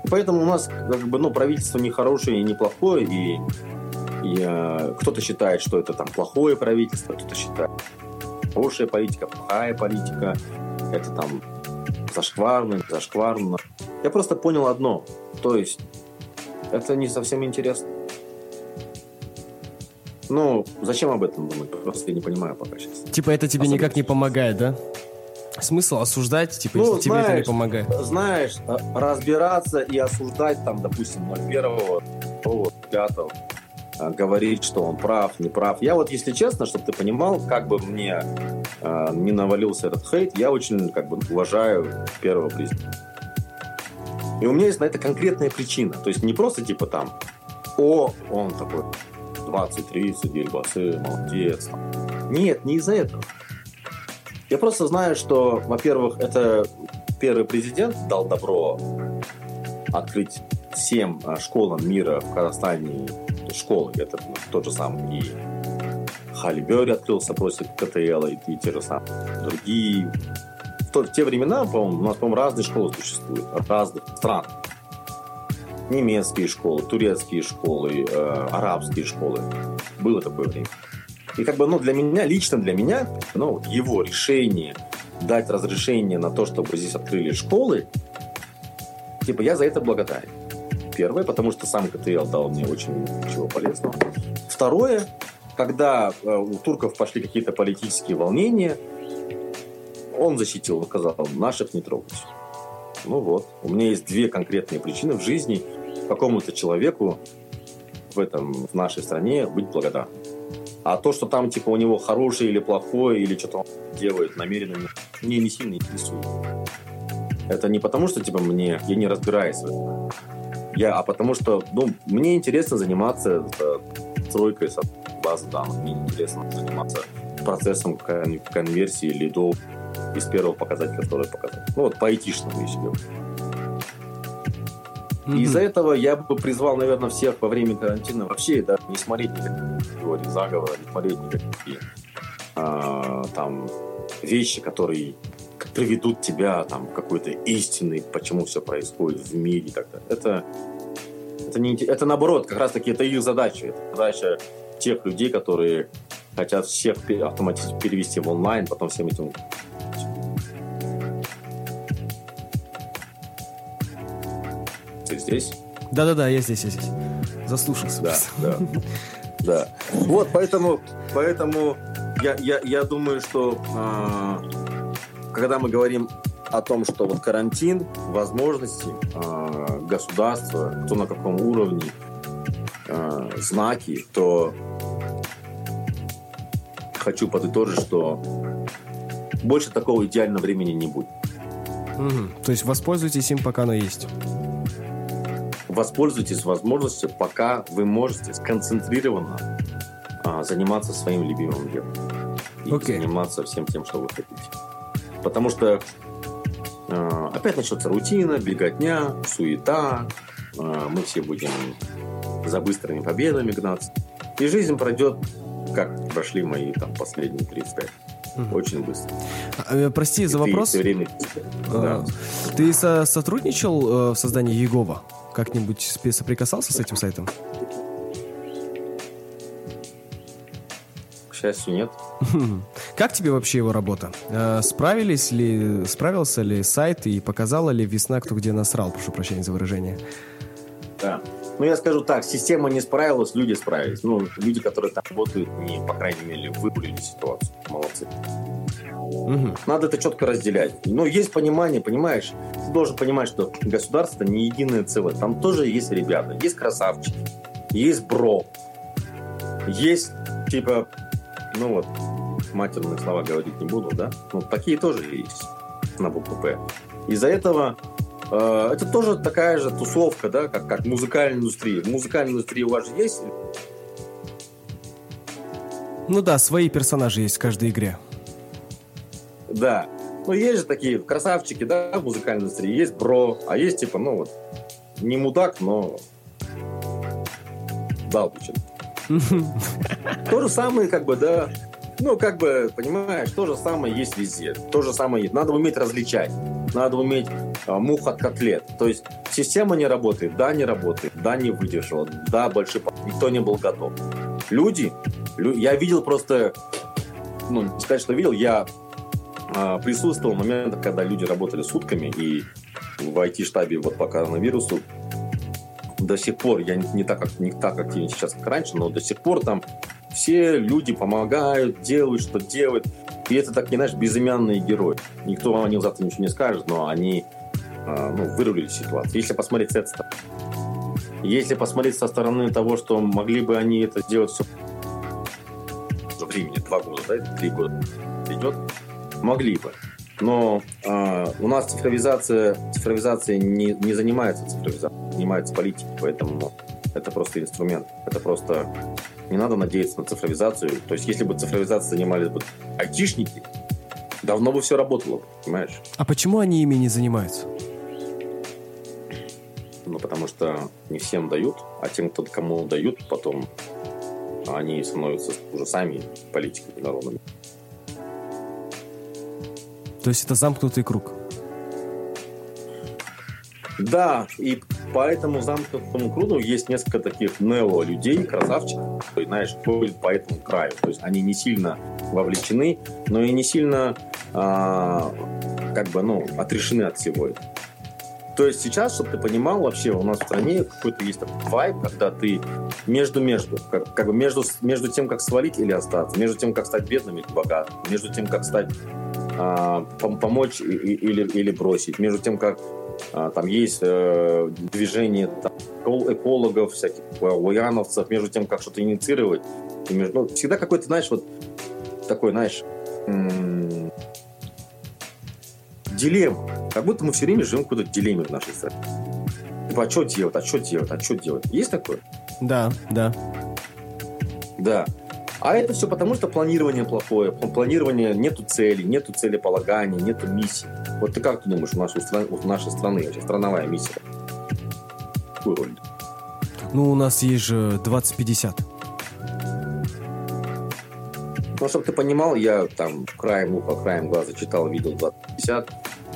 Поэтому у нас как бы, ну, правительство не хорошее и не плохое, и, и э, кто-то считает, что это там плохое правительство, кто-то считает, хорошая политика, плохая политика, это там зашкварно, зашкварно. Я просто понял одно, то есть это не совсем интересно. Ну, зачем об этом думать? Просто я не понимаю пока сейчас. Типа это тебе Особенно никак не помогает, да? Смысл осуждать, типа, ну, если знаешь, тебе это не помогает? Знаешь, разбираться и осуждать, там, допустим, 01, 5 а, говорить, что он прав, не прав. Я вот, если честно, чтобы ты понимал, как бы мне э, не навалился этот хейт, я очень как бы уважаю первого президента. И у меня есть на это конкретная причина. То есть не просто типа там, о, он такой 20-30, Ельбасы, молодец. Нет, не из-за этого. Я просто знаю, что, во-первых, это первый президент дал добро открыть всем а, школам мира в Казахстане школы. Это ну, тот же самый и Бёрри открылся после КТЛ, и, и те же самые другие. То, в те времена, по-моему, у нас, по-моему, разные школы существуют, разных стран. Немецкие школы, турецкие школы, э, арабские школы. Было такое время. И как бы, ну, для меня, лично для меня, ну, его решение дать разрешение на то, чтобы здесь открыли школы, типа, я за это благодарен. Первое, потому что сам КТЛ дал мне очень чего полезного. Второе, когда э, у турков пошли какие-то политические волнения, он защитил, сказал, наших не трогать. Ну вот, у меня есть две конкретные причины в жизни какому-то человеку в этом, в нашей стране быть благодарным. А то, что там, типа, у него хорошее или плохое, или что-то он делает намеренно, мне не сильно интересует. Это не потому, что, типа, мне, я не разбираюсь в этом. Я, а потому что, ну, мне интересно заниматься э, тройкой с базы данных. Мне интересно заниматься процессом кон- конверсии лидов из первого показателя второй показатель. Ну, вот по айтишному, если говорить. Mm-hmm. Из-за этого я бы призвал, наверное, всех во время карантина вообще да, не смотреть никакие теории заговора, не смотреть никакие а, там вещи, которые приведут тебя там к какой-то истины, почему все происходит в мире и так далее. Это, это, не, это наоборот, как раз таки это их задача. Это задача тех людей, которые хотят всех автоматически перевести в онлайн, потом всем этим Ты здесь? Да-да-да, я здесь, я здесь. Заслушался. Да, да. Да. Вот, поэтому, поэтому я, я, я думаю, что э, когда мы говорим о том, что вот карантин, возможности э, государства, кто на каком уровне, э, знаки, то хочу подытожить, что больше такого идеального времени не будет. Угу. То есть воспользуйтесь им, пока оно есть воспользуйтесь возможностью, пока вы можете сконцентрированно а, заниматься своим любимым делом. И okay. заниматься всем тем, что вы хотите. Потому что а, опять начнется рутина, беготня, суета. А, мы все будем за быстрыми победами гнаться. И жизнь пройдет, как прошли мои там последние 35. Угу. Очень быстро. А, э, прости за вопрос. Ты, время... а, да. ты со сотрудничал э, в создании Егова? Как-нибудь соприкасался с этим сайтом? К счастью, нет. Как тебе вообще его работа? Э, справились ли, справился ли сайт и показала ли весна, кто где насрал? Прошу прощения за выражение. Да. Ну, я скажу так, система не справилась, люди справились. Ну, люди, которые там работают, не, по крайней мере, выбрали ситуацию. Молодцы. Угу. Надо это четко разделять. Но есть понимание, понимаешь? Ты должен понимать, что государство не единое целое. Там тоже есть ребята, есть красавчики, есть бро, есть типа, ну вот, матерные слова говорить не буду, да? Ну, такие тоже есть на букву «П». Из-за этого э, это тоже такая же тусовка, да, как, как музыкальная индустрия. В музыкальной индустрии у вас же есть ну да, свои персонажи есть в каждой игре. Да. Ну, есть же такие красавчики, да, в музыкальной индустрии. Есть бро, а есть, типа, ну, вот, не мудак, но балбучен. То же самое, как бы, да, ну, как бы, понимаешь, то же самое есть везде. То же самое есть. Надо уметь различать. Надо уметь а, мух от котлет. То есть система не работает, да, не работает, да, не выдержала, да, большой... Никто не был готов. Люди, лю... я видел просто, ну, не сказать, что видел, я присутствовал момент, когда люди работали сутками, и в IT-штабе вот по коронавирусу до сих пор, я не, не так, как, не так активен сейчас, как раньше, но до сих пор там все люди помогают, делают, что делают. И это так, не знаешь, безымянные герои. Никто о них завтра ничего не скажет, но они э, ну, вырулили ситуацию. Если посмотреть с этой стороны. Если посмотреть со стороны того, что могли бы они это сделать все времени, два года, да, три года идет, Могли бы. Но э, у нас цифровизация, цифровизация не, не занимается цифровизацией, занимается политикой, поэтому это просто инструмент. Это просто не надо надеяться на цифровизацию. То есть, если бы цифровизацией занимались бы айтишники, давно бы все работало, понимаешь? А почему они ими не занимаются? Ну, потому что не всем дают, а тем, кто кому дают, потом они становятся уже сами политиками народными. То есть это замкнутый круг? Да, и по этому замкнутому кругу есть несколько таких нео-людей, красавчиков, которые, знаешь, ходят по этому краю. То есть они не сильно вовлечены, но и не сильно а, как бы, ну, отрешены от всего этого. То есть сейчас, чтобы ты понимал, вообще у нас в стране какой-то есть такой вайб, когда ты между-между, как, как бы между, между тем, как свалить или остаться, между тем, как стать бедным или богатым, между тем, как стать а, помочь или, или бросить, между тем, как а, там есть э, движение там, экологов, всяких лояновцев, между тем, как что-то инициировать. И между, ну, всегда какой-то, знаешь, вот такой, знаешь, м- дилемма. Как будто мы все время живем в какой-то дилемме в нашей стране. Типа, а что делать, а что делать, а что делать? Есть такое? Да, да. Да. А это все потому, что планирование плохое. Планирование нету цели, нету целеполагания, нету миссии. Вот ты как ты думаешь, у нашей, у нашей страны, вообще страновая миссия? Какую роль? Ну, у нас есть же 2050. Ну, чтобы ты понимал, я там краем уха, краем глаза читал, видел 2050.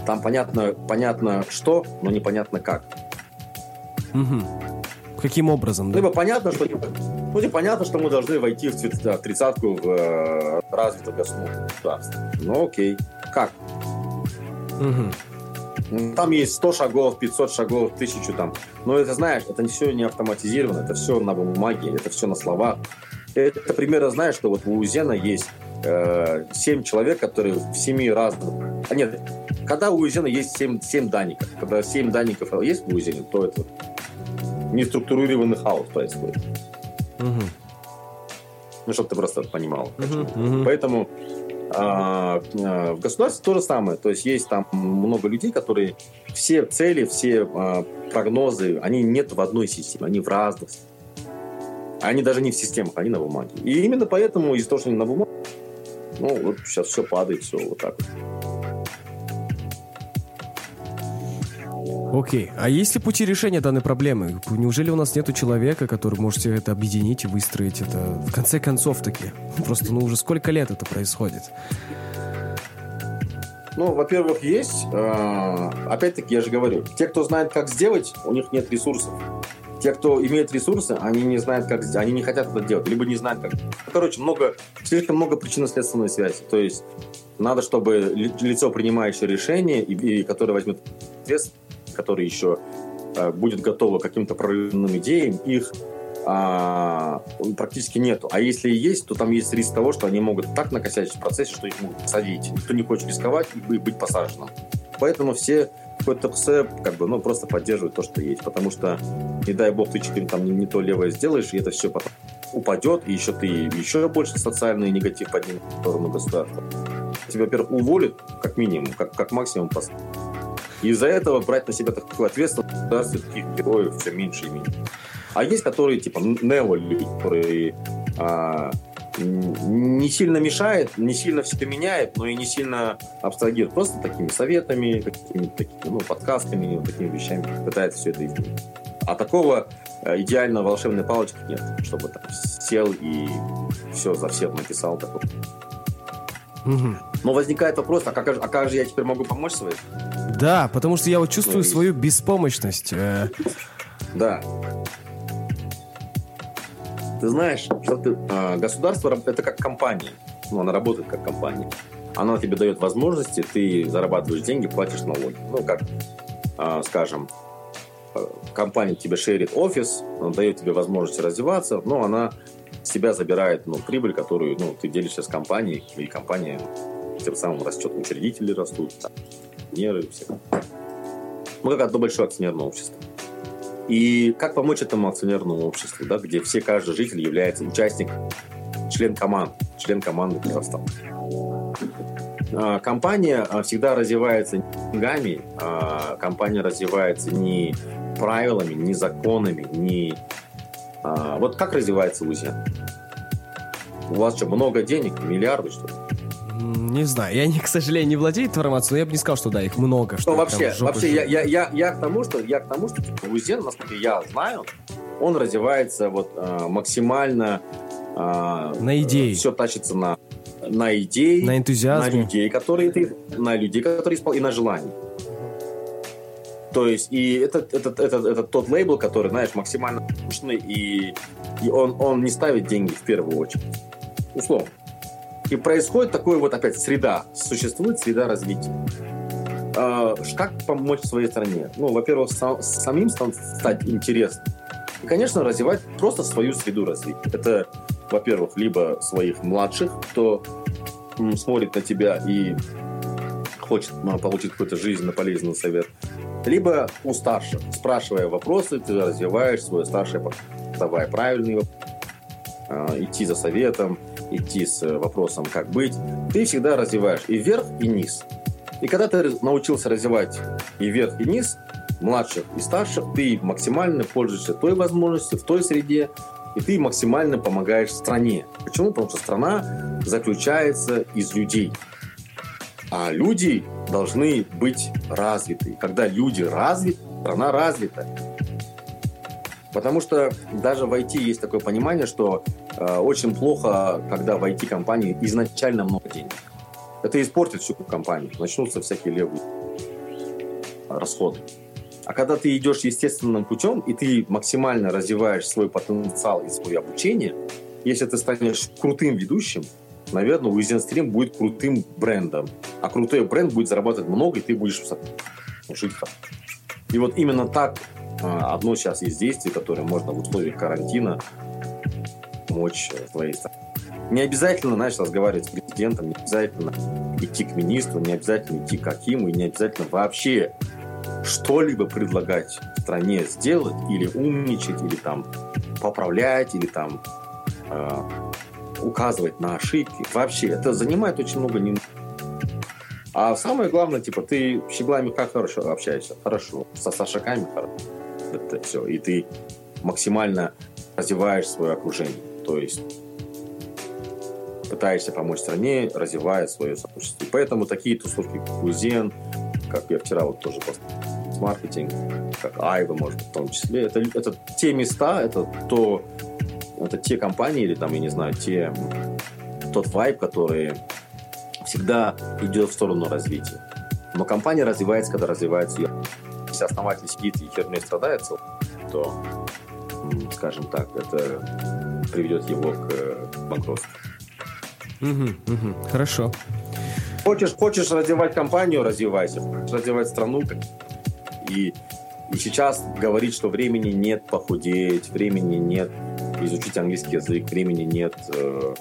Там понятно, понятно что, но непонятно как. Угу. Каким образом? Да? Либо понятно, что ну, не понятно, что мы должны войти в тридцатку в э, развитое государство. Ну, окей. Как? Угу. Там есть 100 шагов, 500 шагов, 1000 там. Но это, знаешь, это все не автоматизировано, это все на бумаге, это все на словах. Это примерно, знаешь, что вот у Узена есть э, 7 человек, которые в 7 разных... А нет, когда у Узена есть 7, 7 данников, когда 7 данников есть в Узене, то это неструктурированный хаос происходит. Угу. Ну, чтобы ты просто понимал. Угу, угу. Поэтому а, а, в государстве то же самое. То есть есть там много людей, которые все цели, все а, прогнозы, они нет в одной системе, они в разных. Они даже не в системах, они на бумаге. И именно поэтому из-за того, что они на бумаге, ну, вот сейчас все падает, все вот так. Окей. А есть ли пути решения данной проблемы? Неужели у нас нету человека, который может все это объединить и выстроить это в конце концов таки? Просто, ну, уже сколько лет это происходит? Ну, во-первых, есть. А, опять-таки, я же говорю, те, кто знает, как сделать, у них нет ресурсов. Те, кто имеет ресурсы, они не знают, как они не хотят это делать, либо не знают, как. Короче, много, слишком много причинно-следственной связи. То есть надо, чтобы лицо, принимающее решение, и, и которое возьмет ответственность, которое еще э, будет готово к каким-то прорывным идеям, их а, практически нету. А если и есть, то там есть риск того, что они могут так накосячить в процессе, что их могут посадить. Никто не хочет рисковать и быть посаженным. Поэтому все какой-то ПС как бы, ну, просто поддерживают то, что есть. Потому что, не дай бог, ты что-нибудь там не, не то левое сделаешь, и это все потом упадет, и еще ты еще больше социальный негатив поднимешь в сторону государства. Тебя, во-первых, уволят, как минимум, как, как максимум посадят. И из-за этого брать на себя такую ответственность государстве таких героев все меньше и меньше. А есть которые типа нео люди, которые а, не сильно мешает, не сильно все меняет, но и не сильно абстрагирует. Просто такими советами, какими-то такими, ну, подкастами, вот такими вещами пытается все это изменить. А такого э, идеального волшебной палочки нет, чтобы там сел и все за всех написал такой. Угу. Но возникает вопрос, а как, а как же я теперь могу помочь своей? Да, потому что я вот чувствую ну, свою беспомощность. Э. Да. Ты знаешь, что ты, э, государство это как компания. Ну, она работает как компания. Она тебе дает возможности, ты зарабатываешь деньги, платишь налоги. Ну, как, э, скажем, компания тебе шерит офис, она дает тебе возможность развиваться, но она с тебя забирает ну, прибыль, которую ну, ты делишься с компанией, и компания тем самым растет, учредители растут, акционеры, все. Мы как одно большое акционерное общество. И как помочь этому акционерному обществу, да, где все, каждый житель является участник, член команд, член команды Казахстана. компания а, всегда развивается не деньгами, а компания развивается не правилами, не законами, не... Вот как развивается УЗИ? У вас что, много денег, миллиарды, что ли? Не знаю, я, не, к сожалению, не владею информацией, но я бы не сказал, что да, их много. Что ну, вообще, вообще я, я, я, я к тому, что, я к тому, что типа, Лузен, насколько я знаю, он развивается вот максимально... на идеи. Все тащится на на идеи, на энтузиазме, на людей, которые ты, на людей, которые испол... и на желание. То есть, и это, это, это, это тот лейбл, который, знаешь, максимально скучный, и, и он, он не ставит деньги в первую очередь. Условно. И происходит такое вот опять среда. Существует среда развития. А, как помочь своей стране? Ну, во-первых, сам, самим стать интересным. И, конечно, развивать просто свою среду развития. Это во-первых, либо своих младших, кто смотрит на тебя и хочет получить какой-то жизненно полезный совет, либо у старших, спрашивая вопросы, ты развиваешь свое старшее, давая правильные а, идти за советом, идти с вопросом, как быть, ты всегда развиваешь и вверх, и низ. И когда ты научился развивать и вверх, и низ, младших и старших, ты максимально пользуешься той возможностью, в той среде, и ты максимально помогаешь стране. Почему? Потому что страна заключается из людей. А люди должны быть развиты. Когда люди развиты, страна развита. Потому что даже в IT есть такое понимание, что э, очень плохо, когда в IT-компании изначально много денег. Это испортит всю компанию. Начнутся всякие левые расходы. А когда ты идешь естественным путем, и ты максимально развиваешь свой потенциал и свое обучение, если ты станешь крутым ведущим, наверное, Stream будет крутым брендом. А крутой бренд будет зарабатывать много, и ты будешь жить И вот именно так а, одно сейчас есть действие, которое можно в условиях карантина помочь твоей стране. Не обязательно, знаешь, разговаривать с президентом, не обязательно идти к министру, не обязательно идти к Акиму, и не обязательно вообще что-либо предлагать стране сделать или умничать, или там поправлять, или там э, указывать на ошибки. Вообще, это занимает очень много не... А самое главное, типа, ты с щеглами как хорошо общаешься? Хорошо. Со сашаками хорошо. Это все. И ты максимально развиваешь свое окружение. То есть пытаешься помочь стране, развивая свое сообщество. Поэтому такие тусовки, как Кузен, как я вчера вот тоже маркетинг, как Айва, может в том числе. Это, это те места, это то, это те компании или там, я не знаю, те, тот вайб, который всегда идет в сторону развития. Но компания развивается, когда развивается ее. Если основатель сидит и херней страдает, то, скажем так, это приведет его к банкротству. Угу, угу, хорошо. Хочешь, хочешь развивать компанию, развивайся. Хочешь развивать страну, и, и сейчас говорить, что времени нет похудеть, времени нет изучить английский язык, времени нет э,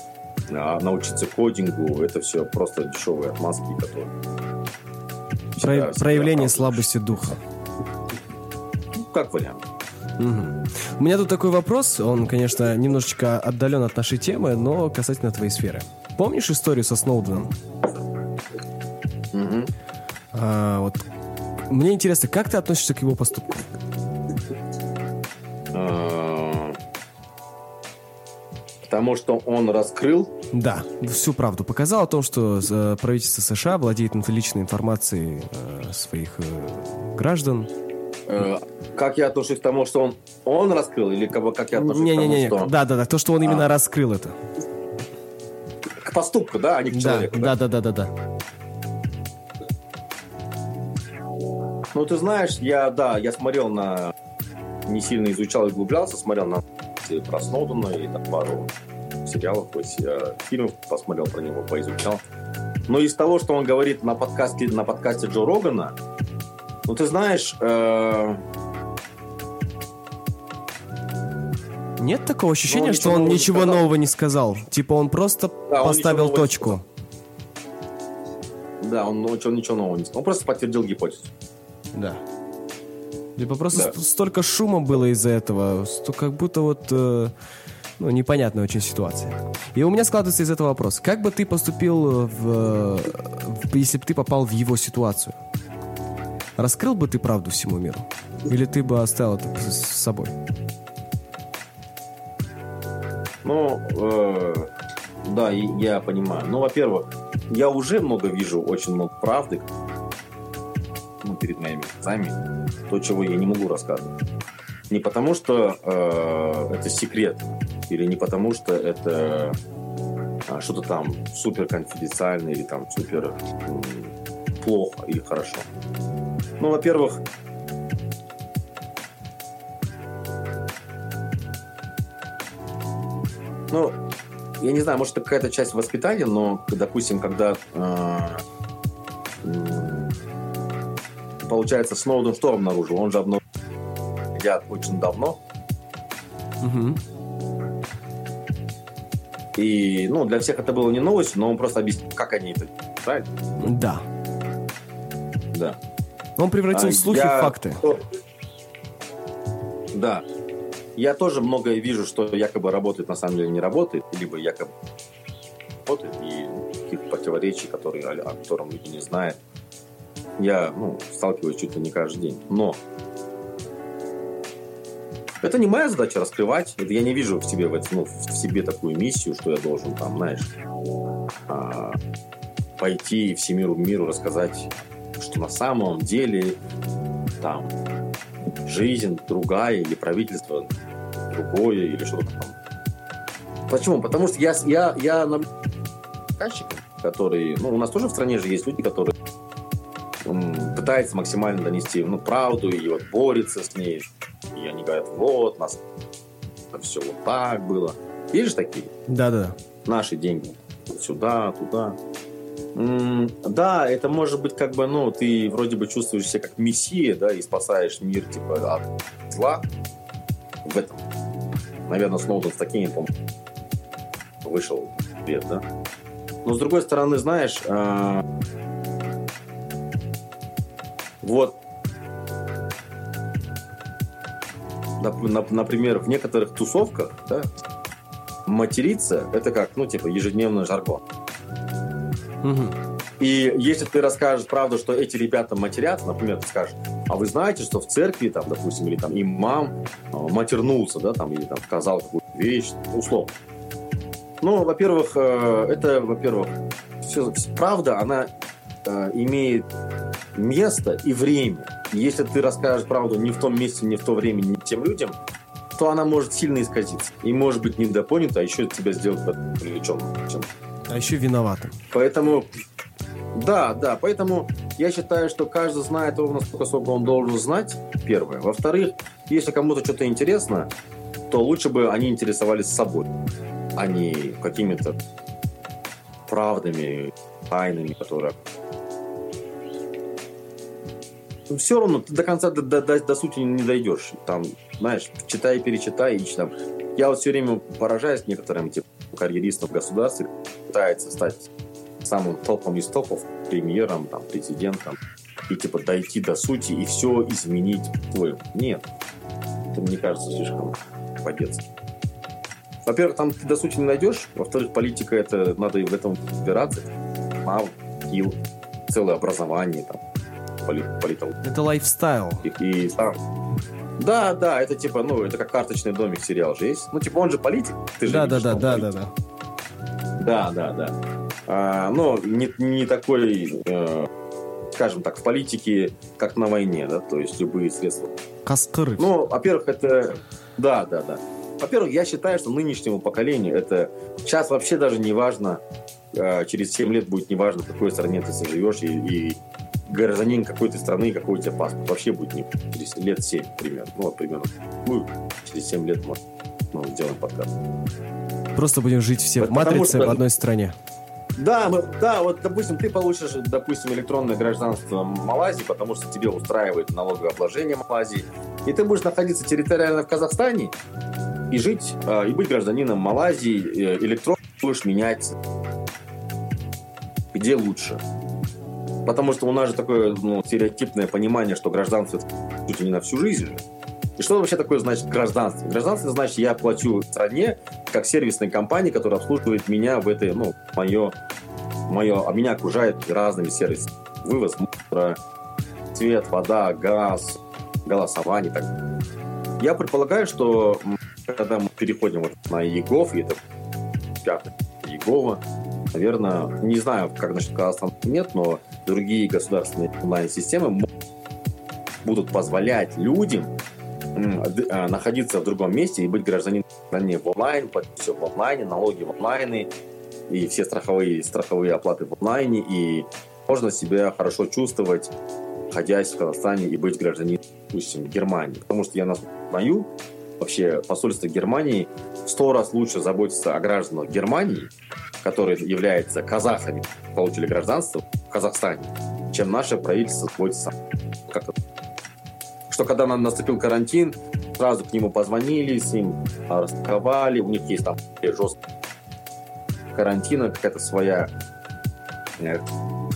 научиться кодингу, это все просто дешевые отмазки, которые... Про, проявление слабости духа. Ну, как вариант. Угу. У меня тут такой вопрос, он, конечно, немножечко отдален от нашей темы, но касательно твоей сферы. Помнишь историю со Сноуденом? Угу. А, вот мне интересно, как ты относишься к его поступку? Потому что он раскрыл... Да, всю правду показал о том, что э, правительство США владеет личной информацией э, своих э, граждан. Как я отношусь к тому, что он, он раскрыл, или как, как я отношусь не, к тому, не, не, что... Да, да, да, то, что он именно а. раскрыл это. К поступку, да, а не к человеку. Да, да, да, да, да. да. Ну, ты знаешь, я, да, я смотрел на... Не сильно изучал и углублялся, смотрел на про Сноудена и там пару сериалов, э, фильмов посмотрел про него, поизучал. Но из того, что он говорит на подкасте, на подкасте Джо Рогана, ну, ты знаешь... Э... Нет такого ощущения, ну, что он ничего сказал. нового не сказал? Типа он просто да, поставил он точку. Да, он, он ничего нового не сказал. Он просто подтвердил гипотезу. Да. Либо просто да. столько шума было из-за этого, что как будто вот э, ну, непонятная очень ситуация. И у меня складывается из этого вопрос. Как бы ты поступил в, если бы ты попал в его ситуацию, раскрыл бы ты правду всему миру? Или ты бы оставил это с собой? Ну, э, да, я понимаю. Ну, во-первых, я уже много вижу, очень много правды ну, перед моими глазами, то, чего я не могу рассказывать. Не потому, что э, это секрет, или не потому, что это э, что-то там супер конфиденциальное, или там супер э, плохо или хорошо. Ну, во-первых, ну, я не знаю, может, это какая-то часть воспитания, но, допустим, когда э, получается, Сноуден что обнаружил? Он же обнаружил очень давно. Угу. И, ну, для всех это было не новость, но он просто объяснил, как они это, правильно? Да. Да. Он превратил а, слухи я... в факты. Да. Я тоже многое вижу, что якобы работает, на самом деле не работает, либо якобы работает, и каких-то противоречий, которые, о котором люди не знают. Я ну, сталкиваюсь чуть ли не каждый день. Но это не моя задача раскрывать. Это я не вижу в себе, ну, в себе такую миссию, что я должен там, знаешь, а, пойти всемиру миру рассказать, что на самом деле там жизнь другая или правительство другое или что-то там. Почему? Потому что я, я, я заказчиком, которые... Ну, у нас тоже в стране же есть люди, которые пытаются максимально донести ну, правду и вот борется с ней. И они говорят, вот, нас все вот так было. Есть же такие? Да-да. Наши деньги. Сюда, туда. М- да, это может быть как бы, ну, ты вроде бы чувствуешь себя как мессия, да, и спасаешь мир, типа, от зла. В этом. Наверное, Сноуден с такими, вышел лет, да. Но с другой стороны, знаешь, э- вот например, в некоторых тусовках, да, материться это как, ну, типа, ежедневный жаргон. Угу. И если ты расскажешь правду, что эти ребята матерятся, например, ты скажешь, а вы знаете, что в церкви, там, допустим, или там имам а, матернулся, да, там, или там сказал какую-то вещь, условно. Ну, во-первых, э, это, во-первых, все, правда, она э, имеет место и время. Если ты расскажешь правду не в том месте, не в то время, не тем людям, то она может сильно исказиться. И может быть недопонята, а еще тебя сделать привлеченным. А еще виноватым. Поэтому, да, да, поэтому я считаю, что каждый знает ровно столько, сколько он должен знать, первое. Во-вторых, если кому-то что-то интересно, то лучше бы они интересовались собой, а не какими-то правдами, тайнами, которые все равно ты до конца, до, до, до, до сути не дойдешь. Там, знаешь, читай, перечитай, и там. Я вот все время поражаюсь некоторым типа, карьеристам в государстве, пытается стать самым топом из топов, премьером, там, президентом, и типа дойти до сути и все изменить твоим. Нет. Это мне кажется слишком по-детски. Во-первых, там ты до сути не найдешь. Во-вторых, политика это надо и в этом разбираться. Мав, хил, целое образование там политол. Это лайфстайл. И, и там... Да, да, это типа, ну, это как карточный домик сериал же есть. Ну, типа, он же политик. Ты же да, видишь, да, да, да, да, да. Да, да, да. А, но не, не такой, э, скажем так, в политике, как на войне, да, то есть любые средства. Каскыры. Ну, во-первых, это... Да, да, да. Во-первых, я считаю, что нынешнему поколению это сейчас вообще даже не важно, э, через 7 лет будет не важно, в какой стране ты живешь и, и гражданин какой-то страны, какой у тебя паспорт. Вообще будет не через лет 7 примерно. Ну, вот примерно. Ну, через 7 лет, может, мы сделаем подкаст. Просто будем жить все в матрице что... в одной стране. Да, мы, да, вот, допустим, ты получишь, допустим, электронное гражданство Малайзии, потому что тебе устраивает налоговое обложение Малайзии, и ты будешь находиться территориально в Казахстане и жить, э, и быть гражданином Малайзии, э, электронно будешь менять, где лучше. Потому что у нас же такое ну, стереотипное понимание, что гражданство чуть ли не на всю жизнь. И что вообще такое значит гражданство? Гражданство значит, я плачу стране как сервисной компании, которая обслуживает меня в этой, ну, мое мое, а меня окружает разными сервисами. Вывоз мусора, свет, вода, газ, голосование. Так. Я предполагаю, что когда мы переходим вот на ЕГОВ, и это пятый ЕГОВа, наверное, не знаю, как насчет Казахстана нет, но другие государственные онлайн-системы будут позволять людям а, находиться в другом месте и быть гражданином страны в онлайн, платить все в онлайне, налоги в онлайне, и все страховые, страховые оплаты в онлайне, и можно себя хорошо чувствовать, находясь в Казахстане и быть гражданином, допустим, Германии. Потому что я знаю, вообще посольство Германии в сто раз лучше заботится о гражданах Германии, которые являются казахами, получили гражданство в Казахстане, чем наше правительство заботится как что когда наступил карантин, сразу к нему позвонили, с ним расстыковали, у них есть там жесткая карантина, какая-то своя, э,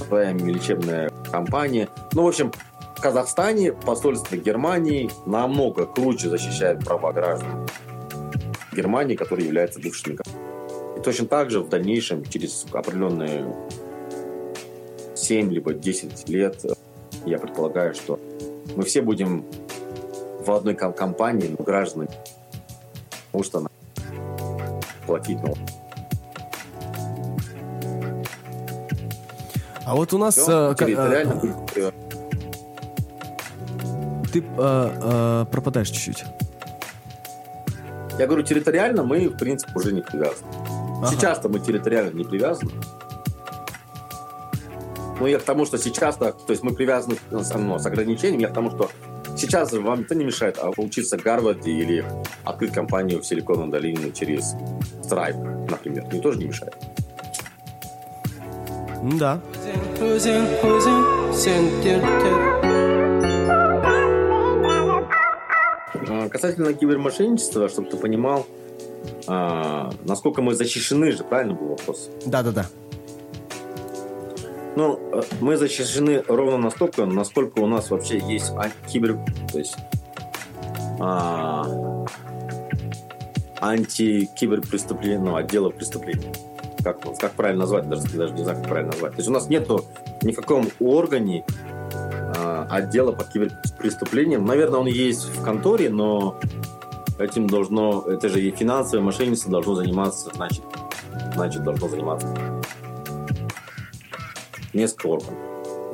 своя лечебная компания. Ну, в общем, в Казахстане посольство Германии намного круче защищает права граждан Германии, которые являются бывшими. И точно так же в дальнейшем, через определенные 7 либо 10 лет, я предполагаю, что мы все будем в одной компании, но граждане, потому что надо платить налоги. А вот у нас... Все, а, территориально а, ты а, а, пропадаешь чуть-чуть. Я говорю, территориально мы, в принципе, уже не привязаны. Ага. Сейчас-то мы территориально не привязаны. Ну, я к тому, что сейчас-то, то есть мы привязаны ну, с ограничением, я к тому, что сейчас вам это не мешает а учиться в Гарварде или открыть компанию в Силиконовой долине через Stripe, например. Мне тоже не мешает. Да. Касательно кибермошенничества, чтобы ты понимал, а, насколько мы защищены же, правильно был вопрос? Да-да-да. Ну, э, мы защищены ровно настолько, насколько у нас вообще есть кибер... То есть а, антикиберпреступление, ну, отдела преступлений. Как, как правильно назвать, даже, даже не знаю, как правильно назвать. То есть у нас нету ни в каком органе а, отдела по киберпреступлениям. Наверное, он есть в конторе, но этим должно, это же и финансовое мошенничество должно заниматься, значит, значит, должно заниматься несколько органов.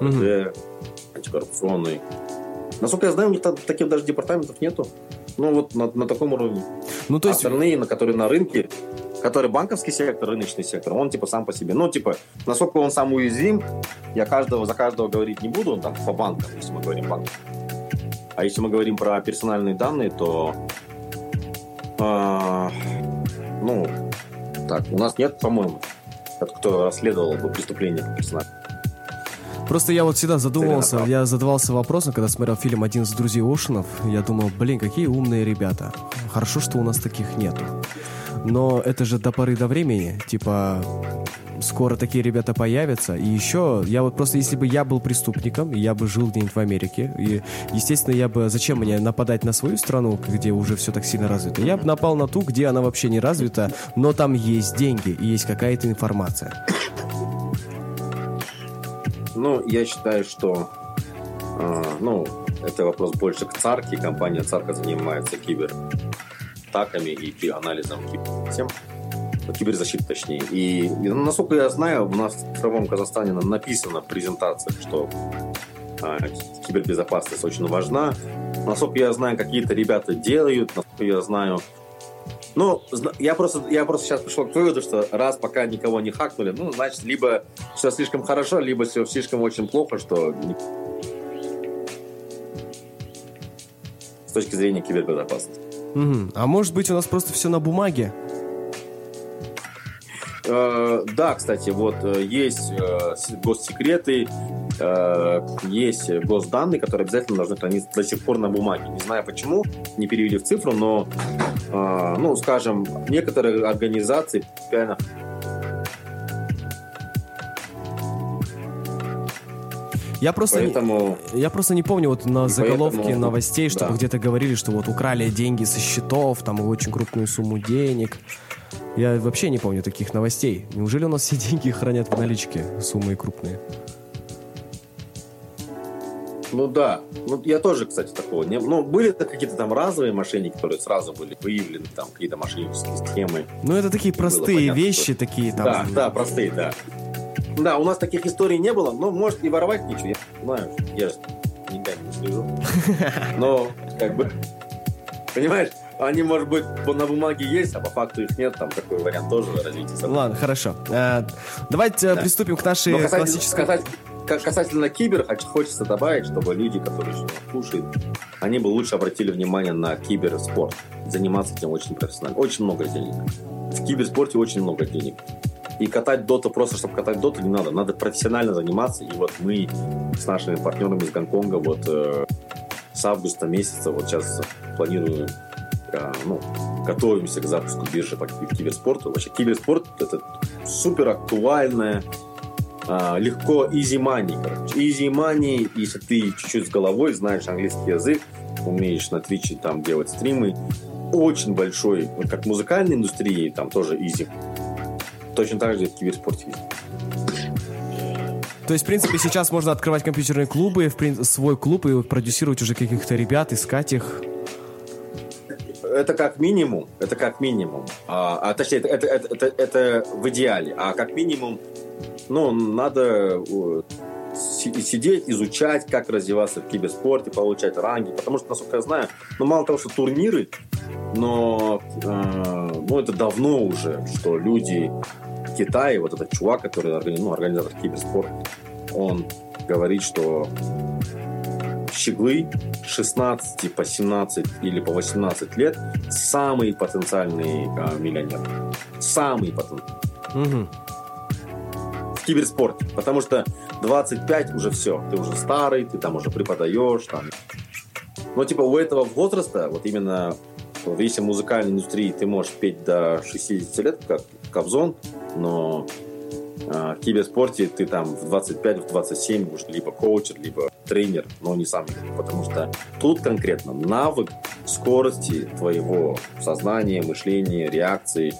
Угу. антикоррупционный. Насколько я знаю, у них таких даже департаментов нету. Ну, вот на, на таком уровне. Ну, то есть... Остальные, на которые на рынке, который банковский сектор, рыночный сектор, он типа сам по себе. Ну, типа, насколько он сам уязвим, я каждого за каждого говорить не буду, там, по банкам, если мы говорим банк. А если мы говорим про персональные данные, то э, ну, так, у нас нет, по-моему, кто расследовал бы преступление персонально. Просто я вот всегда задумывался, я задавался вопросом, когда смотрел фильм «Один из друзей Ошинов», я думал, блин, какие умные ребята. Хорошо, что у нас таких нету. Но это же до поры до времени, типа, скоро такие ребята появятся. И еще, я вот просто, если бы я был преступником, я бы жил где-нибудь в Америке, и, естественно, я бы, зачем мне нападать на свою страну, где уже все так сильно развито? Я бы напал на ту, где она вообще не развита, но там есть деньги и есть какая-то информация. Ну, я считаю, что э, ну, это вопрос больше к Царке. Компания Царка занимается кибератаками и анализом киберсистем. Киберзащиты, точнее. И, насколько я знаю, у нас в цифровом Казахстане написано в презентации, что э, кибербезопасность очень важна. Насколько я знаю, какие-то ребята делают, насколько я знаю, ну, я просто, я просто сейчас пришел к выводу, что раз пока никого не хакнули, ну, значит, либо все слишком хорошо, либо все слишком очень плохо, что с точки зрения кибербезопасности. Угу. А может быть, у нас просто все на бумаге? Э, да, кстати, вот э, есть э, госсекреты, есть госданные, которые обязательно должны храниться до сих пор на бумаге. Не знаю почему, не перевели в цифру, но, ну, скажем, некоторые организации реально Я просто, Поэтому... не, я просто не помню вот на заголовке поэтому, новостей, чтобы да. где-то говорили, что вот украли деньги со счетов, там очень крупную сумму денег. Я вообще не помню таких новостей. Неужели у нас все деньги хранят в наличке, суммы крупные? Ну да. Ну, я тоже, кстати, такого не... Ну, были какие-то там разовые мошенники, которые сразу были выявлены, там, какие-то мошеннические схемы. Ну, это такие простые понятно, вещи, что- такие там. Да, да, простые, да. Да, у нас таких историй не было, но может и воровать ничего, я знаю, я же деньгами не слежу. Но, как бы, понимаешь, они, может быть, на бумаге есть, а по факту их нет, там такой вариант тоже развития событий. Ладно, хорошо. Э, давайте э, Да. приступим к нашей Но касательно, классической... касательно- ка- касательно кибер, хоч- хочется добавить, чтобы люди, которые слушают, они бы лучше обратили внимание на киберспорт. Заниматься этим очень профессионально. Очень много денег. В киберспорте очень много денег. И катать доту просто, чтобы катать доту, не надо. Надо профессионально заниматься. И вот мы с нашими партнерами из Гонконга вот э, с августа месяца вот сейчас планируем э, ну, готовимся к запуску биржи по ки- киберспорту. Вообще киберспорт это супер актуальная а, легко easy money, короче. Easy money, если ты чуть-чуть с головой знаешь английский язык, умеешь на Твиче там делать стримы, очень большой, как музыкальной индустрии, там тоже easy. Точно так же в киберспорте есть. То есть, в принципе, сейчас можно открывать компьютерные клубы, в прин- свой клуб и продюсировать уже каких-то ребят, искать их. Это как минимум, это как минимум. А, а точнее, это, это, это, это, в идеале. А как минимум, ну, надо си- сидеть, изучать, как развиваться в киберспорте, получать ранги. Потому что, насколько я знаю, ну, мало того, что турниры, но э, ну, это давно уже, что люди в Китае, вот этот чувак, который ну, организатор киберспорта, он говорит, что щеглы 16 по 17 или по 18 лет самые потенциальные а, миллионеры. Самые потенциальные. Мгм. В киберспорте. Потому что 25 уже все. Ты уже старый, ты там уже преподаешь. Там. Но типа у этого возраста, вот именно в если в музыкальной индустрии ты можешь петь до 60 лет, как Кобзон, но а, в киберспорте ты там в 25, в 27 будешь либо коучер, либо тренер, но не сам. Потому что тут конкретно навык скорости твоего сознания, мышления, реакции.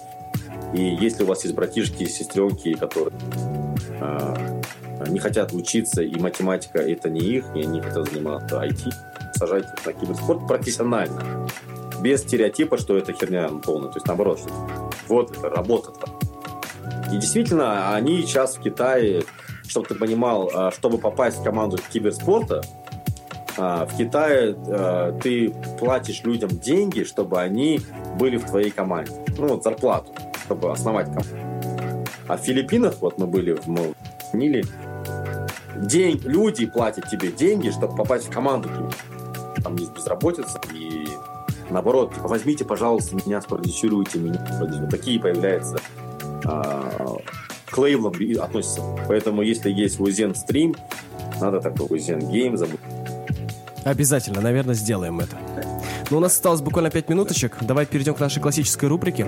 И если у вас есть братишки сестренки, которые а, не хотят учиться, и математика это не их, и они хотят заниматься IT, сажайте на киберспорт профессионально. Без стереотипа, что это херня полная. То есть наоборот, что вот это работа твоя. И действительно, они сейчас в Китае, чтобы ты понимал, а, чтобы попасть в команду киберспорта, а, в Китае а, ты платишь людям деньги, чтобы они были в твоей команде. Ну, вот зарплату, чтобы основать команду. А в Филиппинах, вот мы были в Ниле, день, люди платят тебе деньги, чтобы попасть в команду. Там есть безработица, и наоборот, типа, возьмите, пожалуйста, меня, спродюсируйте меня. Вот Такие появляются а, к лейблам относятся. Поэтому, если есть Уизен стрим, надо такой Уизен гейм забыть. Обязательно, наверное, сделаем это. Но у нас осталось буквально 5 минуточек. Давай перейдем к нашей классической рубрике.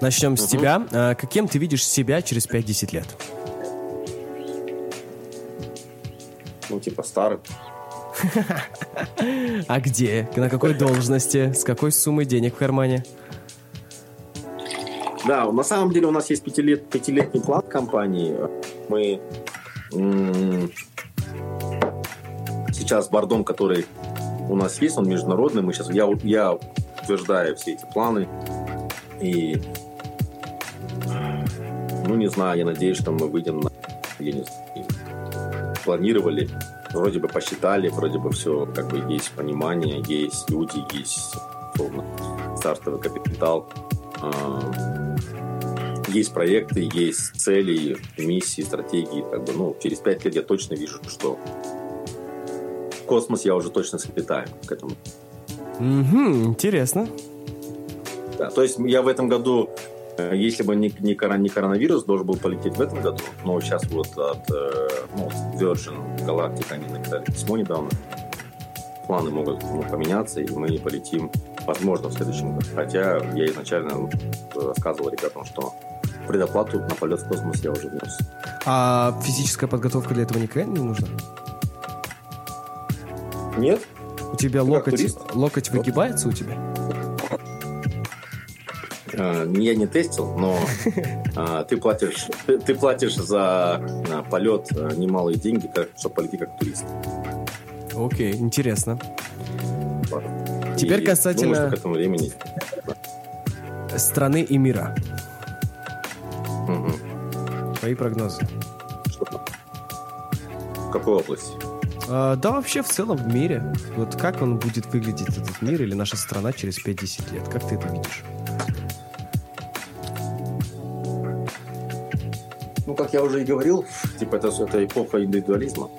Начнем с тебя. А, Каким ты видишь себя через 5-10 лет? Ну, типа старый. А где? На какой должности? С какой суммой денег в кармане? Да, на самом деле у нас есть пятилет, пятилетний план компании. Мы сейчас бордом, который у нас есть, он международный. Мы сейчас, я, я утверждаю все эти планы. И, ну, не знаю, я надеюсь, что мы выйдем на... Я не знаю, планировали, вроде бы посчитали, вроде бы все, как бы есть понимание, есть люди, есть условно, стартовый капитал. Есть проекты, есть цели, миссии, стратегии. Как бы, ну, через пять лет я точно вижу, что в космос я уже точно слетаю к этому. Угу, интересно. Да, то есть я в этом году, э, если бы не, не, корон- не коронавирус, должен был полететь в этом году. Но сейчас вот от э, ну, Virgin Galactic они написали письмо недавно. Планы могут ну, поменяться, и мы полетим, возможно, в следующем году. Хотя я изначально э, рассказывал ребятам, что предоплату на полет в космос я уже внес. А физическая подготовка для этого никогда не нужна? Нет? У тебя как локоть, локоть выгибается у тебя? Э, Я не тестил, но ты платишь, ты, ты платишь за а, полет а, немалые деньги, как, чтобы полететь как турист. Окей, интересно. Теперь И касательно- думаю, что к этому времени. Страны и мира. Мгм. Твои прогнозы. Что? В какой области? А, да, вообще в целом в мире. Вот как он будет выглядеть, этот мир или наша страна через 5-10 лет? Как ты это видишь? Ну, как я уже и говорил, типа это, это эпоха индивидуализма.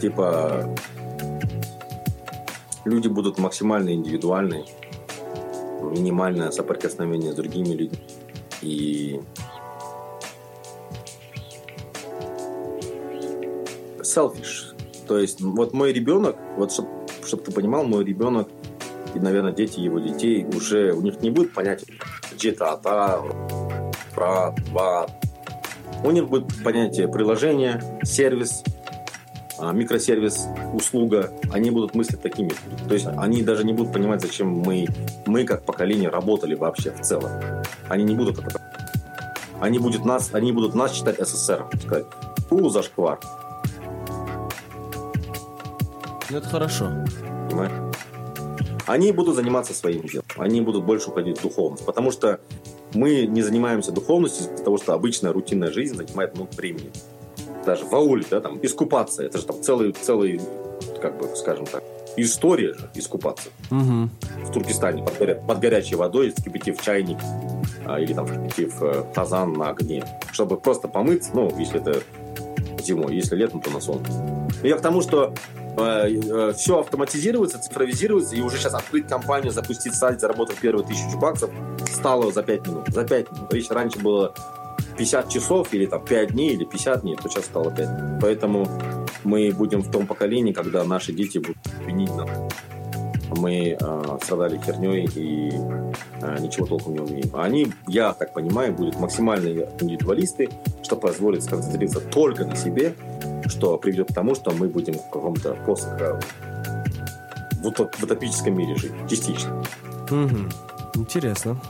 Типа люди будут максимально индивидуальны, минимальное соприкосновение с другими людьми. И selfish. То есть, вот мой ребенок, вот чтобы ты понимал, мой ребенок и, наверное, дети его детей уже, у них не будет понятия джита-ата, брат, брат. У них будет понятие приложение, сервис, а, микросервис, услуга. Они будут мыслить такими. То есть они даже не будут понимать, зачем мы, мы как поколение работали вообще в целом. Они не будут это. Они будут нас, они будут нас считать СССР. Сказать, фу, зашквар. Ну, это хорошо. Понимаешь? Они будут заниматься своим делом. Они будут больше уходить в духовность. Потому что мы не занимаемся духовностью из-за того, что обычная рутинная жизнь занимает много времени. Даже в ауле, да, там, искупаться. Это же там целый, целый, как бы, скажем так, история же искупаться. Угу. В Туркестане под, горя- под горячей водой, вскипятив чайник а, или там вскипятив э, тазан на огне. Чтобы просто помыться, ну, если это зимой, если летом, то на солнце. Я к тому, что все автоматизируется, цифровизируется, и уже сейчас открыть компанию, запустить сайт, заработать первые тысячу баксов стало за 5 минут. За 5 минут. Если раньше было 50 часов или там 5 дней или 50 дней, то сейчас стало 5 минут. Поэтому мы будем в том поколении, когда наши дети будут винить нас. Мы э, страдали херней и э, ничего толком не умеем. А они, я так понимаю, будут максимальные индивидуалисты, что позволит сконцентрироваться только на себе, что приведет к тому, что мы будем в каком-то пост в, утоп- в утопическом мире жить, частично. Угу. Интересно.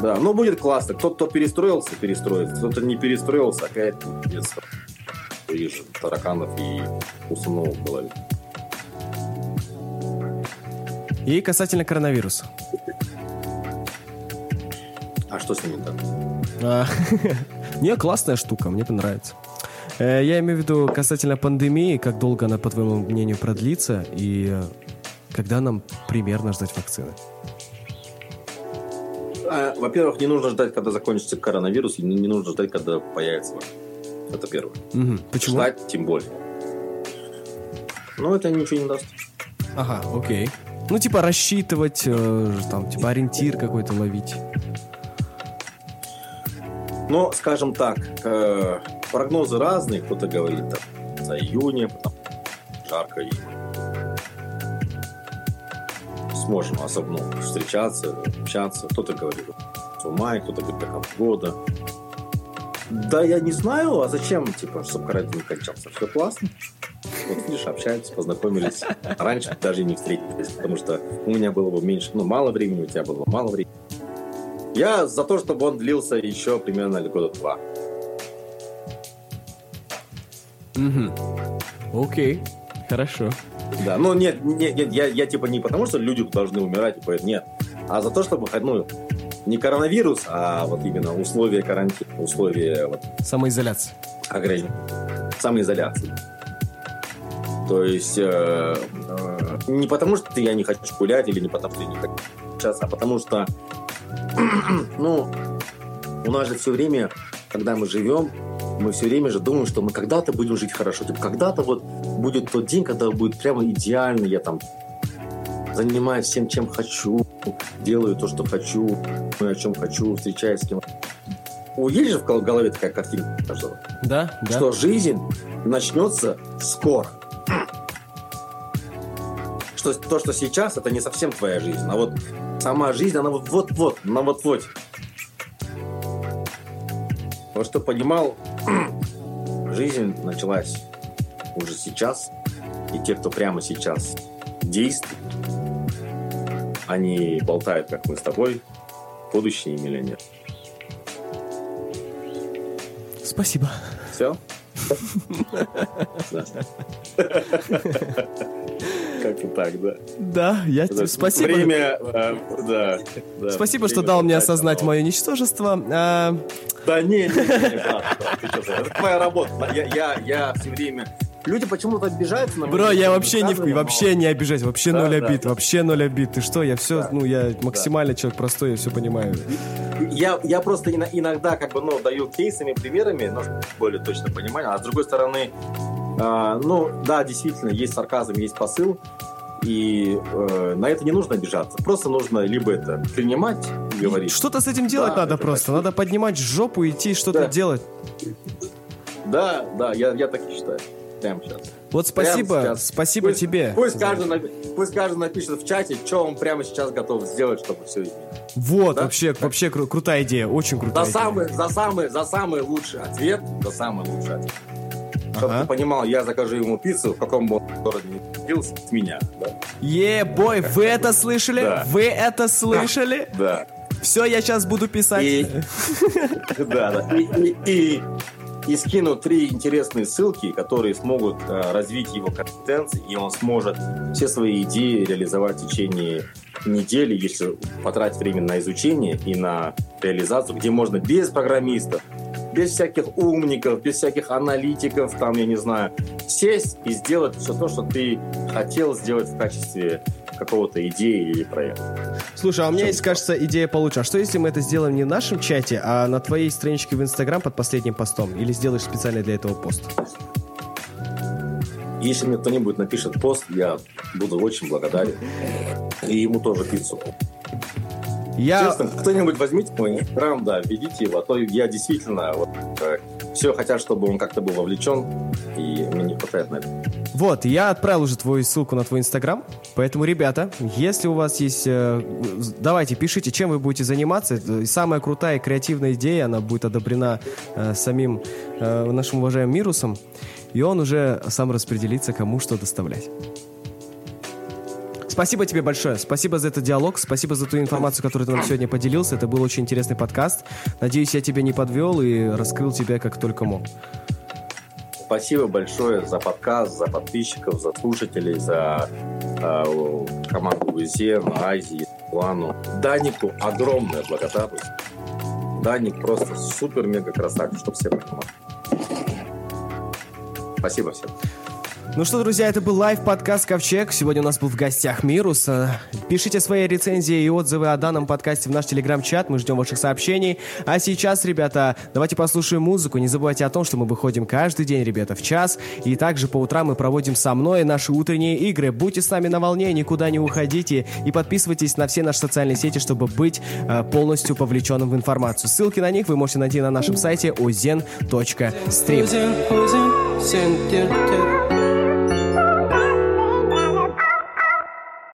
Да, но будет классно. Кто-то кто перестроился, перестроится. Кто-то не перестроился, опять без же тараканов и установок в голове. И касательно коронавируса. А что с ними так? А, Не, классная штука, мне понравится. Э, Я имею в виду касательно пандемии, как долго она, по твоему мнению, продлится, и э, когда нам примерно ждать вакцины? А, Во-первых, не нужно ждать, когда закончится коронавирус, и не нужно ждать, когда появится. вакцина. Это первое. Мгм. Почему? Ждать тем более. Но это ничего не даст. Ага, окей. Ну, типа рассчитывать, э, там, типа ориентир какой-то ловить. Но, скажем так, э, прогнозы разные. Кто-то говорит там, за июня, потом жарко и сможем особо ну, встречаться, общаться. Кто-то говорит в мае, кто-то говорит до конца года. Да я не знаю, а зачем, типа, чтобы карантин кончался? Все классно. Вот видишь, общаются, познакомились. Раньше даже не встретились, потому что у меня было бы меньше, ну, мало времени, у тебя было бы мало времени. Я за то, чтобы он длился еще примерно года два. Угу. Окей, хорошо. Да, ну нет, нет, нет я, я типа не потому, что люди должны умирать, типа, нет, а за то, чтобы, ну, не коронавирус, а вот именно условия карантина, условия вот, Самоизоляция. ограничения, самоизоляции. То есть э, э, не потому, что я не хочу гулять или не потому, что я не хочу сейчас, а потому что, ну, у нас же все время, когда мы живем, мы все время же думаем, что мы когда-то будем жить хорошо. Типа, когда-то вот будет тот день, когда будет прямо идеально, я там занимаюсь всем, чем хочу, делаю то, что хочу, о чем хочу, встречаюсь с кем. У есть же в гол- голове такая картинка каждого, Да, да. что жизнь начнется скоро. Что то, что сейчас, это не совсем твоя жизнь, а вот сама жизнь, она вот- вот-вот, она вот-вот. Вот что понимал, жизнь началась уже сейчас, и те, кто прямо сейчас действует, они болтают, как мы с тобой, будущие миллионер. Спасибо. Все? Как-то так, да. Да, я тебе спасибо. Время, э, да, да. Спасибо, что Время дал мне осознать мое ничтожество. А, Да не, не, не, это твоя работа. Я, я, я все время... Люди почему-то обижаются на Бро, я вообще не, вообще не обижаюсь, вообще Да, ноль да, обид, да. вообще ноль обид. Ты что, я все, Да. ну, я максимально человек простой, я все понимаю. Я, я просто ино- иногда как бы, ну, даю кейсами, примерами, ну, более точно понимать. А с другой стороны, а, ну, да, действительно, есть сарказм, есть посыл, и э, на это не нужно обижаться. Просто нужно либо это принимать и говорить. Что-то с этим делать Да, надо просто. так. Надо поднимать жопу и идти что-то Да. делать. Да, да, я, я так и считаю. Прямо сейчас. Вот спасибо, сейчас. спасибо Пусть- тебе. Пусть каждый, напи- пусть каждый напишет в чате, что он прямо сейчас готов сделать, чтобы все изменить. Вот, Да? вообще, вообще кру- крутая идея, очень За крутая идея. самый, за самый, за самый лучший ответ, за самый лучший ответ. Чтобы Ага. ты понимал, я закажу ему пиццу, в каком бы он городе ни находился, с меня. Да. Е-бой, вы это слышали? Да. Вы это слышали? Да. Все, я сейчас буду писать. И, да, да. И, и- и- и скину три интересные ссылки, которые смогут э, развить его компетенции, и он сможет все свои идеи реализовать в течение недели, если потратить время на изучение и на реализацию, где можно без программистов, без всяких умников, без всяких аналитиков, там, я не знаю, сесть и сделать все то, что ты хотел сделать в качестве какого-то идеи или проекта. Слушай, а у меня Чем есть, кажется, идея получше. А что если мы это сделаем не в нашем чате, а на твоей страничке в Инстаграм под последним постом? Или сделаешь специально для этого пост? Если мне кто-нибудь напишет пост, я буду очень благодарен. И ему тоже пиццу. Я... Честно, кто-нибудь возьмите мой инстаграм, да, введите его, а то я действительно вот, все хотят, чтобы он как-то был вовлечен, и мне не хватает на это. Вот, я отправил уже твою ссылку на твой Инстаграм, поэтому, ребята, если у вас есть... э, давайте, пишите, чем вы будете заниматься. Это Самая крутая и креативная идея, она будет одобрена э, самим э, нашим уважаемым Мирусом, и он уже сам распределится, кому что доставлять. Спасибо тебе большое. Спасибо за этот диалог. Спасибо за ту информацию, которую ты нам сегодня поделился. Это был очень интересный подкаст. Надеюсь, я тебя не подвел и раскрыл тебя как только мог. Спасибо большое за подкаст, за подписчиков, за слушателей, за э, команду Гузен, Азии, Плану. Данику огромная благодарность. Даник просто супер-мега красавчик, чтобы все понимали. Спасибо всем. Ну что, друзья, это был лайв-подкаст «Ковчег». Сегодня у нас был в гостях Мирус. Э, Пишите свои рецензии и отзывы о данном подкасте в наш телеграм-чат. Мы ждем ваших сообщений. А сейчас, ребята, давайте послушаем музыку. Не забывайте о том, что мы выходим каждый день, ребята, в час. И также по утрам мы проводим со мной наши утренние игры. Будьте с нами на волне, никуда не уходите. И подписывайтесь на все наши социальные сети, чтобы быть э, полностью повлеченным в информацию. Ссылки на них вы можете найти на нашем сайте ozen.stream.